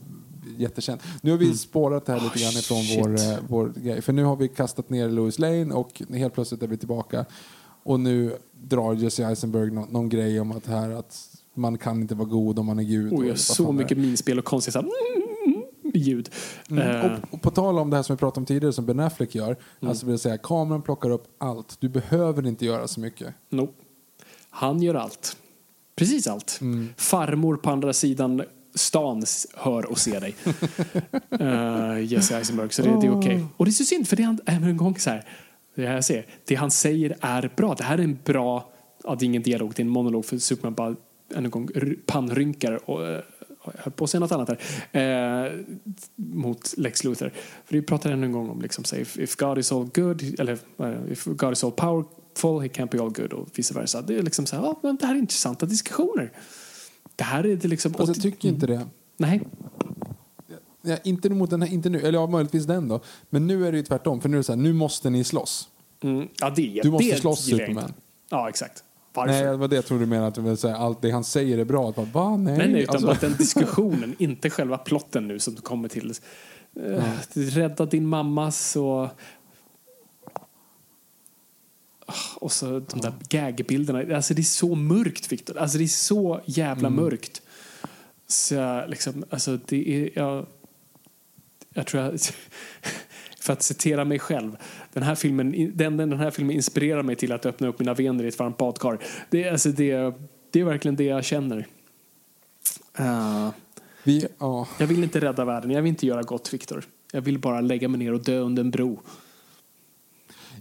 jättekänd. Nu har vi spårat det här lite Oh, grann ifrån vår, eh, vår grej. För nu har vi kastat ner Louis Lane och helt plötsligt är vi tillbaka. Och nu drar Jesse Eisenberg någon, någon grej om att, här, att man kan inte vara god om man är gud. Oj, och så det är. mycket minspel och konstiga mm, ljud. Eh, Och, och på tal om det här som vi pratade om tidigare som Ben Affleck gör. Mm. Alltså vill säga, kameran plockar upp allt. Du behöver inte göra så mycket. Nope. Han gör allt. Precis allt. Mm. Farmor på andra sidan stan hör och ser dig. uh, Jesse Eisenberg, så det, det är okej. Och det är så synd, för det är han, även en gång så här, det här jag säger, det han säger är bra. Det här är en bra, ja, det är ingen dialog, det är en monolog för Superman bara än en gång pannrynkar och eh, höll på att säga något annat här. Eh, mot Lex Luthor. För vi pratar ännu en gång om liksom, say, if, if God is all good, eller eh, if God is all powerful, he can't be all good och vice versa. Det är liksom så här, ja, men det här är intressanta diskussioner. Det här är det liksom... Fast jag tycker inte det. Nej. Ja, inte, mot den här, inte nu, eller ja, möjligtvis den då. Men nu är det ju tvärtom. För nu är det så här, nu måste ni slåss. Mm, ja, det, Du måste det slåss, Superman. Ja, exakt. Varför? Nej, det var det jag trodde du menade. Att du säga, allt det han säger är bra. Att bara, Va? Nej. Nej, nej, utan Alltså- bara den diskussionen, inte själva plotten nu som kommer till. Uh, rädda din mammas och... Ah, Och så de där gagbilderna. Alltså det är så mörkt, Victor. Alltså det är så jävla Mm. mörkt. Så jag liksom, alltså det är... Jag, jag tror jag... För att citera mig själv. Den här, filmen, den, den här filmen inspirerar mig till att öppna upp mina vener i ett varmt badkar. Det, är- alltså det, det är verkligen det jag känner. Eh, Vi, ja. jag vill inte rädda världen. Jag vill inte göra gott, Viktor. Jag vill bara lägga mig ner och dö under en bro.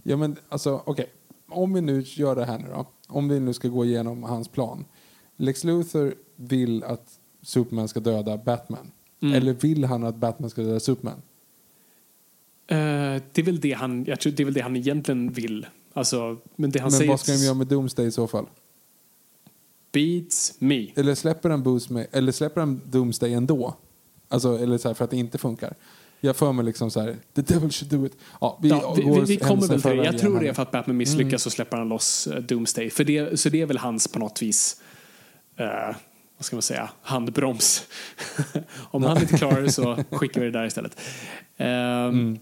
ja, men alltså okej. Om vi nu gör det här nu då. Om vi nu ska gå igenom hans plan. Lex Luthor vill att Superman ska döda Batman. Mm. Eller vill han att Batman ska döda Superman? Eh, det, är väl det, han, jag tror det är väl det han egentligen vill. Alltså, men det han Men säger... vad ska de göra med Doomsday i så fall? Beats me. Eller släpper han, Boost med, eller släpper han Doomsday ändå? Alltså, eller så här, för att det inte funkar. Jag för mig liksom så här, the devil should do it. Ja, vi, Ja, vi, vi, vi kommer väl till det. Jag tror det är för att Batman misslyckas så släpper han loss eh, Doomsday. För det, så det är väl hans på något vis, eh, vad ska man säga, handbroms. Om han inte klarar det så skickar vi det där istället. Ehm,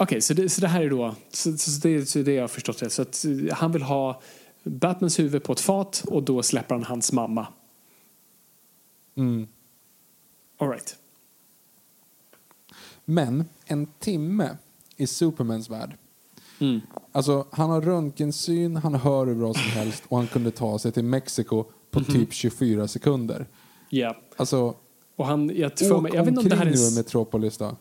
Okej, så, det, så det här är då, så, så, det, så det jag har förstått det. Så att eh, han vill ha Batmans huvud på ett fat och då släpper han hans mamma. Mm. All right. Men en timme i Supermans värld. Mm. Alltså, han har röntgensyn, han hör hur bra som helst och han kunde ta sig till Mexiko på Mhm. typ 24 sekunder. Ja. Alltså, Och han, jag, för åk jag vet inte om det här är... nu i Metropolis då.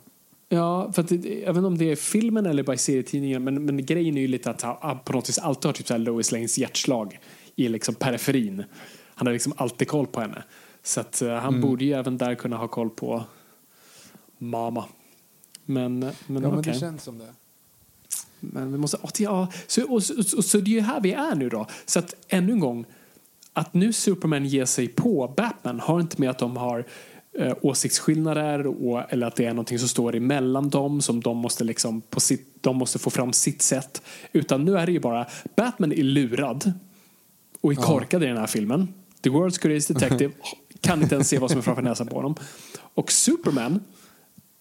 Ja, för att jag vet inte om det är filmen eller bara i serietidningen, men, men grejen är ju lite att han på något vis alltid har typ så här Lois Lanes hjärtslag i liksom periferin. Han har liksom alltid koll på henne. Så att eh, han borde ju även där kunna ha koll på mamma. Men, men Ja, men okej. det känns som det. Men vi måste... Ja, så, och, så, och, så det är ju här vi är nu då. Så att ännu en gång, att nu Superman ger sig på Batman har inte med att de har eh, åsiktsskillnader och, eller att det är någonting som står emellan dem som de måste, liksom på sitt, de måste få fram sitt sätt. Utan nu är det ju bara Batman är lurad och är korkad i den här filmen. The World's Greatest Detective kan inte ens se vad som är framför näsan på honom. Och Superman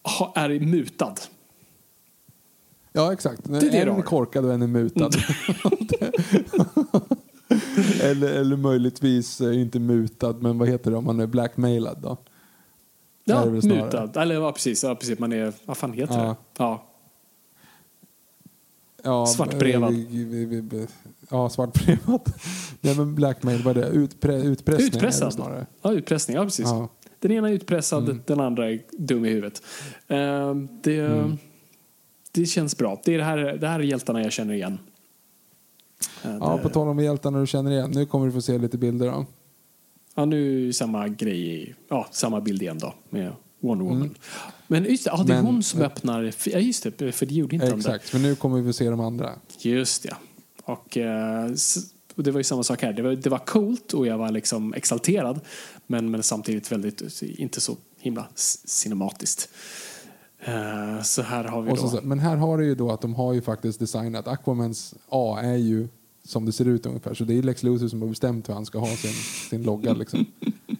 ha- är mutad. Ja, exakt. är det en du är korkad och en är mutad. eller, eller möjligtvis inte mutad, men vad heter det om man är blackmailad då? Ja, mutad. Eller ja, precis. Ja, precis. Man är, vad fan heter Ja. det? Ja. Ja, Svartbrevad. eh, Ja, svartbrevad. Nej, men blackmail, vad är det? Utpre, utpressning Utpressad. snarare. Ja, utpressning. Ja, precis. Ja. Den ena är utpressad, Mm. den andra är dum i huvudet. Eh, det, Mm. det känns bra. Det, är det, här, det här är hjältarna jag känner igen. Eh, Ja, det- på tal om hjältarna du känner igen. Nu kommer du få se lite bilder då. Ja, nu är samma grej, ja, samma bild igen då med Wonder Woman. Mm. Men just det, ja, det är Men- hon som öppnar, ja just det, för det gjorde inte de där. Exakt, för nu kommer vi få se de andra. Just det. Och, eh, Och det var ju samma sak här. Det var, det var coolt och jag var liksom exalterad. Men, men samtidigt väldigt, inte så himla cinematiskt. Uh, så här har vi då... Så, men här har du ju då att de har ju faktiskt designat Aquamans A är ju som det ser ut ungefär. Så det är Lex Luthor som har bestämt hur han ska ha sin, sin logga liksom.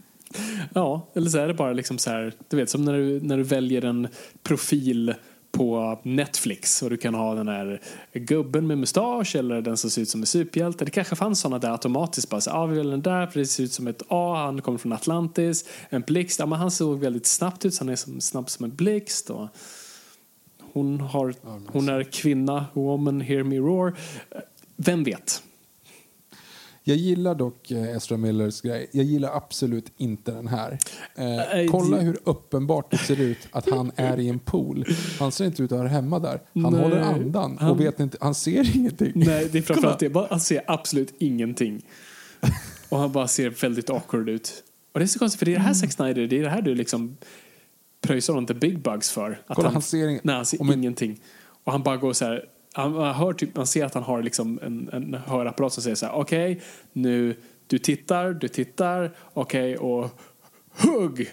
ja, eller så är det bara liksom så här, du vet som när du, när du väljer en profil på Netflix och du kan ha den här gubben med mustasch eller den som ser ut som en superhjälte. Det kanske fanns sådana där automatiskt bara så, ah, vi väljer den där för det ser ut som ett A, han kommer från Atlantis. En blixt, ja men han såg väldigt snabbt ut så han är som, snabb som en blixt. Och hon, har, hon är kvinna, woman, hear me roar. Vem vet? Jag gillar dock eh, Ezra Millers grej. Jag gillar absolut inte den här. Eh, kolla hur uppenbart det ser ut att han är i en pool. Han ser inte ut att höra hemma där. Han Nej, håller andan han, och vet inte, han ser ingenting. Nej, det är framförallt det. Han ser absolut ingenting. Och han bara ser väldigt awkward ut. Och det är så konstigt, för det är det här Zack Snyder, det är det här du liksom pröjsar honom till big bugs för. Att Kolla, han, han ser, nej, han ser ingenting. Och han bara går så här man, hör typ, man ser att han har liksom en, en hörapparat som säger så här, okej, okay, nu, du tittar, du tittar, okej, okay, och hugg!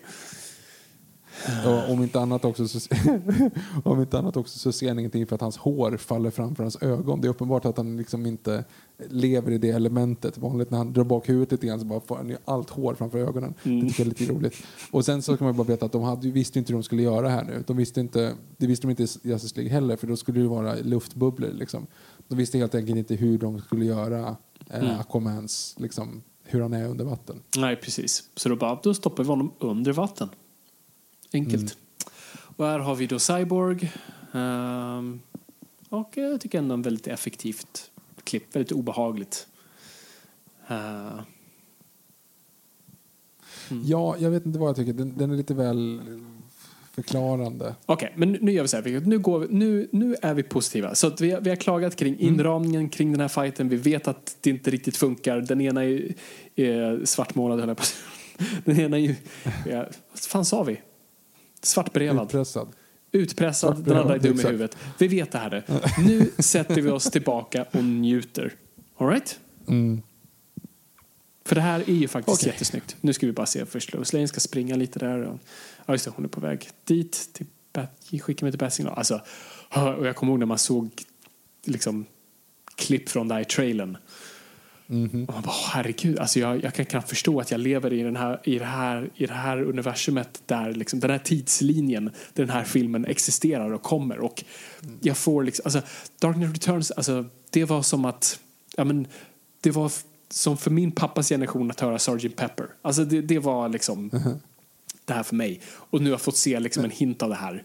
Och om inte annat också så, om inte annat också så ser han ingenting för att hans hår faller framför hans ögon. Det är uppenbart att han liksom inte lever i det elementet. Vanligt när han drar bak huvudet lite grann så bara får han allt hår framför ögonen. Mm. Det tycker jag är lite roligt. Och sen så kan man bara veta att de hade, visste inte hur de skulle göra här nu. De visste inte, det visste de inte i Justice League heller för då skulle det vara luftbubblor liksom. De visste helt enkelt inte hur de skulle göra eh, mm. Aquamans, liksom, hur han är under vatten. Nej, precis. Så då bara, då stoppar vi honom under vatten. Enkelt. Mm. Och här har vi då Cyborg. Um, och jag tycker ändå en väldigt effektivt klipp. Väldigt obehagligt. Uh, mm. Ja, jag vet inte vad jag tycker. Den, den är lite väl förklarande. Okej, okay, men nu gör vi så här. Nu, går vi, nu, nu är vi positiva. Så vi, vi har klagat kring mm. inramningen kring den här fighten. Vi vet att det inte riktigt funkar. Den ena är, är svartmålad, höll jag på Den ena är ju... Ja, vad fan sa vi? Svartbrevad. Utpressad. Utpressad, den andra är dum i huvudet. Vi vet det här. Nu sätter vi oss tillbaka och njuter. Alright? Mm. För det här är ju faktiskt okay. jättesnyggt. Nu ska vi bara se först. Lois ska springa lite där. Och, ja, just det, hon är på väg dit. Till skicka mig till Bassignal. Alltså, och jag kommer ihåg när man såg liksom, klipp från det här i trailern. Mm -hmm. Och man bara, herregud, alltså jag, jag kan knappt förstå att jag lever i, den här, i, det, här, i det här universumet där liksom, den här tidslinjen där den här filmen existerar och kommer. Och mm. jag får liksom, alltså Dark Knight Returns, alltså det var som att, ja men, det var som för min pappas generation att höra Sgt. Pepper. Alltså det, det var liksom mm -hmm. det här för mig. Och nu har jag fått se liksom en hint av det här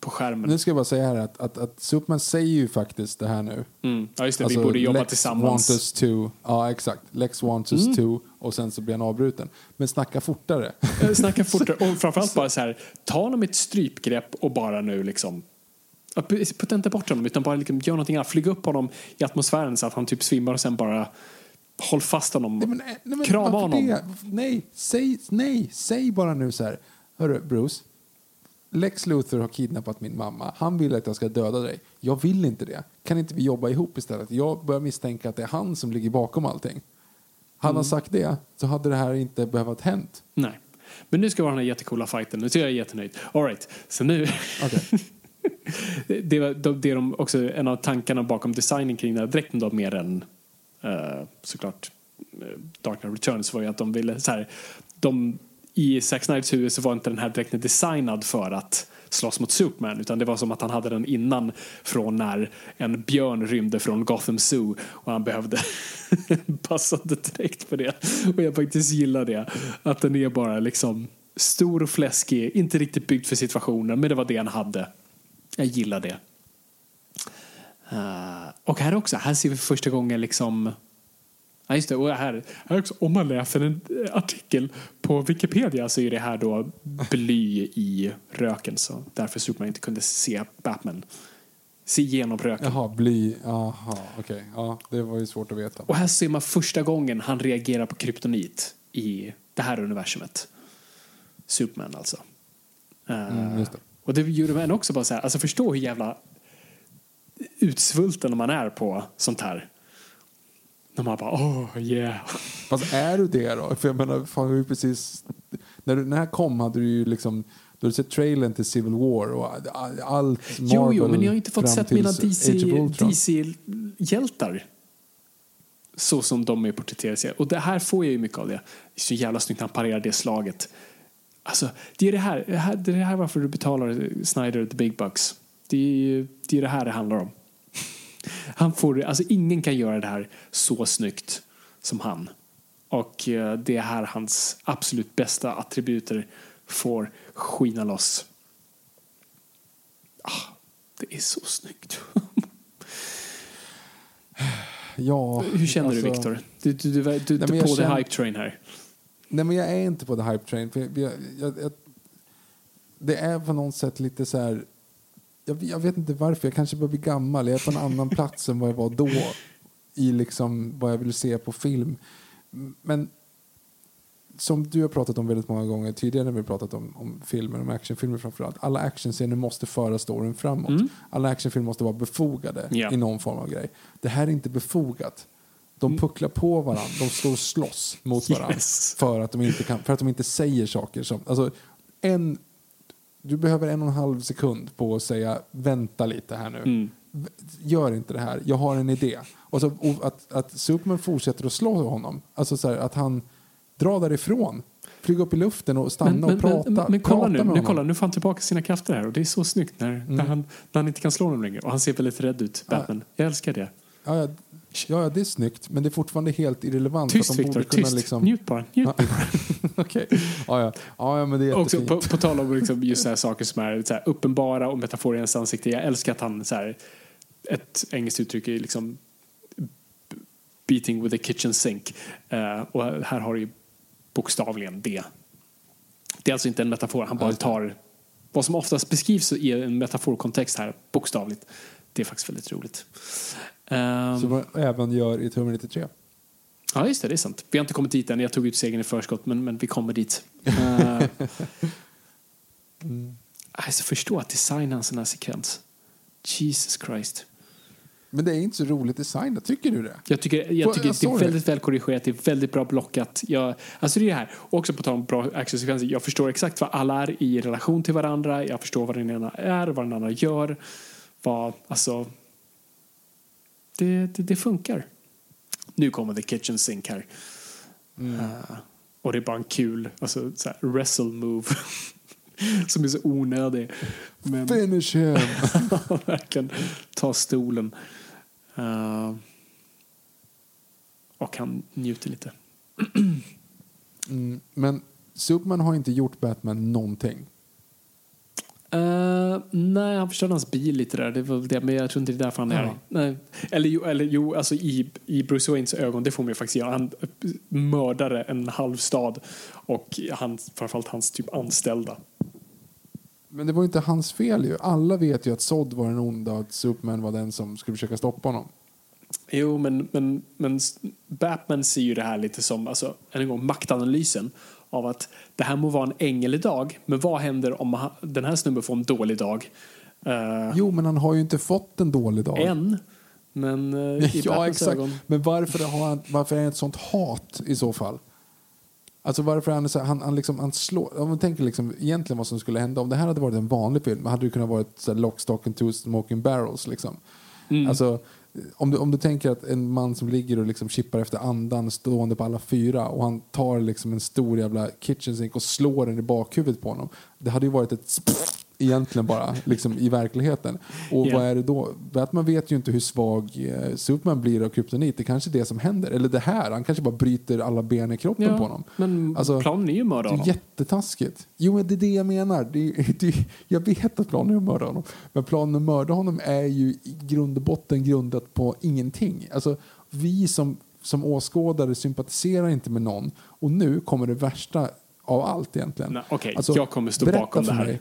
på skärmen. Nu ska jag bara säga här att, att, att Superman säger ju faktiskt det här nu. Mm. Ja just det, alltså, vi borde jobba Lex tillsammans. Want us to, ja exakt, Lex wants us mm. to och sen så blir han avbruten. Men snacka fortare. Snacka fortare och framförallt bara så här, ta honom ett strypgrepp och bara nu liksom Putta inte bort honom utan bara liksom gör någonting annat. Flyg upp honom i atmosfären så att han typ svimmar och sen bara håll fast honom. Nej, men, nej, men, Krama honom. Det? Nej, säg, nej, säg bara nu så här. Hörru Bruce, Lex Luthor har kidnappat min mamma. Han vill att jag ska döda dig. Jag vill inte det. Kan inte vi jobba ihop istället? Jag börjar misstänka att det är han som ligger bakom allting. Hade mm. han sagt det så hade det här inte behövt hänt. Nej. Men nu ska vi ha den här jättecoola fighten. Nu är jag jättenöjd. All right. Så nu... Okay. det var det de också, en av tankarna bakom designen kring den här dräkten då mer än uh, såklart uh, Dark Knight Returns var ju att de ville så här, de i Zack Snyders huvud så var inte den här dräkten designad för att slåss mot Superman utan det var som att han hade den innan från när en björn rymde från Gotham Zoo och han behövde en passande dräkt för det. Och jag faktiskt gillar det. Att den är bara liksom stor och fläskig, inte riktigt byggd för situationen men det var det han hade. Jag gillar det. Uh, och här också, här ser vi första gången liksom Ja, just det. Och här, här också, om man läser en artikel på Wikipedia så är det här då bly i röken. Så därför Superman inte kunde se Batman. Se igenom röken. Jaha, bly. Jaha, okej. Okay. Ja, det var ju svårt att veta. Och här ser man första gången han reagerar på kryptonit i det här universumet. Superman alltså. Mm, det. Och det gjorde man också bara så här, alltså förstå hur jävla utsvulten man är på sånt här. När man bara, oh yeah. Fast är du det då? För jag menar, fan, ju precis... När, du, när det här kom hade du ju liksom... Du hade sett trailern till Civil War och all- allt Marvel Jo, jo, men jag har inte fått sett mina. DC-hjältar så som de är porträtterade. Och det här får jag ju mycket av det. Det så jävla snyggt när han parerar det slaget. Alltså, det är det här, det är det här varför du betalar Snyder the big bucks. Det är det är det här det handlar om. Han får, alltså ingen kan göra det här så snyggt som han. Och eh, det är här hans absolut bästa attributer får skina loss. Ah, det är så snyggt. Ja, Hur känner du alltså- Viktor? Du, du, du, du, du men är jag på the känner- hype train här. Nej, men jag är inte på the hype train. Jag, jag, jag, det är på något sätt lite så här... Jag, jag vet inte varför. Jag kanske börjar bli gammal. Jag är på en annan plats än vad jag var då i liksom vad jag vill se på film. Men som du har pratat om väldigt många gånger tidigare när vi pratat om, om filmer, om actionfilmer framförallt. Alla actionscener måste föra storyn framåt. Alla actionfilmer måste vara befogade Ja. i någon form av grej. Det här är inte befogat. De pucklar på varandra, de står och slåss mot varandra Yes. för, att de inte kan, för att de inte säger saker som... Alltså, en, du behöver en och en halv sekund på att säga vänta lite här nu. V- Gör inte det här, jag har en idé. Och, så, och att, att Superman fortsätter att slå honom, alltså så här, att han drar därifrån, flyger upp i luften och stannar och pratar. men, men kolla pratar nu, nu kolla, nu får han tillbaka sina krafter här och det är så snyggt när, när, han, när han inte kan slå honom längre. Och han ser väldigt rädd ut, Batman. Jag älskar det. Ja, ja, det är snyggt, men det är fortfarande helt irrelevant. Tyst att de borde kunna tyst. Liksom... Njut bara. Njut. Ja. Okej. Ja, ja. ja, ja, men det är Också på, på tal om liksom just så saker som är så här uppenbara och metaforer i ens ansikte. Jag älskar att han så här, ett engelskt uttryck är liksom beating with a kitchen sink. Eh, och här har du ju bokstavligen det. Det är alltså inte en metafor, han bara tar vad som oftast beskrivs i en metaforkontext här bokstavligt. Det är faktiskt väldigt roligt. Ehm, Som man även gör i Terminator 3. Ja, just det, det är sant. Vi har inte kommit dit än. Jag tog ut segern i förskott, men, men vi kommer dit. Uh, Alltså, förstå att designa en sån här sekvens. Jesus Christ. Men det är inte så roligt designat, tycker du det? Jag tycker, jag tycker jag det är väldigt väl korrigerat, det är väldigt bra blockat. Jag, alltså det är det här, också på tal om bra actionsekvenser, jag förstår exakt vad alla är i relation till varandra, jag förstår vad den ena är, vad den andra gör. Vad, alltså, det, det, det funkar. Nu kommer the kitchen sink här. Mm. Eh, och det är bara en kul alltså, så wrestle move som är så onödig. Men Finish him! verkligen ta stolen. Eh, och han njuter lite. Mm, men Superman har inte gjort Batman någonting. Eh, nej, han förstörde hans bil lite där. Det var det, men jag tror inte det är därför han är Ja. Nej. Eller, jo, eller jo, alltså i, i Bruce Waynes ögon, det får man ju faktiskt göra. Han mördade en halv stad och han, framförallt hans typ anställda. Men det var ju inte hans fel ju. Alla vet ju att Zod var den onda och att Superman var den som skulle försöka stoppa honom. Jo, men, men, men Batman ser ju det här lite som, alltså, än en gång, maktanalysen av att det här må vara en ängel idag, men vad händer om ha- den här snubben får en dålig dag? Uh, Jo, men han har ju inte fått en dålig dag. en, men uh, i ja, Batmans exakt. ögon. Men varför, har han, varför är det ett sånt hat i så fall? Alltså varför han så här, han, han, liksom, han slår, om man tänker liksom egentligen vad som skulle hända om det här hade varit en vanlig film hade det kunnat vara så här, Lock, Stock and Two Smoking Barrels liksom. Alltså, om du, om du tänker att en man som ligger och liksom chippar efter andan stående på alla fyra och han tar liksom en stor jävla kitchen sink och slår den i bakhuvudet på honom. Det hade ju varit ett egentligen bara liksom i verkligheten. Och Ja. vad är det då? Batman vet ju inte hur svag eh, Superman blir av kryptonit. Det kanske är det som händer. Eller det här, han kanske bara bryter alla ben i kroppen på honom. men Alltså, planen är ju att mörda Det är honom. jättetaskigt. Jo, men det är det jag menar. Det är, det är, jag vet att planen är att mörda honom. Men planen att mörda honom är ju i grund och botten grundat på ingenting. Alltså, vi som, som åskådare sympatiserar inte med någon. Och nu kommer det värsta av allt egentligen. Nej, okej, Alltså, jag kommer stå bakom det här. Mig,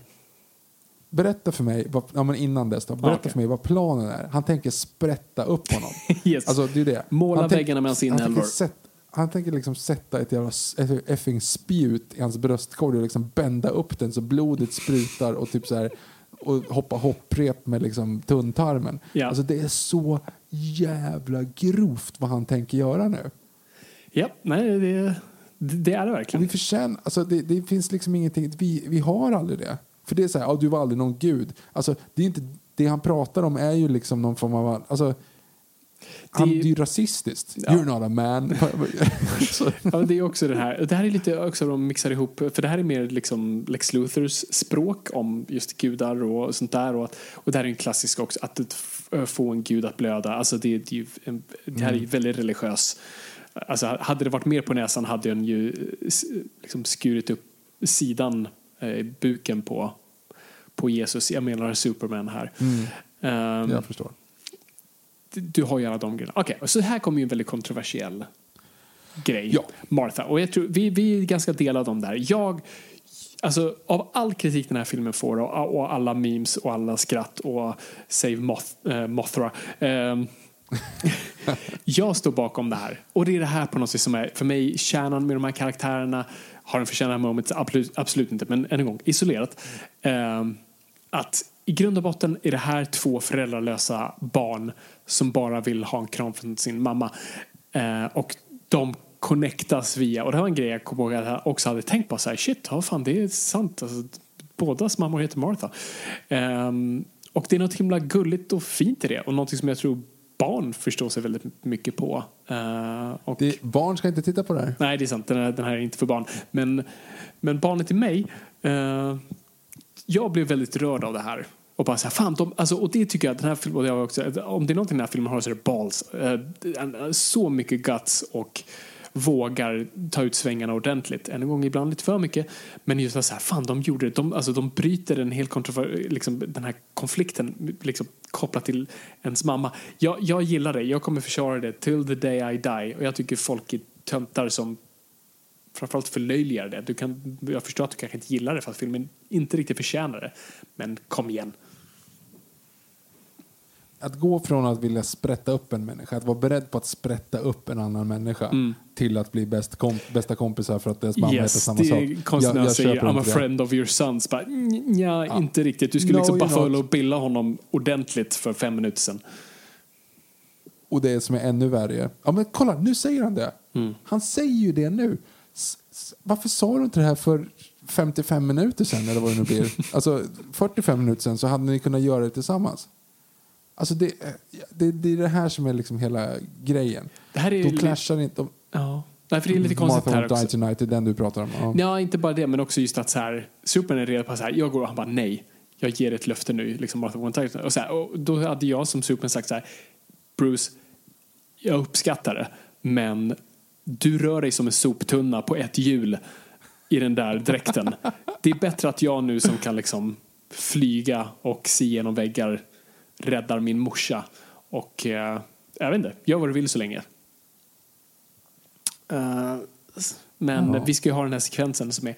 berätta för mig, vad, ja, men innan dess då, berätta okej. för mig vad planen är. Han tänker sprätta upp honom. Yes. Alltså, det är det. Måla Han väggarna med hans han tänker inälvor. Han tänker liksom sätta ett jävla ett effing spjut i hans bröstkorg och liksom bända upp den så blodet sprutar och typ så här och hoppa hopprep med liksom tunntarmen. Ja. Alltså det är så jävla grovt vad han tänker göra nu. Ja, nej, det, det är det Och verkligen. vi förtjänar, alltså det, det finns liksom ingenting, vi, vi har aldrig det. För det är så här, ja, du var aldrig någon gud. Alltså det är inte, det han pratar om är ju liksom någon form av, alltså han, det är ju rasistiskt. Ja. You're not a man. Ja, det är också det här. Det här är lite också de mixar ihop, för det här är mer liksom Lex Luthers språk om just gudar och sånt där. Och, och det här är en klassisk också, att få en gud att blöda. Alltså det, det, är ju det här är ju väldigt religiös. Alltså hade det varit mer på näsan hade den ju liksom skurit upp sidan, eh, buken på, på Jesus. Jag menar Superman här. Ehm, jag förstår. du har ju alla de grejerna. Okej, så här kommer ju en väldigt kontroversiell grej. Ja. Martha. Och jag tror, vi, vi är ganska delade om det här. Jag, alltså, av all kritik den här filmen får och, och alla memes och alla skratt och Save Moth, eh, Mothra. ehm, jag står bakom det här. Och det är det här på något sätt som är för mig kärnan med de här karaktärerna. Har den förtjänat det här momentet? Absolut, absolut inte. Men än en gång, isolerat. Eh, att i grund och botten är det här två föräldralösa barn som bara vill ha en kram från sin mamma. Eh, och de connectas via, och det var en grej jag kom ihåg att jag också hade tänkt på, så här, shit, ja, fan det är sant. Alltså, bådas mammor heter Martha. Eh, och det är något himla gulligt och fint i det och något som jag tror barn förstår sig väldigt mycket på. Eh, och Det, barn ska inte titta på det här. Nej, det är sant. Den här, den här är inte för barn. Men, men barnet i mig, eh, jag blev väldigt rörd av det här. Och bara så här, fan, de, alltså, och det tycker jag att den här filmen, också, om det är någonting den här filmen har så är det balls. En- så mycket guts och vågar ta ut svängarna ordentligt. Än En gång ibland lite för mycket. Men just så här, fan de gjorde det. De, alltså, de bryter en hel liksom, den här konflikten liksom, kopplat till ens mamma. Jag, jag gillar det. Jag kommer försvara det till the day I die. Och jag tycker folk är töntar som framförallt förlöjligar det. Du kan, jag förstår att du kanske inte gillar det för att filmen inte riktigt förtjänar det. Men kom igen. Att gå från att vilja sprätta upp en människa, att vara beredd på att sprätta upp en annan människa till att bli bäst kom, bästa kompisar för att deras mamma heter yes, samma det sak. är konstigt när jag säger I'm a friend of your sons. Bara, "Mm, ja, inte riktigt. Du skulle No, liksom Buffalo och billa honom ordentligt för fem minuter sedan. Och det som är ännu värre, ja men kolla, nu säger han det. Mm. Han säger ju det nu. S- varför sa du inte det här för 55 minuter sedan eller vad det nu blir? alltså 45 minuter sedan så hade ni kunnat göra det tillsammans. Alltså det, det, det är det här som är liksom hela grejen. Det här är ju- clashar inte. De, Ja. Nej, för det är lite konstigt Martha här Won't Die också. Tonight, det är den du pratar om. Ja. Ja, inte bara det, men också just att så här, Superman är redo på så här, jag går och han bara nej. Jag ger ett löfte nu, liksom Martha Won't Die. och, så här, och då hade jag som Superman sagt så här, Bruce, jag uppskattar det, men du rör dig som en soptunna på ett hjul i den där dräkten. Det är bättre att jag nu som kan liksom flyga och se genom väggar räddar min morsa. Och eh, jag vet inte, gör vad du vill så länge. Eh, men Ja. vi ska ju ha den här sekvensen som är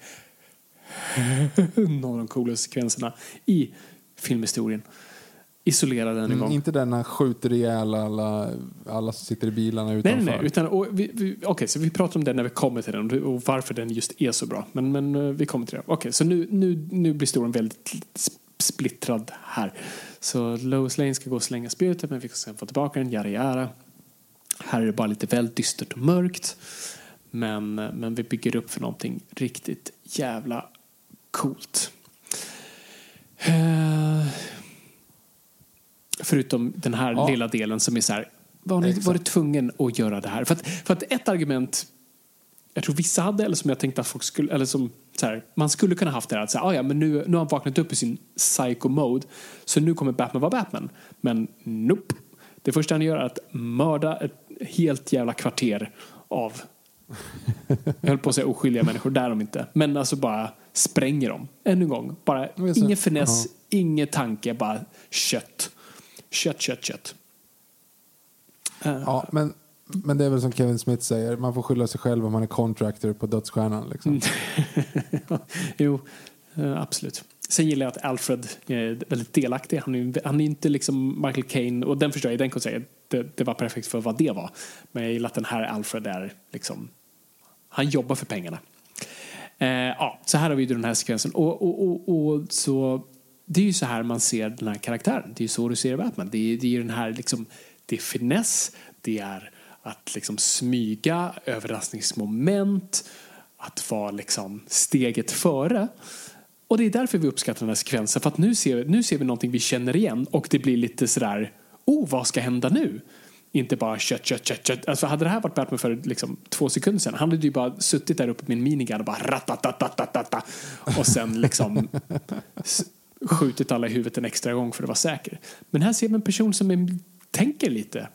någon av de coolaste sekvenserna i filmhistorien. Isolerad än en Mm, gång. inte den han skjuter ihjäl alla, alla som sitter i bilarna utanför. nej, nej. Utan, och vi, vi, Okej, så vi pratar om den när vi kommer till den och varför den just är så bra. Men, men eh, vi kommer till det. Okej, så nu, nu, nu blir historien väldigt splittrad här. Så Lois Lane ska gå och slänga spjutet men vi ska sen få tillbaka den, yada yada. Här är det bara lite väldigt dystert och mörkt. Men, men vi bygger upp för någonting riktigt jävla coolt. Eh, förutom den här Ja. lilla delen som är så här. Var ni Exakt. var du tvungen att göra det här? För att, för att ett argument jag tror vissa hade, eller som jag tänkte att folk skulle, eller som så här, man skulle kunna haft det här att säga, ah, ja men nu, nu har han vaknat upp i sin psycho mode så nu kommer Batman vara Batman. Men nope. Det första han gör är att mörda ett helt jävla kvarter av jag höll på att säga oskyldiga människor, där är de inte. Men alltså bara spränger dem. Ännu en gång. Bara ingen finess, Ja. ingen tanke, bara kött. Kött, kött, kött. Eh, Ja, men, men det är väl som Kevin Smith säger, man får skylla sig själv om man är contractor på dödsstjärnan. Liksom. jo, eh, absolut. Sen gillar jag att Alfred eh, är väldigt delaktig. Han är, han är inte liksom Michael Caine, och den förstår jag, den kan säga, det, det var perfekt för vad det var. Men jag gillar att den här Alfred är liksom, han jobbar för pengarna. Eh, ja, så här har vi den här sekvensen. Och, och, och, och så det är ju så här man ser den här karaktären. Det är ju så du ser Batman. Det är, det är ju den här liksom, det är finess, det är att liksom smyga, överraskningsmoment, att vara liksom steget före. Och det är därför vi uppskattar den här sekvensen. För att nu ser, nu ser vi någonting vi känner igen och det blir lite sådär, oh vad ska hända nu? Inte bara kött, kött, kött, kött. Alltså hade det här varit Batman för liksom två sekunder sedan, han hade ju bara suttit där uppe med en minigun och bara ratatatatata och sen liksom skjutit alla i huvudet en extra gång för att vara säker. Men här ser vi en person som är, tänker lite.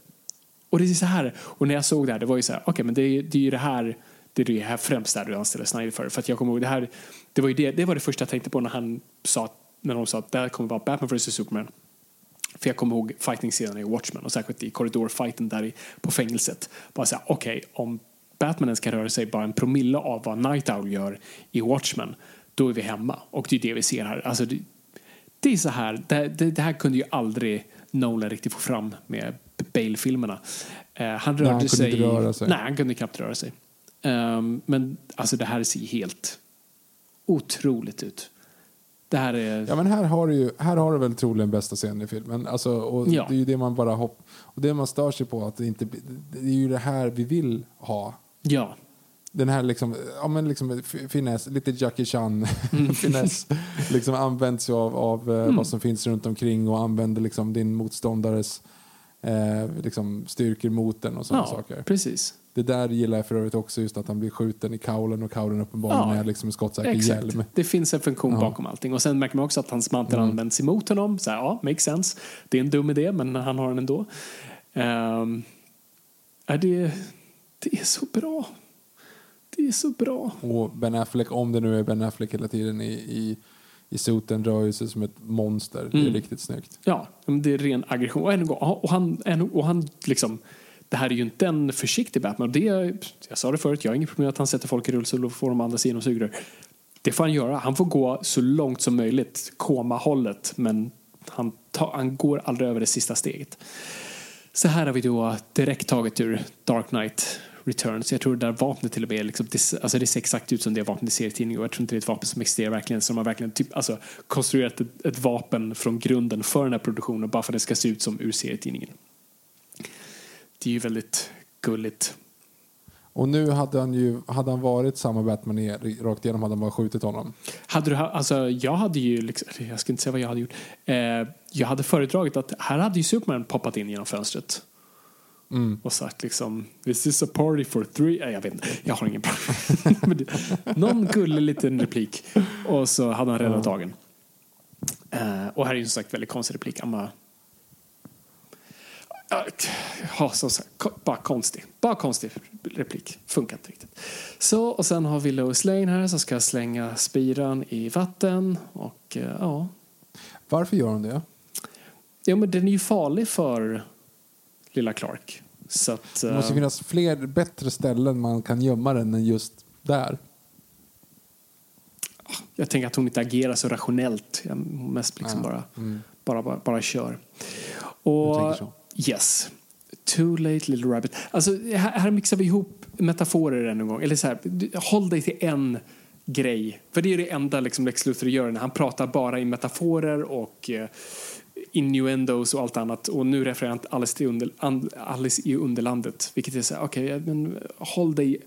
Och det är så här, och när jag såg det här, det var ju så här, okej okay, men det det är ju det här det är det här främst där du anställer Snyder för. För att jag kommer ihåg det här, det var ju det, det var det första jag tänkte på när han sa, när de sa att det här kommer vara Batman vs Superman. För jag kommer ihåg fighting-scenen i Watchmen och särskilt i korridorfighten där i, på fängelset. Bara säga, okej, okay, om Batman ens kan röra sig bara en promille av vad Night Owl gör i Watchmen, då är vi hemma. Och det är det vi ser här. Alltså, det, det är så här, det, det, det, här kunde ju aldrig Nolan riktigt få fram med Bale-filmerna. Uh, han rörde han sig, röra sig. Nej, han kunde knappt röra sig. Um, men alltså det här ser helt otroligt ut. Det här är... Ja men här har du ju, här har du väl troligen bästa scenen i filmen. Alltså, och Ja. det är ju det man bara hopp, och det man stör sig på att det inte, det är ju det här vi vill ha. Ja, Den här liksom, ja men liksom finess, lite Jackie Chan Mm. finess, liksom används ju av, av eh, vad som finns runt omkring och använder liksom din motståndares eh, liksom styrkor mot den och sådana ja saker. precis. Det där gillar jag för övrigt också, just att han blir skjuten i kaulen och kaulen uppenbarligen Ja, är liksom en skottsäker Exakt. hjälm. Det finns en funktion Ja. bakom allting. Och sen märker man också att hans mantel Mm. används emot honom. Så här, ja, makes sense. Det är en dum idé, men han har den ändå. Um, är det, det är så bra. Det är så bra. Och Ben Affleck, om det nu är Ben Affleck hela tiden i, i, i suiten, rör ju sig som ett monster. Det är Mm. riktigt snyggt. Ja, det är ren aggression. Och, en och han, och han liksom, det här är ju inte en försiktig Batman. Det, jag sa det förut, jag har inget problem med att han sätter folk i rullstol och får dem andra sidan och sugrör. Det får han göra. Han får gå så långt som möjligt, koma-hållet, men han, tar, han går aldrig över det sista steget. Så här har vi då direkt taget ur Dark Knight Returns. Jag tror det där vapnet till och med liksom, det, alltså det ser exakt ut som det vapnet i serietidningen och jag tror inte det är ett vapen som existerar verkligen. Så de har verkligen typ, alltså, konstruerat ett, ett vapen från grunden för den här produktionen bara för att det ska se ut som ur serietidningen. Det är ju väldigt gulligt. Och nu hade han ju, hade han varit samma Batman i, rakt igenom hade han bara skjutit honom. Hade du, alltså, jag hade ju, liksom, jag ska inte säga vad jag hade gjort. Eh, jag hade föredragit att här hade ju Superman poppat in genom fönstret. Mm. Och sagt liksom, this is a party for three. Nej, jag vet inte, jag har ingen bra. Någon gullig liten replik. Och så hade han räddat dagen. Eh, och här är ju som sagt väldigt konstig replik. Amma, Ja, som sagt, bara konstig. Bara konstig replik. Funkar inte riktigt. Så, och sen har vi Lois Lane här som ska slänga spiran i vatten. Och eh, ja, Varför gör hon det? ja men den är ju farlig för lilla Clark. Så att, Det måste eh, finnas fler, bättre ställen man kan gömma den än just där. jag tänker att hon inte agerar så rationellt. Jag mest liksom Ja, bara, mm. bara, bara, bara kör. Och yes. Too late little rabbit. Alltså här, här mixar vi ihop metaforer än en gång. Eller så här, håll dig till en grej. För det är det enda liksom Lex Luthor gör. När han pratar bara i metaforer och eh, innuendos och allt annat. Och nu refererar han till Alice i, under, Alice i Underlandet. Vilket är så här, okej, men håll dig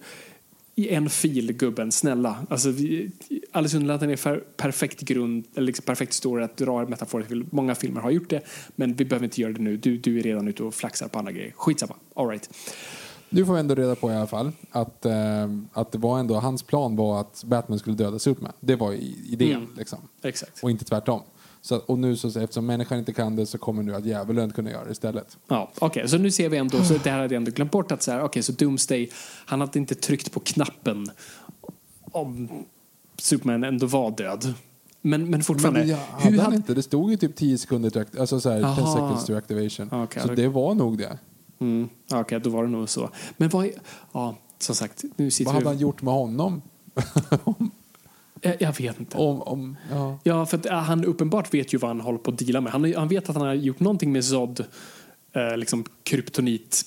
i en fil, gubben. Snälla. Alltså, vi, Alice i Underlandet är för perfekt grund, eller liksom perfekt story att dra metaforer till. Många filmer har gjort det, men vi behöver inte göra det nu. Du, du är redan ute och flaxar på andra grejer. Skitsamma. All right. Nu får vi ändå reda på i alla fall att, eh, att det var ändå, hans plan var att Batman skulle döda Superman. Det var idén Mm. liksom. Exakt. Och inte tvärtom. Så, och nu så, eftersom människan inte kan det så kommer nu att djävulen kunna göra det istället. Ja, okej, så nu ser vi ändå, så det här hade jag ändå glömt bort att så här, okej, så Doomsday, han hade inte tryckt på knappen om Superman ändå var död. Men, men fortfarande, Men hur hade han hade... inte. Det stod ju typ 10 sekunder till, alltså så här, 10 Jaha. seconds to activation. Okej, så det var nog det. Mm, okej, då var det nog så. Men vad ja, som sagt, nu sitter Vad hade vi... han gjort med honom? Jag, jag vet inte. Om, om, ja. Ja, för att, äh, han uppenbart vet ju vad han håller på att deala med. Han, han vet att han har gjort någonting med Zod, eh, liksom kryptonit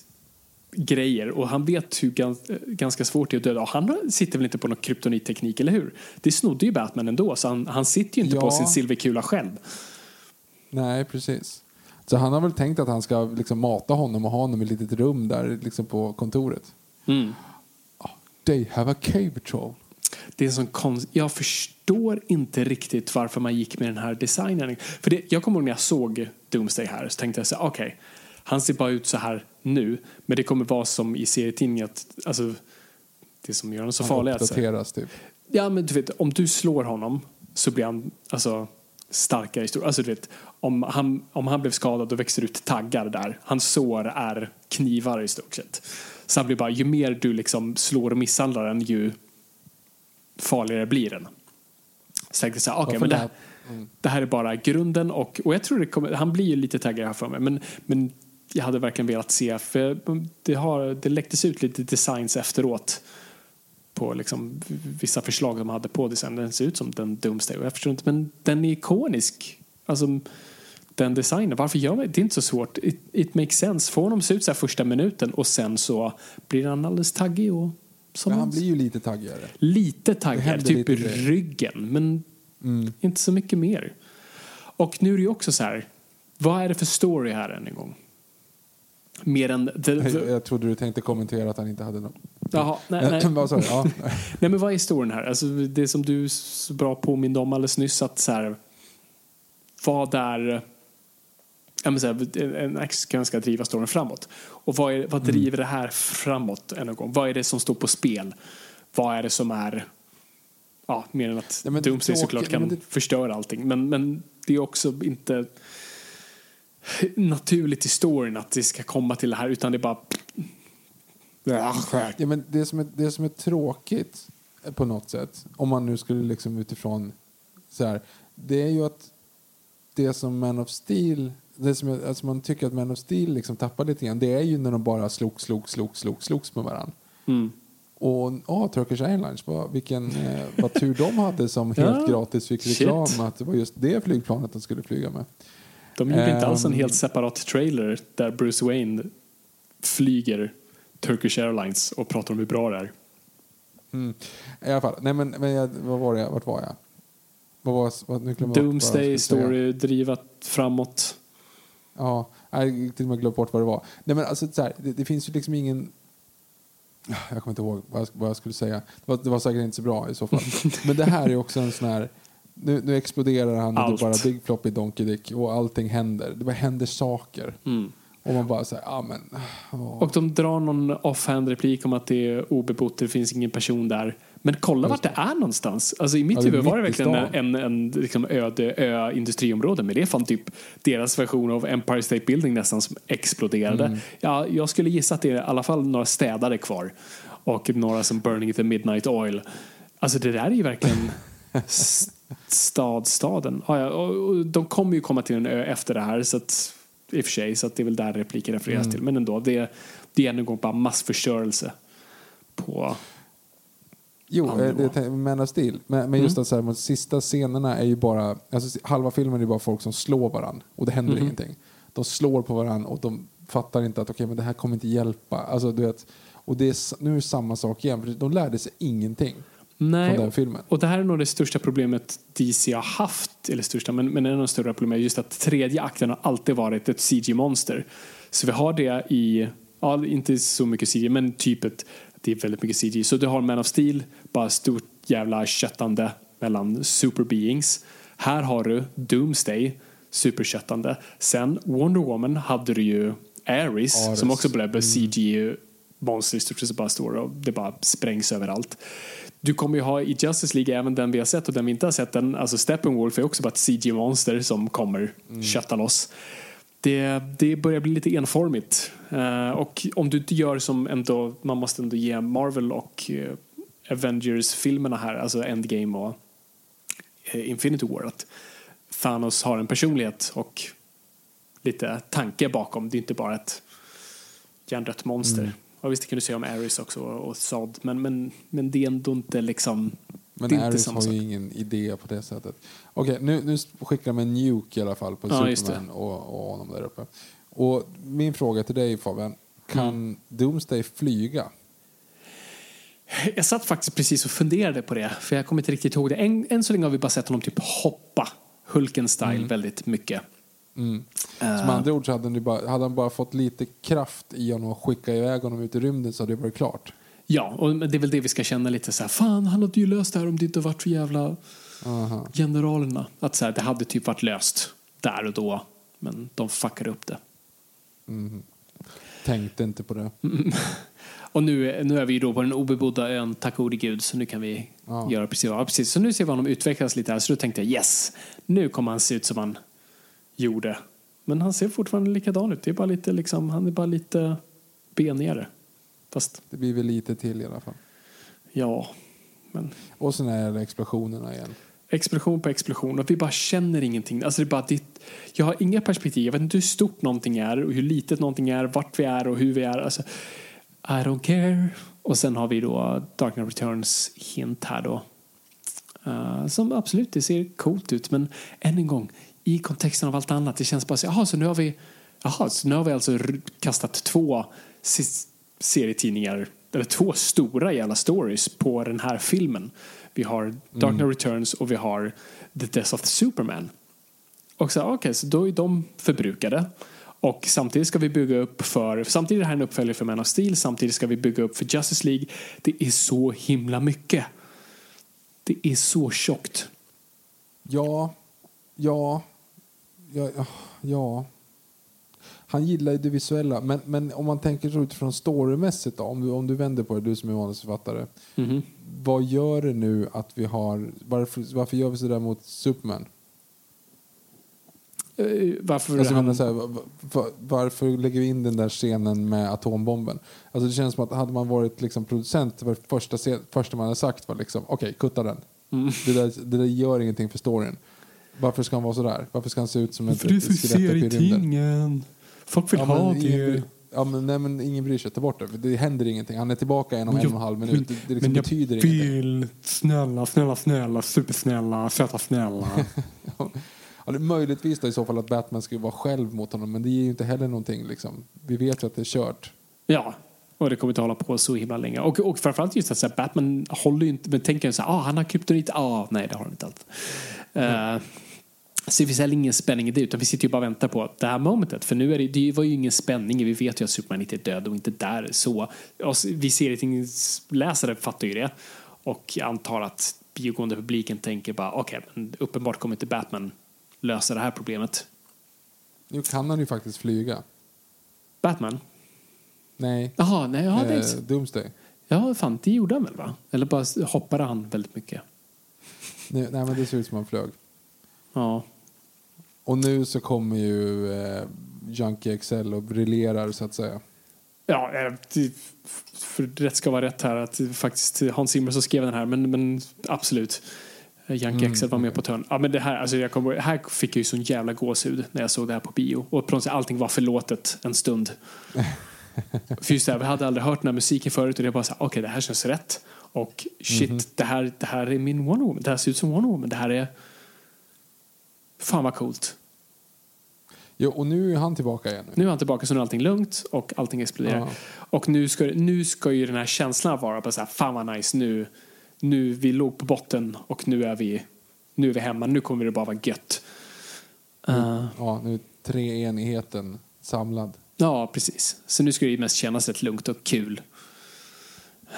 grejer och han vet hur gans, ganska svårt det är att döda. Och han sitter väl inte på någon kryptonitteknik, eller hur? Det snodde ju Batman ändå, så han, han sitter ju inte Ja. på sin silverkula själv. Nej, precis. Så han har väl tänkt att han ska liksom mata honom och ha honom i ett litet rum där liksom på kontoret. Mm. They have a cave patrol. Det är en sån konst... Jag förstår inte riktigt varför man gick med den här designen. För det, jag kommer ihåg när jag såg Doomsday här så tänkte jag så här, okej, han ser bara ut så här nu, men det kommer vara som i serietidningen att, alltså, det som gör honom så Han farlig är att så här, uppdateras typ. Ja, men du vet, om du slår honom så blir han alltså, starkare i stor. Alltså, du vet, om, han, om han blev skadad då växer ut taggar där. Hans sår är knivar i stort sett. Så han blir bara, ju mer du liksom slår och misshandlar den ju farligare blir den. Så tänkte jag så här, okej, Varför men det, lät- det här är bara grunden och, och jag tror det kommer, han blir ju lite taggigare här för mig. Men, men jag hade verkligen velat se, för det, har, det läcktes ut lite designs efteråt på liksom vissa förslag de hade på designen. Den ser ut som den Doomsday. Och jag förstår inte, men den är ikonisk. Alltså, den designen. Varför gör man det? är inte så svårt. It, it makes sense. Får honom se ut så här första minuten och sen så blir han alldeles taggig och som Men han blir ju lite taggigare. lite händer typ lite grejer. ryggen, men inte så mycket mer. Och nu är det ju också så här, vad är det för story här än en gång? Mer än... The, Jag, the, jag trodde du tänkte kommentera att han inte hade någon. jaha, nej, nej. Ja. nej, men vad är storyn här? Alltså, det som du så bra påminde om alldeles nyss, att så här, vad är... Ja, men så här, en action ska driva storyn framåt. Och vad, är, vad Mm. driver det här framåt en gång? Vad är det som står på spel? Vad är det som är... Ja, mer än att Ja, Doomsday såklart kan det- förstöra allting. Men, men det är också inte naturligt i storyn att det ska komma till det här utan det är bara... Ja, men det, som är, det som är tråkigt på något sätt, om man nu skulle liksom utifrån så här, det är ju att det som Man of Steel, det som jag, alltså man tycker att Man of Steel liksom tappar lite grann, det är ju när de bara slogs, slogs, slogs, slogs, slogs med varandra. Mm. Och ja, Turkish Airlines, vad, vilken, eh, vad tur de hade som helt gratis fick shit. reklam att det var just det flygplanet de skulle flyga med. De gjorde inte alls en Ehm. helt separat trailer där Bruce Wayne flyger Turkish Airlines och pratar om hur bra det är. Mm. I alla fall, nej men, men jag, vad var det, vart var jag? Vad var, vad, Doomsday, story, drivat framåt. Ja, jag till och med glömt bort vad det var. Nej, men alltså, så här, det, det finns ju liksom ingen... Jag kommer inte ihåg vad jag, vad jag skulle säga. Det var, det var säkert inte så bra i så fall. men det här är också en sån här... Nu, nu exploderar han och det Allt. bara Big Floppy Donkey Dick och allting händer. Det bara händer saker. Mm. Och man bara säger, ja men... åh. Och de drar någon offhand replik om att det är obebott, det finns ingen person där. Men kolla vart det är någonstans. Alltså i mitt Ja, huvud var det verkligen en, en liksom öde ö industriområde. Men det är fan typ deras version av Empire State Building nästan som exploderade. Mm. Ja, jag skulle gissa att det är i alla fall några städare kvar. Och några som Burning the Midnight Oil. Alltså det där är ju verkligen s- stadstaden. Ja, ja, och de kommer ju komma till en ö efter det här. Så att, I och för sig, så att det är väl där repliken refereras Mm. till. Men ändå, det, det är ännu en gång bara massförstörelse. På... Jo, eh, det Man of Steel. Men, men just Mm. att så här, de sista scenerna är ju bara... Alltså, halva filmen är bara folk som slår varandra och det händer Mhm. ingenting. De slår på varandra och de fattar inte att okej, men det här kommer inte hjälpa. Alltså, du vet, och det är, nu är det samma sak igen, för de lärde sig ingenting från Nej, den filmen. och det här är nog det största problemet DC har haft, eller största, men, men en av de större problemen är just att tredje akten har alltid varit ett CG-monster. Så vi har det i, ja inte så mycket CG, men typ ett, det är väldigt mycket CG. Så du har Man of Steel, bara stort jävla köttande mellan superbeings. Här har du Doomsday, superköttande. Sen Wonder Woman hade du ju Ares, Ares. som också blev CG monster i stort sett bara står och det bara sprängs överallt. Du kommer ju ha i Justice League även den vi har sett och den vi inte har sett. Den, alltså Steppenwolf är också bara ett CG-monster som kommer kötta loss. Det, det börjar bli lite enformigt. Eh, och om du inte gör som ändå, man måste ändå ge Marvel och eh, Avengers-filmerna här, alltså Endgame och eh, Infinity War, att Thanos har en personlighet och lite tanke bakom. Det är inte bara ett hjärndött monster. Mm. Och visst, det kan du säga om Ares också och Zod, men, men, men det är ändå inte liksom... Men Ares har sak. ju ingen idé på det sättet. Okej, nu, nu skickar de en nuke i alla fall på Ja, Superman och, och honom där uppe. Och min fråga till dig Fabian. Kan Mm. Doomsday flyga? Jag satt faktiskt precis och funderade på det, för jag kommer inte riktigt ihåg det. Än, än så länge har vi bara sett honom typ hoppa Hulken-style väldigt mycket. Som andra ord så hade bara, hade han bara fått lite kraft i honom och skicka iväg honom ut i rymden så hade det varit klart. Ja, och det är väl det vi ska känna lite så här. Fan, han hade ju löst det här om det inte varit så jävla Aha. generalerna. Att så här, det hade typ varit löst där och då, men de fuckade upp det. Tänkte inte på det. Och nu, nu är vi ju då på den obebodda ön, tack gode gud, så nu kan vi Ja. göra precis, ja, precis. Så nu ser vi honom utvecklas lite här, så då tänkte jag yes, nu kommer han se ut som han gjorde. Men han ser fortfarande likadan ut, det är bara lite liksom, han är bara lite benigare. Fast, Det blir väl lite till i alla fall. ja, men Och sen är det explosionerna igen explosion på explosion och vi bara känner ingenting. Alltså det är bara ditt, jag har inga perspektiv. Jag vet inte hur stort någonting är och hur litet någonting är, vart vi är och hur vi är. Alltså, I don't care. Och sen har vi då Dark Knight Returns hint här då. Uh, som absolut, det ser coolt ut. Men än en gång, i kontexten av allt annat, det känns bara så, jaha, så nu har vi, jaha, så nu har vi alltså kastat två serietidningar, eller två stora jävla stories på den här filmen. Vi har Dark Knight Returns och vi har The Death of Superman. Och så, okej, så då är de förbrukade. Och samtidigt ska vi bygga upp för, samtidigt är det här en uppföljare för Man of Steel, samtidigt ska vi bygga upp för Justice League. Det är så himla mycket. Det är så tjockt. Ja, ja, ja, ja. Han gillar ju det visuella, men, men om man tänker så utifrån storymässigt då, om du, om du vänder på det, du som är manusförfattare. Vad gör det nu att vi har, varför, varför gör vi sådär mot Superman? Eh, Varför Alltså, han, här, va- va- varför lägger vi in den där scenen med atombomben? Alltså det känns som att hade man varit liksom producent, det var det första, första man hade sagt var liksom, okej, kutta den. Mm. Det, där, det där gör ingenting för storyn. Varför ska han vara sådär? Varför ska han se ut som så skelett i rymden? Folk vill Ja, ha men ingen, det. bry- ja, men, nej, men ingen bryr sig. Ta bort det. För det händer ingenting. Han är tillbaka en om en och en halv minut. Det, det liksom men jag betyder ingenting. vill, snälla, snälla, snälla, supersnälla, söta snälla. Ja, det är möjligtvis då i så fall att Batman skulle vara själv mot honom. Men det ger ju inte heller någonting. Liksom. Vi vet ju att det är kört. Ja, och det kommer inte hålla på så himla länge. Och, och framförallt just att så här, Batman håller ju inte, men tänker så här, ah, han har kryptonit, ah, nej det har han inte alls. Eh, så det finns heller ingen spänning i det, utan vi sitter ju bara och väntar på det här momentet. För nu är det, det var ju ingen spänning, vi vet ju att Superman inte är död och inte där så. Vi serietidningsläsare fattar ju det. Och antar att biogående publiken tänker bara, okej, men uppenbart kommer inte Batman lösa det här problemet. Nu kan han ju faktiskt flyga. Batman? Nej, Jaha, nej, ja, det är, eh, Doomsday. Ja, fan, det gjorde han väl va? Eller bara hoppade han väldigt mycket? Nej, nej, men det ser ut som han flög. Ja. Och nu så kommer ju eh, Junkie XL och briljerar så att säga. Ja, eh, för rätt ska vara rätt här att faktiskt Hans Zimmer som skrev den här, men, men absolut. Yankee Mm, XL var med på törn. Ja, men det här, alltså jag kommer, här fick jag ju sån jävla gåshud när jag såg det här på bio. Och på något sätt allting var förlåtet en stund. för just det här, vi hade aldrig hört den här musiken förut och det bara så okej det här känns rätt. Och shit, Mhm. det, här, det här är min Wonder Woman. Det här ser ut som Wonder Woman. Det här är... Fan vad coolt. Jo, och nu är han tillbaka igen. Nu är han tillbaka så nu är allting lugnt och allting exploderar. Ja. Och nu ska, nu ska ju den här känslan vara bara så här, fan vad nice nu. Nu, vi låg på botten och nu är vi, nu är vi hemma. Nu kommer det bara vara gött. Uh, Ja, nu är treenigheten samlad. ja, precis. Så nu ska det ju mest kännas rätt lugnt och kul.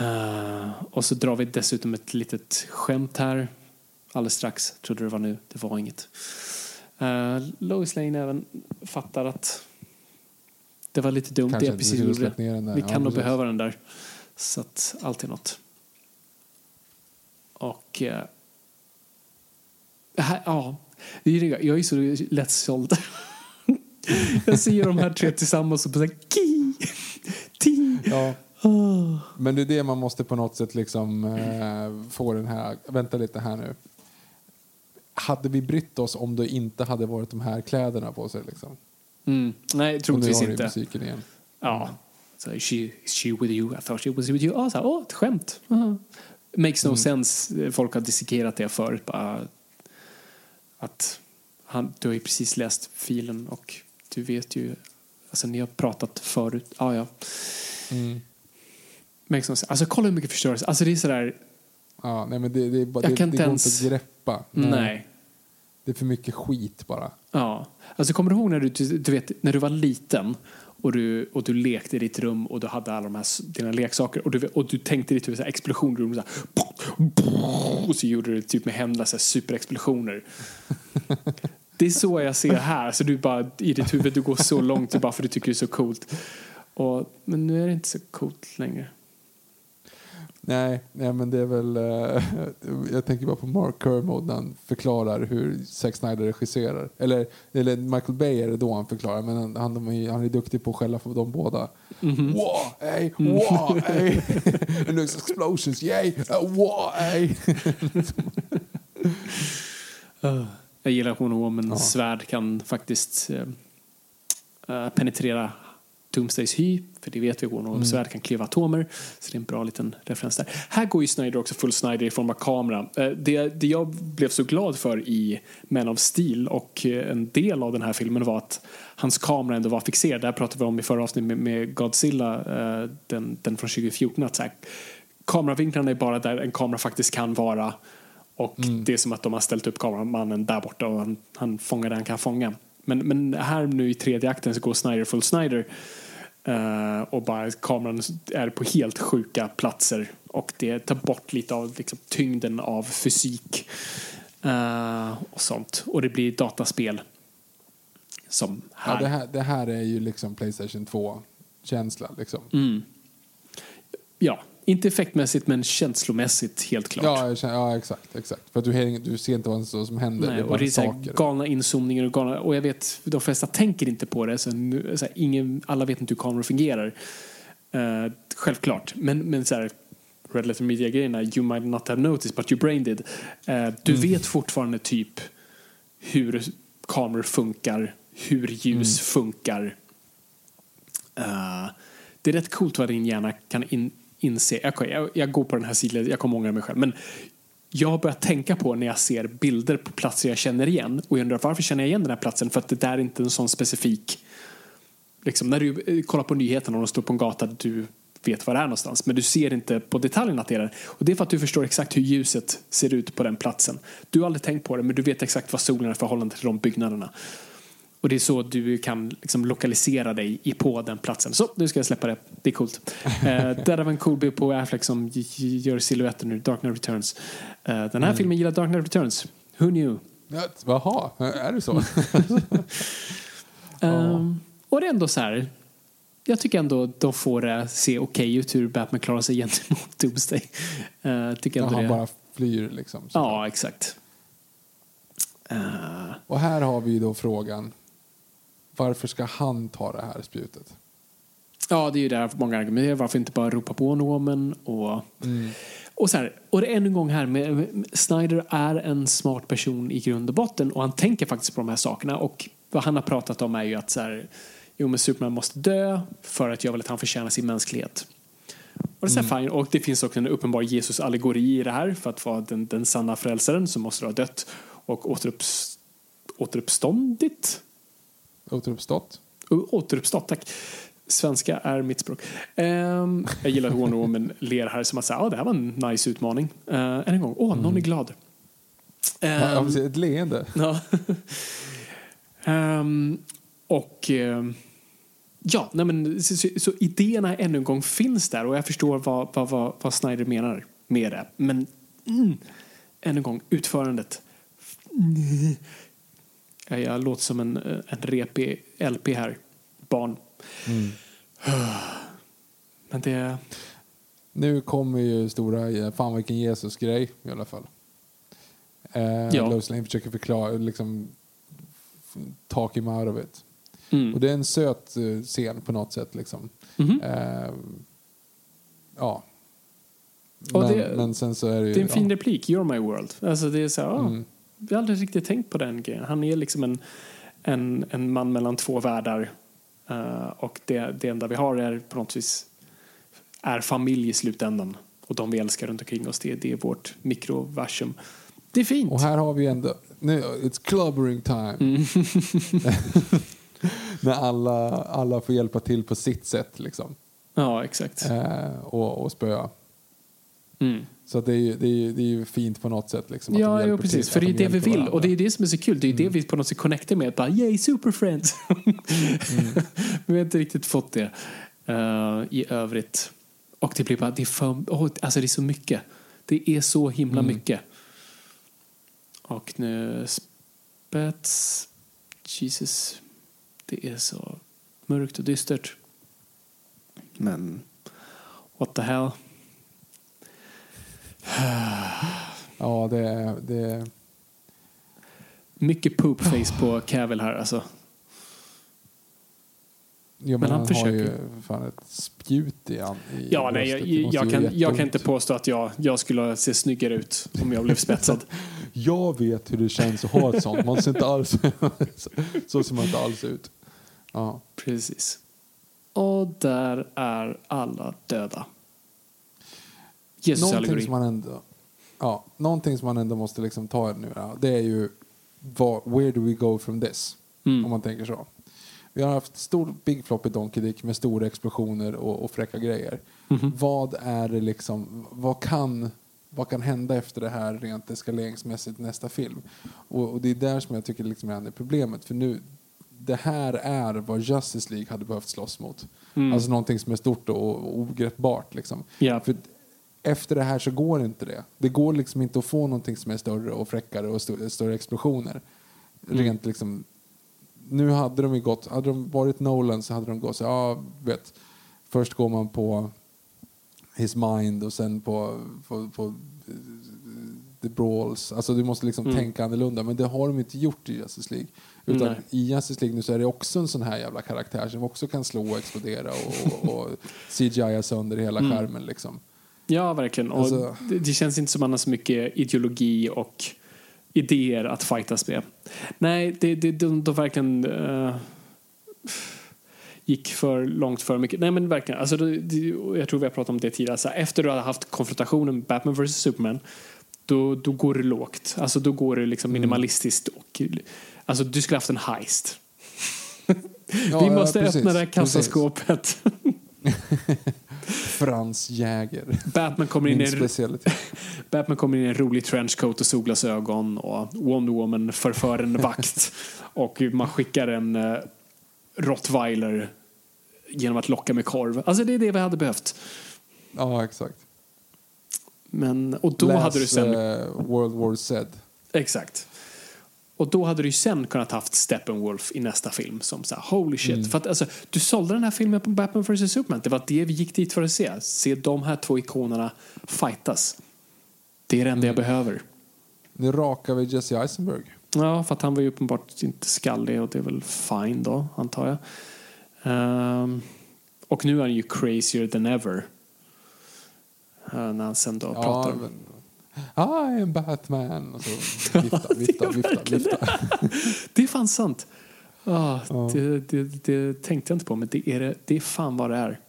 Uh, och så drar vi dessutom ett litet skämt här. Alldeles strax. Trodde det var nu. Det var inget. Uh, Lois Lane även fattar att det var lite dumt Kanske det jag precis gjorde. Vi Ja, kan nog precis. behöva den där. Så att allt är något. Och... Det här, ja, jag är så lättsåld. jag ser de här tre tillsammans och bara ki, ti. Ja. Ah. Men det är det man måste på något sätt liksom eh, få den här... Vänta lite här nu. Hade vi brytt oss om det inte hade varit de här kläderna på sig? Liksom? Mm. Nej, Och nu troligtvis inte. musiken igen. Ja. Så, is she, she with you? I thought she was with you. Ah, så här, åh, ett skämt. Aha. Makes no sense. Folk har dissekerat det förut. Bara att han, du har ju precis läst filen och du vet ju Alltså ni har pratat förut. Ja, ja. Mm. Alltså kolla hur mycket förstörelse. Alltså det är sådär, Ja, nej men det, det, är bara, Jag det, kan det inte går ens- inte att greppa. nej. Det är för mycket skit bara. Ja. Alltså kommer du ihåg när du, du, vet, när du var liten och du, och du lekte i ditt rum och du hade alla de här dina leksaker och du, och du tänkte i ditt huvud explosioner och, så här, och så gjorde du typ med händerna så här superexplosioner. Det är så jag ser här. Så du bara i ditt huvud du går så långt bara för du tycker det är så coolt. Och, men nu är det inte så coolt längre. Nej, nej men det är väl... eh, jag tänker bara på Mark Kermode när han förklarar hur Zack Snyder regisserar. Eller, eller Michael Bay är det då han förklarar, men han, han, han är duktig på att skälla för de båda. Wow, ey, wow, ey. And there's explosions, yay, uh, wow, ey. Jag gillar att Wonder Womans svärd kan faktiskt eh, eh, penetrera Doomsdays hy, för det vet vi, Wonder Womans svärd kan klyva atomer. Så det är en bra liten referens där. Här går ju Snyder också full Snyder i form av kamera. Eh, det, det jag blev så glad för i Man of Steel och eh, en del av den här filmen var att hans kamera ändå var fixerad. Det här pratade vi om i förra avsnittet med, med Godzilla, eh, den, den från 2014. Att så här, kameravinklarna är bara där en kamera faktiskt kan vara. Och det är som att de har ställt upp kameramannen där borta och han, han fångar det han kan fånga. Men, men här nu i tredje akten så går Snyder full Snyder. Eh, och bara kameran är på helt sjuka platser. Och det tar bort lite av liksom, tyngden av fysik. eh, och sånt. Och det blir dataspel. Som här. Ja, det, här, det här är ju liksom Playstation 2-känsla. Liksom. Mm. Ja, inte effektmässigt men känslomässigt helt klart. Ja, känner, ja, exakt. exakt. För att du, du ser inte vad som händer. Nej, det är och det är så här galna inzoomningar och galna, och jag vet, de flesta tänker inte på det, så, nu, så här, ingen, alla vet inte hur kameror fungerar. Eh, självklart, men, men så här, Red Letter Media-grejerna, you might not have noticed but your brain did. Eh, du Mm. vet fortfarande typ hur kameror funkar, hur ljus funkar. Eh, det är rätt coolt vad din hjärna kan in, inse. Jag, jag, jag går på den här sidan, jag kommer ångra mig själv. Men jag har börjat tänka på när jag ser bilder på platser jag känner igen. Och jag undrar varför känner jag igen den här platsen? För att det där är inte en sån specifik... Liksom, när du eh, kollar på nyheterna och de står på en gata du vet var det är någonstans. Men du ser inte på detaljerna. att det är där. Och det är för att du förstår exakt hur ljuset ser ut på den platsen. Du har aldrig tänkt på det men du vet exakt vad solen är i förhållande till de byggnaderna. Och det är så du kan liksom lokalisera dig i på den platsen. Så, nu ska jag släppa det. Det är coolt. Eh, där var en cool bild på Affleck som gör silhuetten ur Dark Knight Returns. Eh, den här filmen gillar Dark Knight Returns. Who knew? Ja, Jaha, är det så? Ehm, och det är ändå så här. Jag tycker ändå de får det se okej ut hur Batman klarar sig gentemot Doomsday. Uh, tycker ändå han det. bara flyr liksom. Så. Ja, exakt. Eh, Och här har vi då frågan. Varför ska han ta det här spjutet? Ja, det är ju där många argumenterar. Varför inte bara ropa på Woman? Och, och, så här, och det är ännu en gång här, med, med, Snyder är en smart person i grund och botten och han tänker faktiskt på de här sakerna. Och vad han har pratat om är ju att så här, jo, men Superman måste dö för att jag vill att han förtjänar sin mänsklighet. Och det är här fine. Och det finns också en uppenbar Jesus-allegori i det här. För att vara den, den sanna frälsaren så måste du ha dött och återups, återuppståndit. Återuppstått? Återuppstått, tack. Svenska är mitt språk. Ehm, jag gillar att Wonder Woman ler här som att säga, ah, det här var en nice utmaning. Uh, än en gång, åh, någon är glad. Ja, Ehm, ett leende. ja. Ehm, och ehm, ja, nej men, så, så, så idéerna ännu en gång finns där och jag förstår vad, vad, vad, vad Snyder menar med det. Men mm, ännu en gång, utförandet. Ja, jag låter som en, eh, en repig LP här. Barn. Men det... Nu kommer ju stora, eh, fan vilken Jesus-grej i alla fall. Eh, Ja. Lois Lane försöker förklara, liksom talk him out of it. Mm. Och det är en söt eh, scen på något sätt liksom. Mhm. Eh, ja. Men, det- men sen så är det ju... Det är en fin ja. replik, You're my world. Alltså det är så här, Mm. Vi har aldrig riktigt tänkt på den grejen. Han är liksom en, en, en man mellan två världar. Eh, och det, det enda vi har är på något vis är familj i slutändan. Och de vi älskar runt omkring oss, det, det är vårt mikroversum. Det är fint. Och här har vi ändå... Nu, it's clubbering time. Mm. när alla, alla får hjälpa till på sitt sätt liksom. Ja, exakt. Eh, och, och spöa. Mm. Så det, är ju, det, är ju, det är ju fint på något sätt. Liksom, att de Ja, precis. till, För det är de det vi vill. varandra. Och det är det som är så kul. Det är det vi på något sätt connectar med. Bara, yay, super friends! Men vi har inte riktigt fått det eh, i övrigt. Och det blir bara, det är för, oh, alltså det är så mycket. Det är så himla mycket. Och nu, spets, Jesus, det är så mörkt och dystert. Men, what the hell? Ja, det är... Det Mycket poopface på Cavill här alltså. ja, men, Men han han, har ju försöker. fan ett spjut i, an- i Ja, nej, jag, jag, kan, jag kan inte påstå att jag, jag skulle se snyggare ut om jag blev spetsad. Jag vet hur det känns att ha ett sånt. Man ser inte alls... så- så ser man inte alls ut. Ja. Precis. Och där är alla döda. Jesus Någonting allegori. som man ändå... Ja, någonting som man ändå måste liksom ta nu, det är ju vad, where do we go from this? Mm. Om man tänker så. Vi har haft stor Big Floppy Donkey Dick med stora explosioner och, och fräcka grejer. Mhm. Vad är det liksom, vad kan, vad kan hända efter det här rent eskaleringsmässigt i nästa film? Och, och det är där som jag tycker liksom är problemet. För nu, det här är vad Justice League hade behövt slåss mot. Mm. Alltså någonting som är stort och, och ogreppbart liksom. Ja. För efter det här så går inte det. Det går liksom inte att få någonting som är större och fräckare och st- större explosioner. Mm. Rent liksom... Nu hade de ju gått... Hade de varit Nolan så hade de gått så ja, vet. Först går man på His Mind och sen på, på, på eh, The Brawls. Alltså du måste liksom Mm. tänka annorlunda. Men det har de inte gjort i Justice League. Utan Nej. i Justice League nu så är det också en sån här jävla karaktär som också kan slå och explodera och, och, och CGI sönder hela Mm. skärmen liksom. Ja, verkligen. Och Alltså- det, det känns inte som man har så mycket ideologi och idéer att fightas med. Nej, det, det, de, de verkligen eh, gick för långt för mycket. Nej, men verkligen. Alltså, det, det, jag tror vi har pratat om det tidigare. Så här, efter du har haft konfrontationen Batman vs Superman då, då går det lågt. Alltså, då går det liksom minimalistiskt. Och, alltså, du skulle haft en heist. Ja, vi ja, måste precis, öppna det här kassaskåpet. Frans Jäger. Batman kommer in i en. Batman kommer in i en rolig trenchcoat och solglasögon och Wonder Woman förför en vakt och man skickar en uh, rottweiler genom att locka med korv. Alltså det är det vi hade behövt. Ja, exakt. Men, och då Läs, hade du sen... eh, World War Z. Exakt. Och då hade du ju sen kunnat haft Steppenwolf i nästa film som så här, holy shit. För att alltså, du sålde den här filmen på Batman vs Superman. Det var det vi gick dit för att se. Se de här två ikonerna fightas. Det är det enda jag behöver. Nu rakar vi Jesse Eisenberg. Ja, för att han var ju uppenbart inte skallig och det är väl fine då, antar jag. Ehm, och nu är han ju crazier than ever. Eh, när han sen då pratar om... men, I am Batman. Och så vifta, vifta, vifta, vifta. Det är fan sant. Ah, Ja. det, det, det tänkte jag inte på, men det är, det, det är fan vad det är.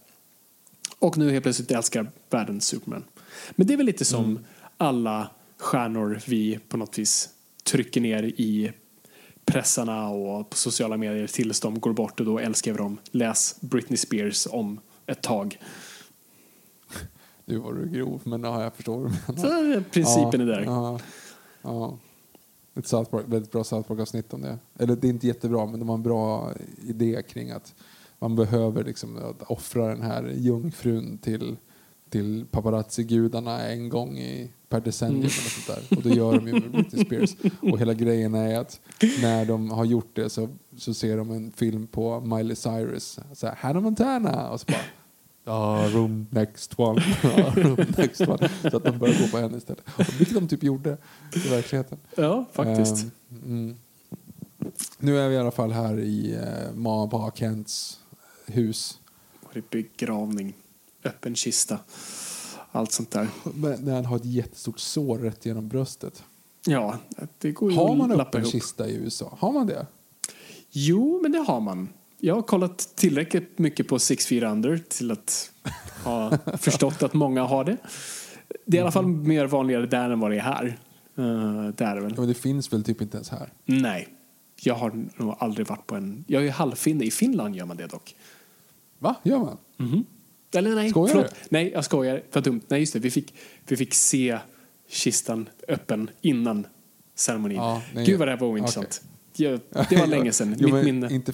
Och nu helt plötsligt älskar världen Superman. Men det är väl lite som Mm. alla stjärnor vi på något vis trycker ner i pressarna och på sociala medier tills de går bort och då älskar vi dem. Läs Britney Spears om ett tag. Nu var du grov, men ja, jag förstår vad du menar. Så principen är där. Ja, ja. Ett South Park, väldigt bra South Park-avsnitt om det. Eller det är inte jättebra, men de har en bra idé kring att man behöver liksom att offra den här jungfrun till, till paparazzi-gudarna en gång i, per decennium Mm. eller sånt där. Och det gör de ju med Britney Spears. Och hela grejen är att när de har gjort det så, så ser de en film på Miley Cyrus. Så här, Hannah Montana! Och så bara Ja, room next one. Ja, room next one. Så att de börjar gå på henne istället. Och vilket de typ gjorde i verkligheten. Ja, faktiskt. Ehm, mm. Nu är vi i alla fall här i uh, mamma och pappa Kents hus. Och det är begravning, öppen kista, allt sånt där. Men När han har ett jättestort sår rätt genom bröstet. Ja, det går ju Har man att lappa öppen ihop. kista i USA? Har man det? Jo, men det har man. Jag har kollat tillräckligt mycket på Six Feet Under till att ha förstått att många har det. Det är i alla fall mer vanligare där än vad det är här. Uh, det är det väl. Ja, men det finns väl typ inte ens här? Nej. Jag har nog aldrig varit på en... Jag är halvfinne. I Finland gör man det dock. Va? Gör man? Eller nej, Skojar förlåt. du? Nej, jag skojar. Vad dumt. Nej, just det. Vi fick, vi fick se kistan öppen innan ceremonin. Ja, nej. Gud vad det här var ointressant. Jag, det var länge sedan. Jo, Mitt minne. Inte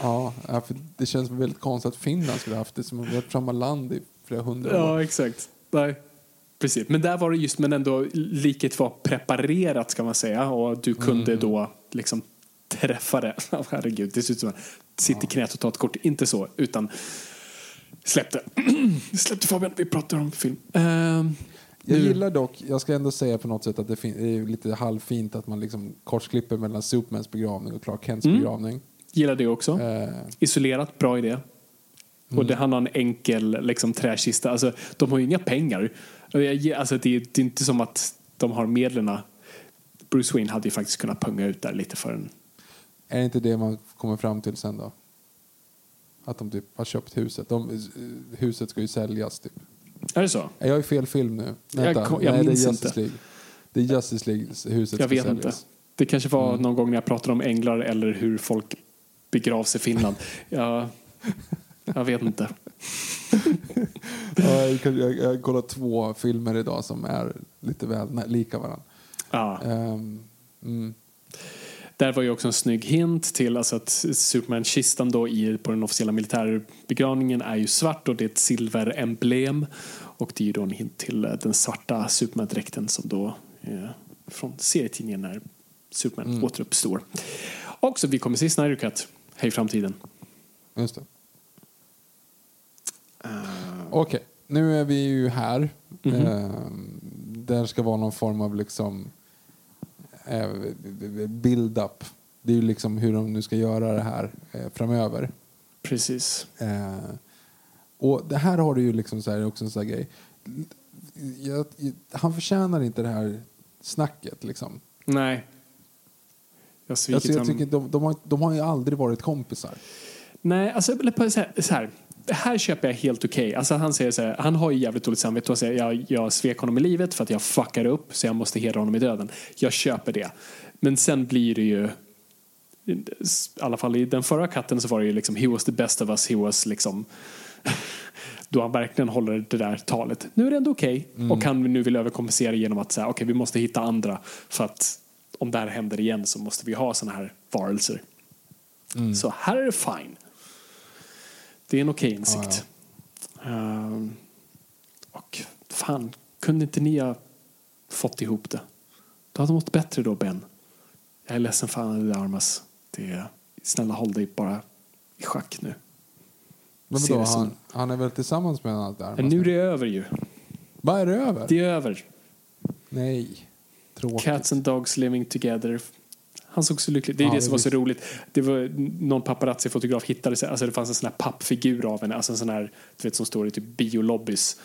ja, för det känns väldigt konstigt att Finland skulle ha haft det som har varit samma land i flera hundra år. Ja, exakt. Nej. Precis. Men där var det just, men ändå liket var preparerat ska man säga. Och du kunde Mm. då liksom träffa det. Herregud, det ser ut som att sitta i knät och ta ett kort. Inte så, utan släppte. släppte Fabian, vi pratar om film. Ehm, Jag gillar dock, jag ska ändå säga på något sätt att det är lite halvfint att man liksom korsklipper mellan Supermans begravning och Clark Kents Mm. begravning. Gillar det också. Eh, Isolerat, bra idé. Och det, han har en enkel liksom, träkista. Alltså, de har ju inga pengar. Jag Alltså, det, är- det är inte som att de har medlen. Bruce Wayne hade ju faktiskt kunnat punga ut där lite för en... är det inte det man kommer fram till sen då? Att de typ har köpt huset. De, eh, huset ska ju säljas typ. Är det så? Är jag i fel film nu? Vänta. kom- jag Nej, minns det är Justice inte. League. Det är Justice League huset Jag ska vet säljas. inte. Det kanske var Mm. någon gång när jag pratade om änglar eller hur folk begravs i Finland. jag, jag vet inte. Ja, jag, jag, jag har kollat två filmer idag som är lite väl lika varandra. Ja. Ehm, mm. Där var ju också en snygg hint till alltså att Superman-kistan då i, på den officiella militärbegravningen är ju svart och det är ett silveremblem. Och det är ju då en hint till eh, den svarta Superman-dräkten som då eh, från serietidningen när Superman återuppstår. Och så vi kommer se Snyder Cut. Hej framtiden. Just det. Okej, nu är vi ju här. Mhm. Ehm, där ska vara någon form av liksom eh, build-up. Det är ju liksom hur de nu ska göra det här eh, framöver. Precis. Och det här har du ju liksom så här, också en sån här grej. Jag, han förtjänar inte det här snacket liksom. Nej. Jag svikit Alltså, jag tycker de, de, har, de har ju aldrig varit kompisar. Nej, alltså så här, så här. Det här köper jag helt okej. Alltså han säger så här, han har ju jävligt dåligt samvete och säger jag, jag svek honom i livet för att jag fuckade upp så jag måste hedra honom i döden. Jag köper det. Men sen blir det ju i alla fall i den förra katten så var det ju liksom he was the best of us, he was liksom då han verkligen håller det där talet. Nu är det ändå okej och han nu vill överkompensera genom att säga okej vi måste hitta andra för att om det här händer igen så måste vi ha såna här varelser. Så här är det fine. Det är en okej insikt. Ehm, och fan, kunde inte ni ha fått ihop det? Du hade mått bättre då Ben. Jag är ledsen för Anna Armas. Det är, snälla håll dig bara i schack nu. Men vadå, som- han, han är väl tillsammans med allt där? Men nu är det över ju. Vad är det över? Det är över. Nej. Tråkigt. Cats and dogs living together. Han såg så lycklig Det är Ja, det som var så visst. roligt. Det var någon paparazzi-fotograf hittade sig, alltså det fanns en sån här pappfigur av henne, alltså en sån här, du vet som står i typ biolobbys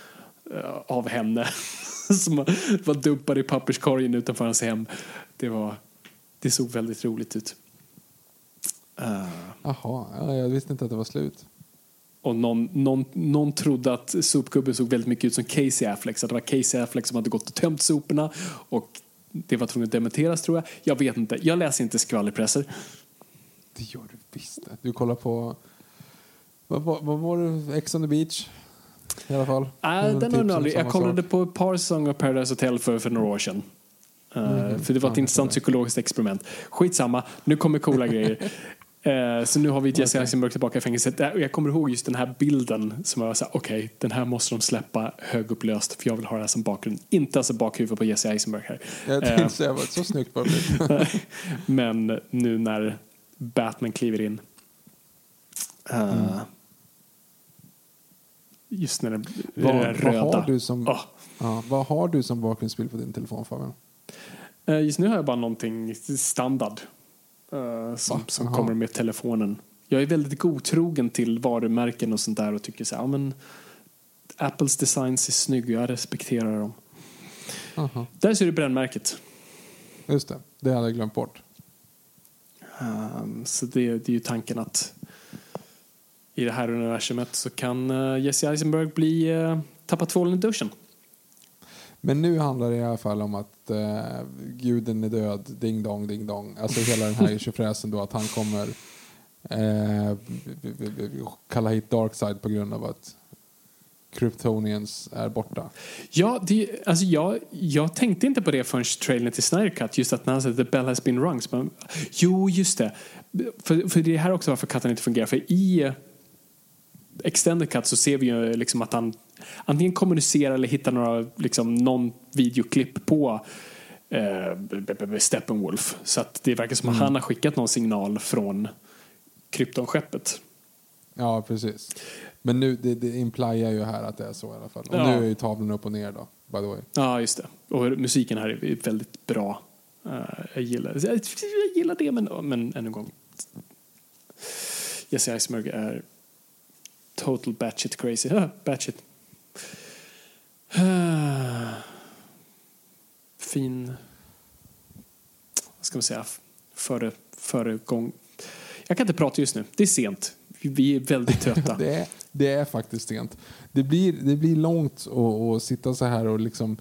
eh, av henne. som var dumpad i papperskorgen utanför hans hem. Det var, det såg väldigt roligt ut. Eh, Jaha, ja, jag visste inte att det var slut. och någon, någon, någon trodde att sopgubben såg väldigt mycket ut som Casey Affleck. Så att det var Casey Affleck som hade gått och tömt soporna. Och det var tvunget att dementeras tror jag. Jag vet inte. Jag läser inte skvallerpresser. Det gör du visst. Du kollar på... Vad, vad, vad var det? Ex on the beach? I alla fall. Väl den typ har jag aldrig. samma Jag kollade sak. på ett par säsonger av Paradise Hotel för, för några år sedan. Eh, Mm. För det var ett intressant psykologiskt experiment. Skitsamma, nu kommer coola grejer. Eh, så nu har vi Jesse Eisenberg tillbaka i fängelset. Eh, Jag kommer ihåg just den här bilden som jag var såhär, okej, den här måste de släppa högupplöst för jag vill ha det här som bakgrund. Inte alltså bakhuvud på Jesse Eisenberg här. Jag Eh, tänkte säga, så snyggt det. Men nu när Batman kliver in. eh, Just när det det Vad, där vad, röda. har du som, Ah. ja, vad har du som bakgrundsbild på din telefon Fabian? Just nu har jag bara någonting standard eh, som, som kommer med telefonen. Jag är väldigt godtrogen till varumärken och sånt där och tycker så här, ja, men Apples designs är snygg och jag respekterar dem. Aha. Där ser du brännmärket. Just det, det hade jag glömt bort. Um, så det, det är ju tanken att i det här universumet så kan uh, Jesse Eisenberg bli uh, tappa tvålen i duschen. Men nu handlar det i alla fall om att eh, guden är död, ding dong, ding dong. Alltså hela den här tjofräsen då att han kommer eh, kalla hit Darkside på grund av att Kryptonians är borta. Ja, det, alltså jag, jag tänkte inte på det förrän trailern till Snyder Cut. Just att när han säger the bell has been rung. man- Jo, just det. För, för det är här också varför katten inte fungerar. För i Extended Cut så ser vi ju liksom att han antingen kommunicerar eller hittar några, liksom, någon videoklipp på eh, Steppenwolf. Så att det verkar som att han har skickat någon signal från kryptonskeppet. Ja, precis. Men nu, det, det impliar ju här att det är så i alla fall. Och Ja. nu är ju tavlan upp och ner då, by the way. Ja, just det. Och musiken här är väldigt bra. Eh, jag, gillar, jag gillar det, men, men ännu en gång. Jesse Eisenberg är total batshit crazy. Uh, batshit. Fin... Vad ska man säga? Före, föregång... Jag kan inte prata just nu. Det är sent. Vi- är väldigt trötta. Det är, det är faktiskt sent. Det blir, det blir långt att, sitta så här och liksom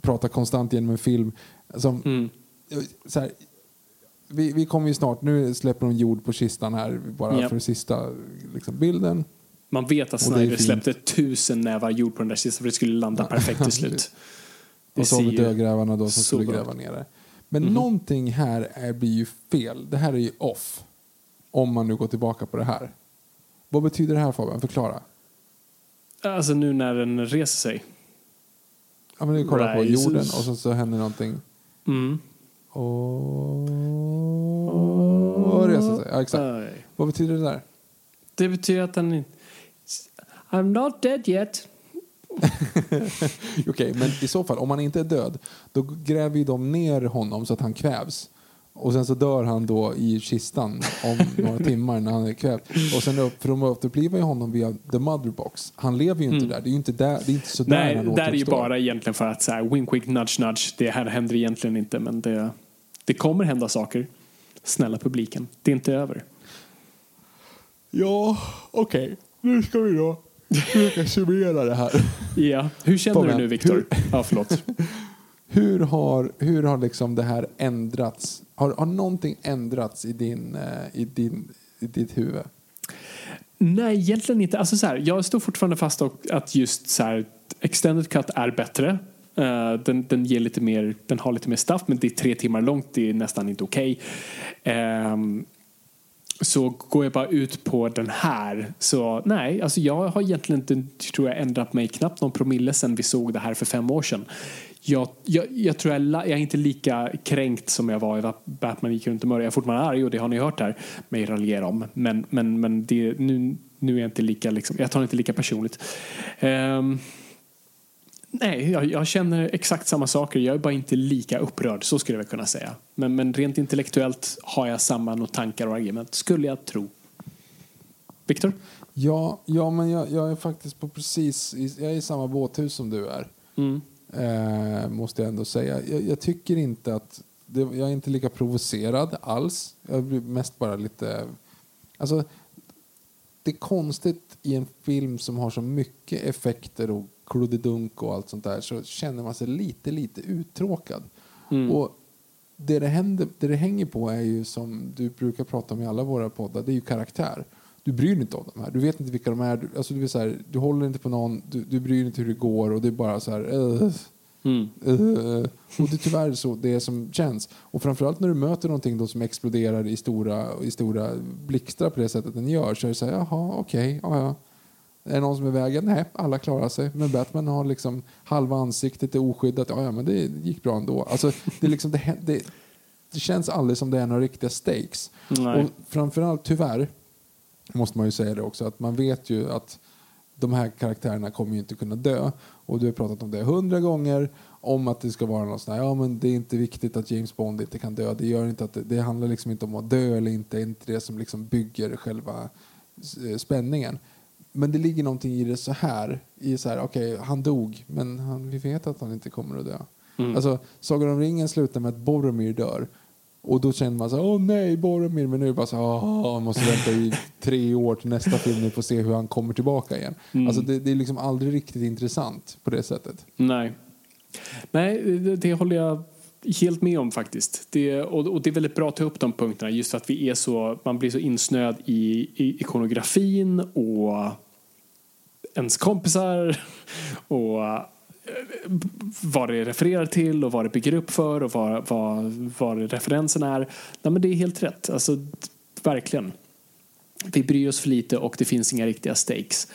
prata konstant genom en film. Som, Mm. så här, vi, vi kommer ju snart, nu släpper de jord på kistan här bara Japp. för sista liksom, bilden. Man vet att Snyder släppte tusen nävar jord på den där kistan för det skulle landa perfekt till slut. Det och så har vi dödgrävarna då som skulle bra gräva ner det. Men någonting här är, blir ju fel. Det här är ju off. Om man nu går tillbaka på det här. Vad betyder det här Fabian? Förklara. Alltså nu när den reser sig. Ja, men du kollar på jorden och så, så händer någonting. Mm. Och, och reser sig. Ja, exakt. Aj. Vad betyder det där? Det betyder att den... I'm not dead yet. Okej, men i så fall, om han inte är död, då gräver ju de ner honom så att han kvävs. Och sen så dör han då i kistan om några timmar när han är kvävd. Och sen upp, för de återupplivar ju honom via the mother box. Han lever ju inte där. Det är ju inte, där, det är inte så där Nej, han det där är ju återuppstår. bara egentligen för att så här, wink wink nudge nudge. Det här händer egentligen inte men det, det kommer hända saker. Snälla publiken, det är inte över. Ja, okej. Nu ska vi då försöka summera det här. Ja, hur känner du nu Viktor? hur- Ja, förlåt. Hur har, hur har liksom det här ändrats? Har, har någonting ändrats i, din, eh, i, din, i ditt huvud? Nej, egentligen inte. Alltså så här, jag står fortfarande fast att just så här, extended cut är bättre. Eh, den, den, ger lite mer, den har lite mer stuff, men det är tre timmar långt. Det är nästan inte okej. Ehm, så går jag bara ut på den här. Så nej, alltså jag har egentligen inte tror jag, ändrat mig knappt någon promille sen vi såg det här för fem år sedan. Jag, jag, jag tror jag, jag är inte lika kränkt som jag var i Batman gick runt och mördade. Jag är fortfarande arg och det har ni hört här mig raljera om. Men, men, men det, nu, nu är jag inte lika, liksom, jag tar det inte lika personligt. Um, nej, jag, jag känner exakt samma saker. Jag är bara inte lika upprörd, så skulle jag kunna säga. Men, men rent intellektuellt har jag samma tankar och argument, skulle jag tro. Viktor? Ja, ja men jag, jag är faktiskt på precis, jag är i samma båthus som du är. Mm. Eh, måste jag ändå säga. Jag, jag tycker inte att, det, jag är inte lika provocerad alls. Jag blir mest bara lite, alltså det är konstigt i en film som har så mycket effekter och kluddidunk och allt sånt där så känner man sig lite, lite uttråkad. Och det det, händer, det det hänger på är ju som du brukar prata om i alla våra poddar, det är ju karaktär. Du bryr dig inte om de här. Du vet inte vilka de är. Du, alltså du, är så här, du håller inte på någon, du, du bryr dig inte hur det går och det är bara så här... Uh, Mm. uh, och det är tyvärr så det är som känns. Och framförallt när du möter någonting då som exploderar i stora, i stora blixtar på det sättet den gör så är det så här, jaha, okej, ja, ja. Är det någon som är i vägen? Nej, alla klarar sig. Men Batman har liksom halva ansiktet är oskyddat. Ja, ja, men det gick bra ändå. Alltså, det, är liksom, det, det, det känns aldrig som det är några riktiga stakes. Nej. Och framförallt, tyvärr, måste man ju säga det också, att man vet ju att de här karaktärerna kommer ju inte kunna dö. Och du har pratat om det hundra gånger, om att det ska vara något sånt här, ja men det är inte viktigt att James Bond inte kan dö. Det gör inte att det, det handlar liksom inte om att dö eller inte, det är inte det som liksom bygger själva eh, spänningen. Men det ligger någonting i det så här, i så här, okej, han dog, men han, vi vet att han inte kommer att dö. Alltså, Sagan om ringen slutar med att Boromir dör. Och då känner man så här, åh nej, Boromir. Men nu är det bara så här, åh, man måste vänta i tre år till nästa film nu för att se hur han kommer tillbaka igen. Alltså det, det är liksom aldrig riktigt intressant på det sättet. Nej. Nej, det, det håller jag helt med om faktiskt. Det, och, och, det är väldigt bra att ta upp de punkterna just för att vi är så, man blir så insnöad i, i ikonografin och ens kompisar och eh, vad det refererar till och vad det bygger upp för och vad, vad, vad referensen är. Nej, men det är helt rätt. Alltså, verkligen. Vi bryr oss för lite och det finns inga riktiga stakes.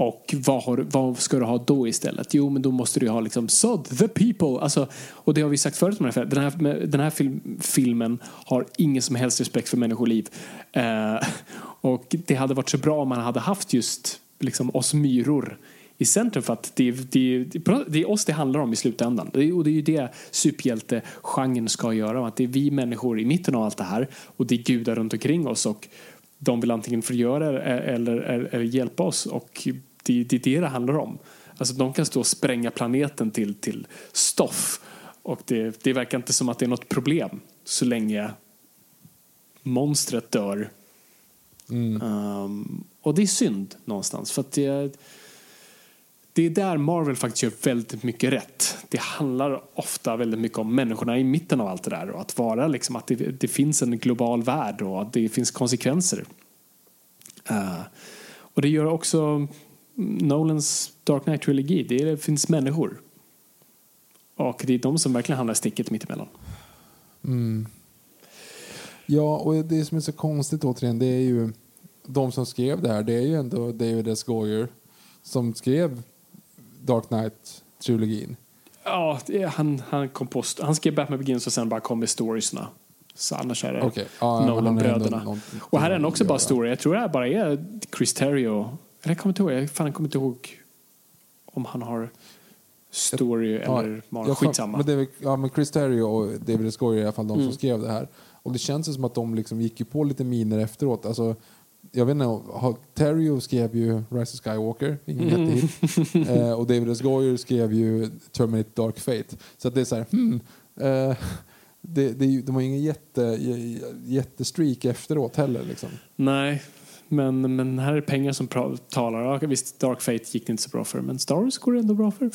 Och vad, har, vad, ska du ha då istället? Jo, men då måste du ha liksom Sod, the people. Alltså, och det har vi sagt förut. om Den här, den här, den här film, filmen har ingen som helst respekt för människoliv. Eh, och det hade varit så bra om man hade haft just liksom, oss myror i centrum för att det, det, det är oss det handlar om i slutändan. Det, och det är ju det superhjältegenren ska göra. Att det är vi människor i mitten av allt det här och det är gudar runt omkring oss och de vill antingen förgöra eller, eller, eller hjälpa oss och det, det är det det handlar om. Alltså de kan stå och spränga planeten till, till stoff och det, det verkar inte som att det är något problem så länge monstret dör. Mm. Um, och det är synd någonstans för att det, det är där Marvel faktiskt gör väldigt mycket rätt. Det handlar ofta väldigt mycket om människorna i mitten av allt det där och att vara liksom att det, det finns en global värld och att det finns konsekvenser. Uh, och det gör också Nolans Dark Knight-trilogi. Det finns människor. Och det är de som verkligen hamnar sticket mittemellan. Mm. Ja, och det som är så konstigt återigen, det är ju de som skrev det här, det är ju ändå David S. Goyer som skrev Dark Knight-trilogin. Ja, han, han, kom på, han skrev Batman Begins och sen bara kom med storiesna. Så annars är det okay. ja, Nolan-bröderna. Och här är den också bara story. Jag tror det här bara är Chris Terrio. Jag kommer inte ihåg, jag fan kommer inte ihåg om han har story jag, eller ja, man, skitsamma. Men, är, ja, men Chris Terrio och David. Goyer är i alla fall de mm. som skrev det här. Och det känns som att de liksom gick på lite miner efteråt. Alltså, jag vet inte, Terrio skrev ju Rise of Skywalker, ingen mm. jättehit. eh, och David S. Goyer skrev ju Terminator Dark Fate. Så att det är så här, hmm, eh, det, det, de har ingen jätte, jättestreak efteråt heller. Liksom. Nej, men, men här är pengar som talar. Visst, Dark Fate gick det inte så bra för, men Star Wars går det ändå bra för.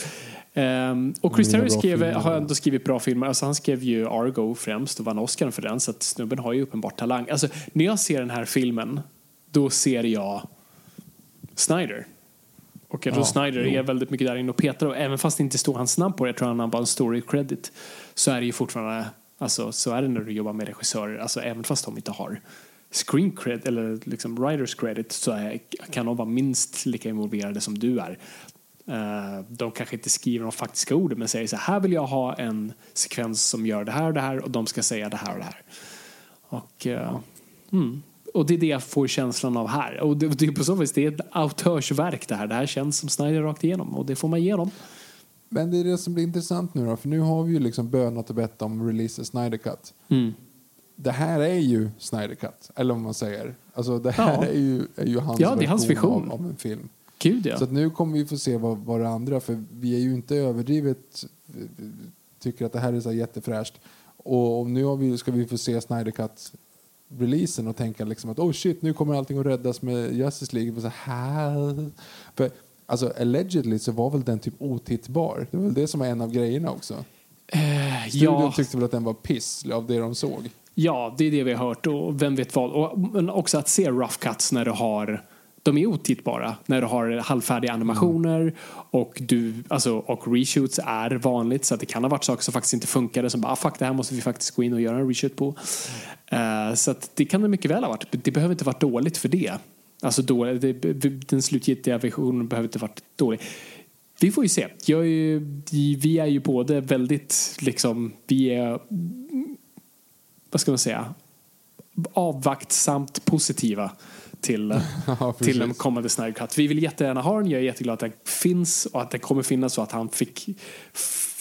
Um, och Chris Terry skrev, har ändå skrivit bra filmer. Alltså, han skrev ju Argo främst och vann Oscar för den, så att snubben har ju uppenbart talang. Alltså, när jag ser den här filmen, då ser jag Snyder. Och jag tror ja, Snyder jo. är väldigt mycket där inne och petar. Och även fast det inte står hans namn på det, jag tror han har bara en story credit, så är det ju fortfarande, alltså så är det när du jobbar med regissörer, alltså även fast de inte har screen credit eller liksom writers credit så är, kan de vara minst lika involverade som du är. Uh, de kanske inte skriver de faktiska orden men säger så här, här vill jag ha en sekvens som gör det här och det här och de ska säga det här och det här. Och, uh, mm. och det är det jag får känslan av här. Och det, det är på så vis det är ett autörsverk det här. Det här känns som Snyder rakt igenom och det får man igenom. Men det är det som blir intressant nu då, för nu har vi ju liksom bönat och bett om release Snyder Cut. Mm det här är ju Snyder Cut, eller om man säger. Alltså det här ja. är, ju, är ju hans ja, det är hans vision av, av, en film. Gud, ja. Så nu kommer vi få se vad, vad det andra, för vi är ju inte överdrivet tycker att det här är så jättefräscht. Och, och nu vi, ska vi få se Snyder Cut releasen och tänka liksom att oh shit, nu kommer allting att räddas med Justice League. Så här. För, alltså allegedly så var väl den typ otittbar. Det var väl det som är en av grejerna också. Uh, Studion ja. tyckte väl att den var piss av det de såg. Ja, det är det vi har hört och vem vet vad. Och, men också att se rough cuts när du har de är otittbara när du har halvfärdiga animationer mm. och, du, alltså, och reshoots är vanligt så att det kan ha varit saker som faktiskt inte funkade som bara ah, fuck det här måste vi faktiskt gå in och göra en reshoot på. Mm. Uh, så att det kan det mycket väl ha varit. Det behöver inte varit dåligt för det. Alltså då, det, den slutgiltiga versionen behöver inte varit dålig. Vi får ju se. Jag är vi är ju både väldigt liksom, vi är vad ska man säga, avvaktsamt positiva till, ja, till en kommande Snyder Cut. Vi vill jättegärna ha den, jag är jätteglad att den finns och att den kommer finnas så att han fick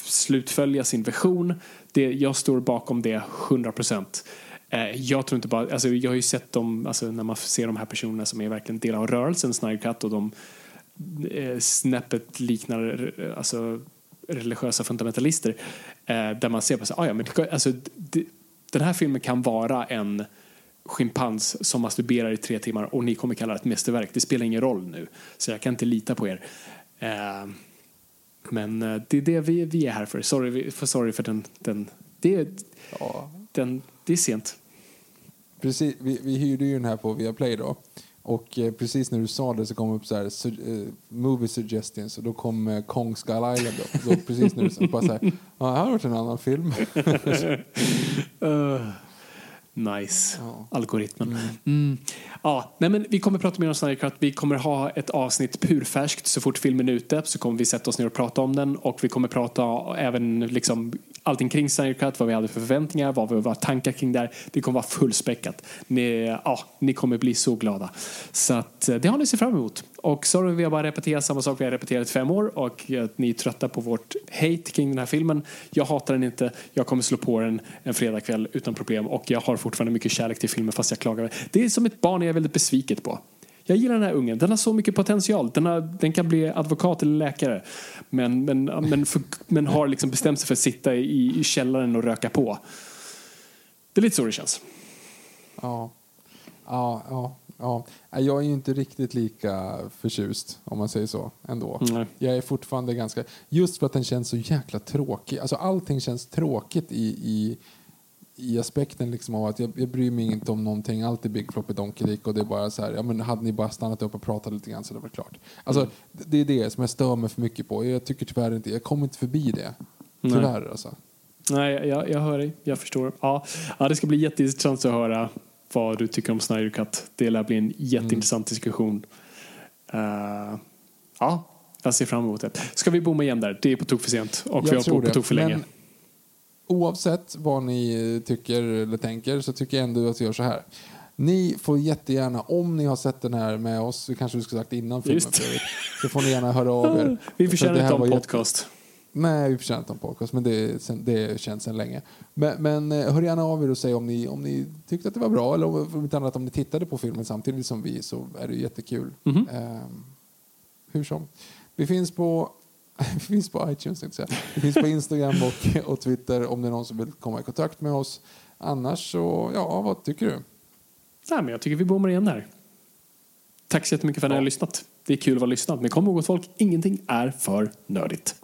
slutfölja sin vision. Det, jag står bakom det 100 procent. Eh, jag tror inte bara, alltså jag har ju sett dem, alltså när man ser de här personerna som är verkligen del av rörelsen Snyder Cut och de eh, snäppet liknar alltså, religiösa fundamentalister. Eh, där man ser på så, ah, ja, men alltså, det, den här filmen kan vara en schimpans som masturberar i tre timmar och ni kommer kalla det ett mästerverk. Det spelar ingen roll nu. Så jag kan inte lita på er. Eh, Men eh, det är det vi, vi är här för. Sorry för, sorry för den, den, det, är- Ja. den, det är sent. Precis, vi, vi hyrde ju den här på Viaplay då. Och eh, precis när du sa det så kom upp så här, su- eh, movie suggestions och då kom eh, Kong Skull Island upp. Så precis när du sa, bara så här, ja, här har varit en annan film. Uh, nice. Ja. Algoritmen. Mm. Ja, nej men vi kommer prata mer om Snyder Cut. Vi kommer ha ett avsnitt purfärskt så fort filmen är ute så kommer vi sätta oss ner och prata om den och vi kommer prata även liksom allting kring Snyder Cut, vad vi hade för förväntningar, vad vi var tankar kring där. Det kommer vara fullspäckat. Ni, ja, ni kommer bli så glada. Så att, eh, det har ni sett fram emot. Och sorry, vi har bara repeterat samma sak vi har repeterat i fem år och att ni är trötta på vårt hate kring den här filmen. Jag hatar den inte. Jag kommer slå på den en fredagkväll utan problem och jag har fortfarande mycket kärlek till filmen fast jag klagar. Det är som ett barn jag är väldigt besviket på. Jag gillar den här ungen. Den har så mycket potential. Den, har, den kan bli advokat eller läkare. Men, men, men, för, men har liksom bestämt sig för att sitta i, i källaren och röka på. Det är lite så det känns. Ja. Ja, ja, ja. Jag är ju inte riktigt lika förtjust, om man säger så, ändå. Nej. Jag är fortfarande ganska... Just för att den känns så jäkla tråkig. Alltså allting känns tråkigt i, i, i aspekten liksom av att jag, jag bryr mig inte om någonting. Allt är Big Floppy Donkey Dick och det är bara så här, ja men hade ni bara stannat upp och pratat lite grann så det var klart. Alltså Mm. det- är det som jag stör mig för mycket på. Jag tycker tyvärr inte, jag kommer inte förbi det. Nej. Tyvärr alltså. Nej, jag, jag hör dig. Jag förstår. Ja, ja, det ska bli jätteintressant att höra vad du tycker om Snyder Cut. Det lär bli en jätteintressant diskussion. Eh, ja, jag ser fram emot det. Ska vi bomma igen där? Det är på tok för sent och vi har på på tok för länge. Men oavsett vad ni tycker eller tänker så tycker jag ändå att vi gör så här. Ni får jättegärna, om ni har sett den här med oss, kanske du skulle sagt innan filmen så får ni gärna höra av er. Vi För förtjänar inte jätte- podcast. Nej, vi förtjänar inte en podcast, men det sen, det känt sedan länge. Men, men eh, hör gärna av er och säg om ni, om ni tyckte att det var bra eller om, om inte annat om ni tittade på filmen samtidigt som vi så är det jättekul. Mhm. Ehm, hur som. Vi finns på vi finns på iTunes, jag säga. Vi finns på Instagram och, och Twitter om det är någon som vill komma i kontakt med oss. Annars så, ja, vad tycker du? Nej, men jag tycker vi bommar igen där. Tack så jättemycket för att ni har lyssnat. Det är kul att vara lyssnat. Men kom ihåg gott folk, ingenting är för nördigt.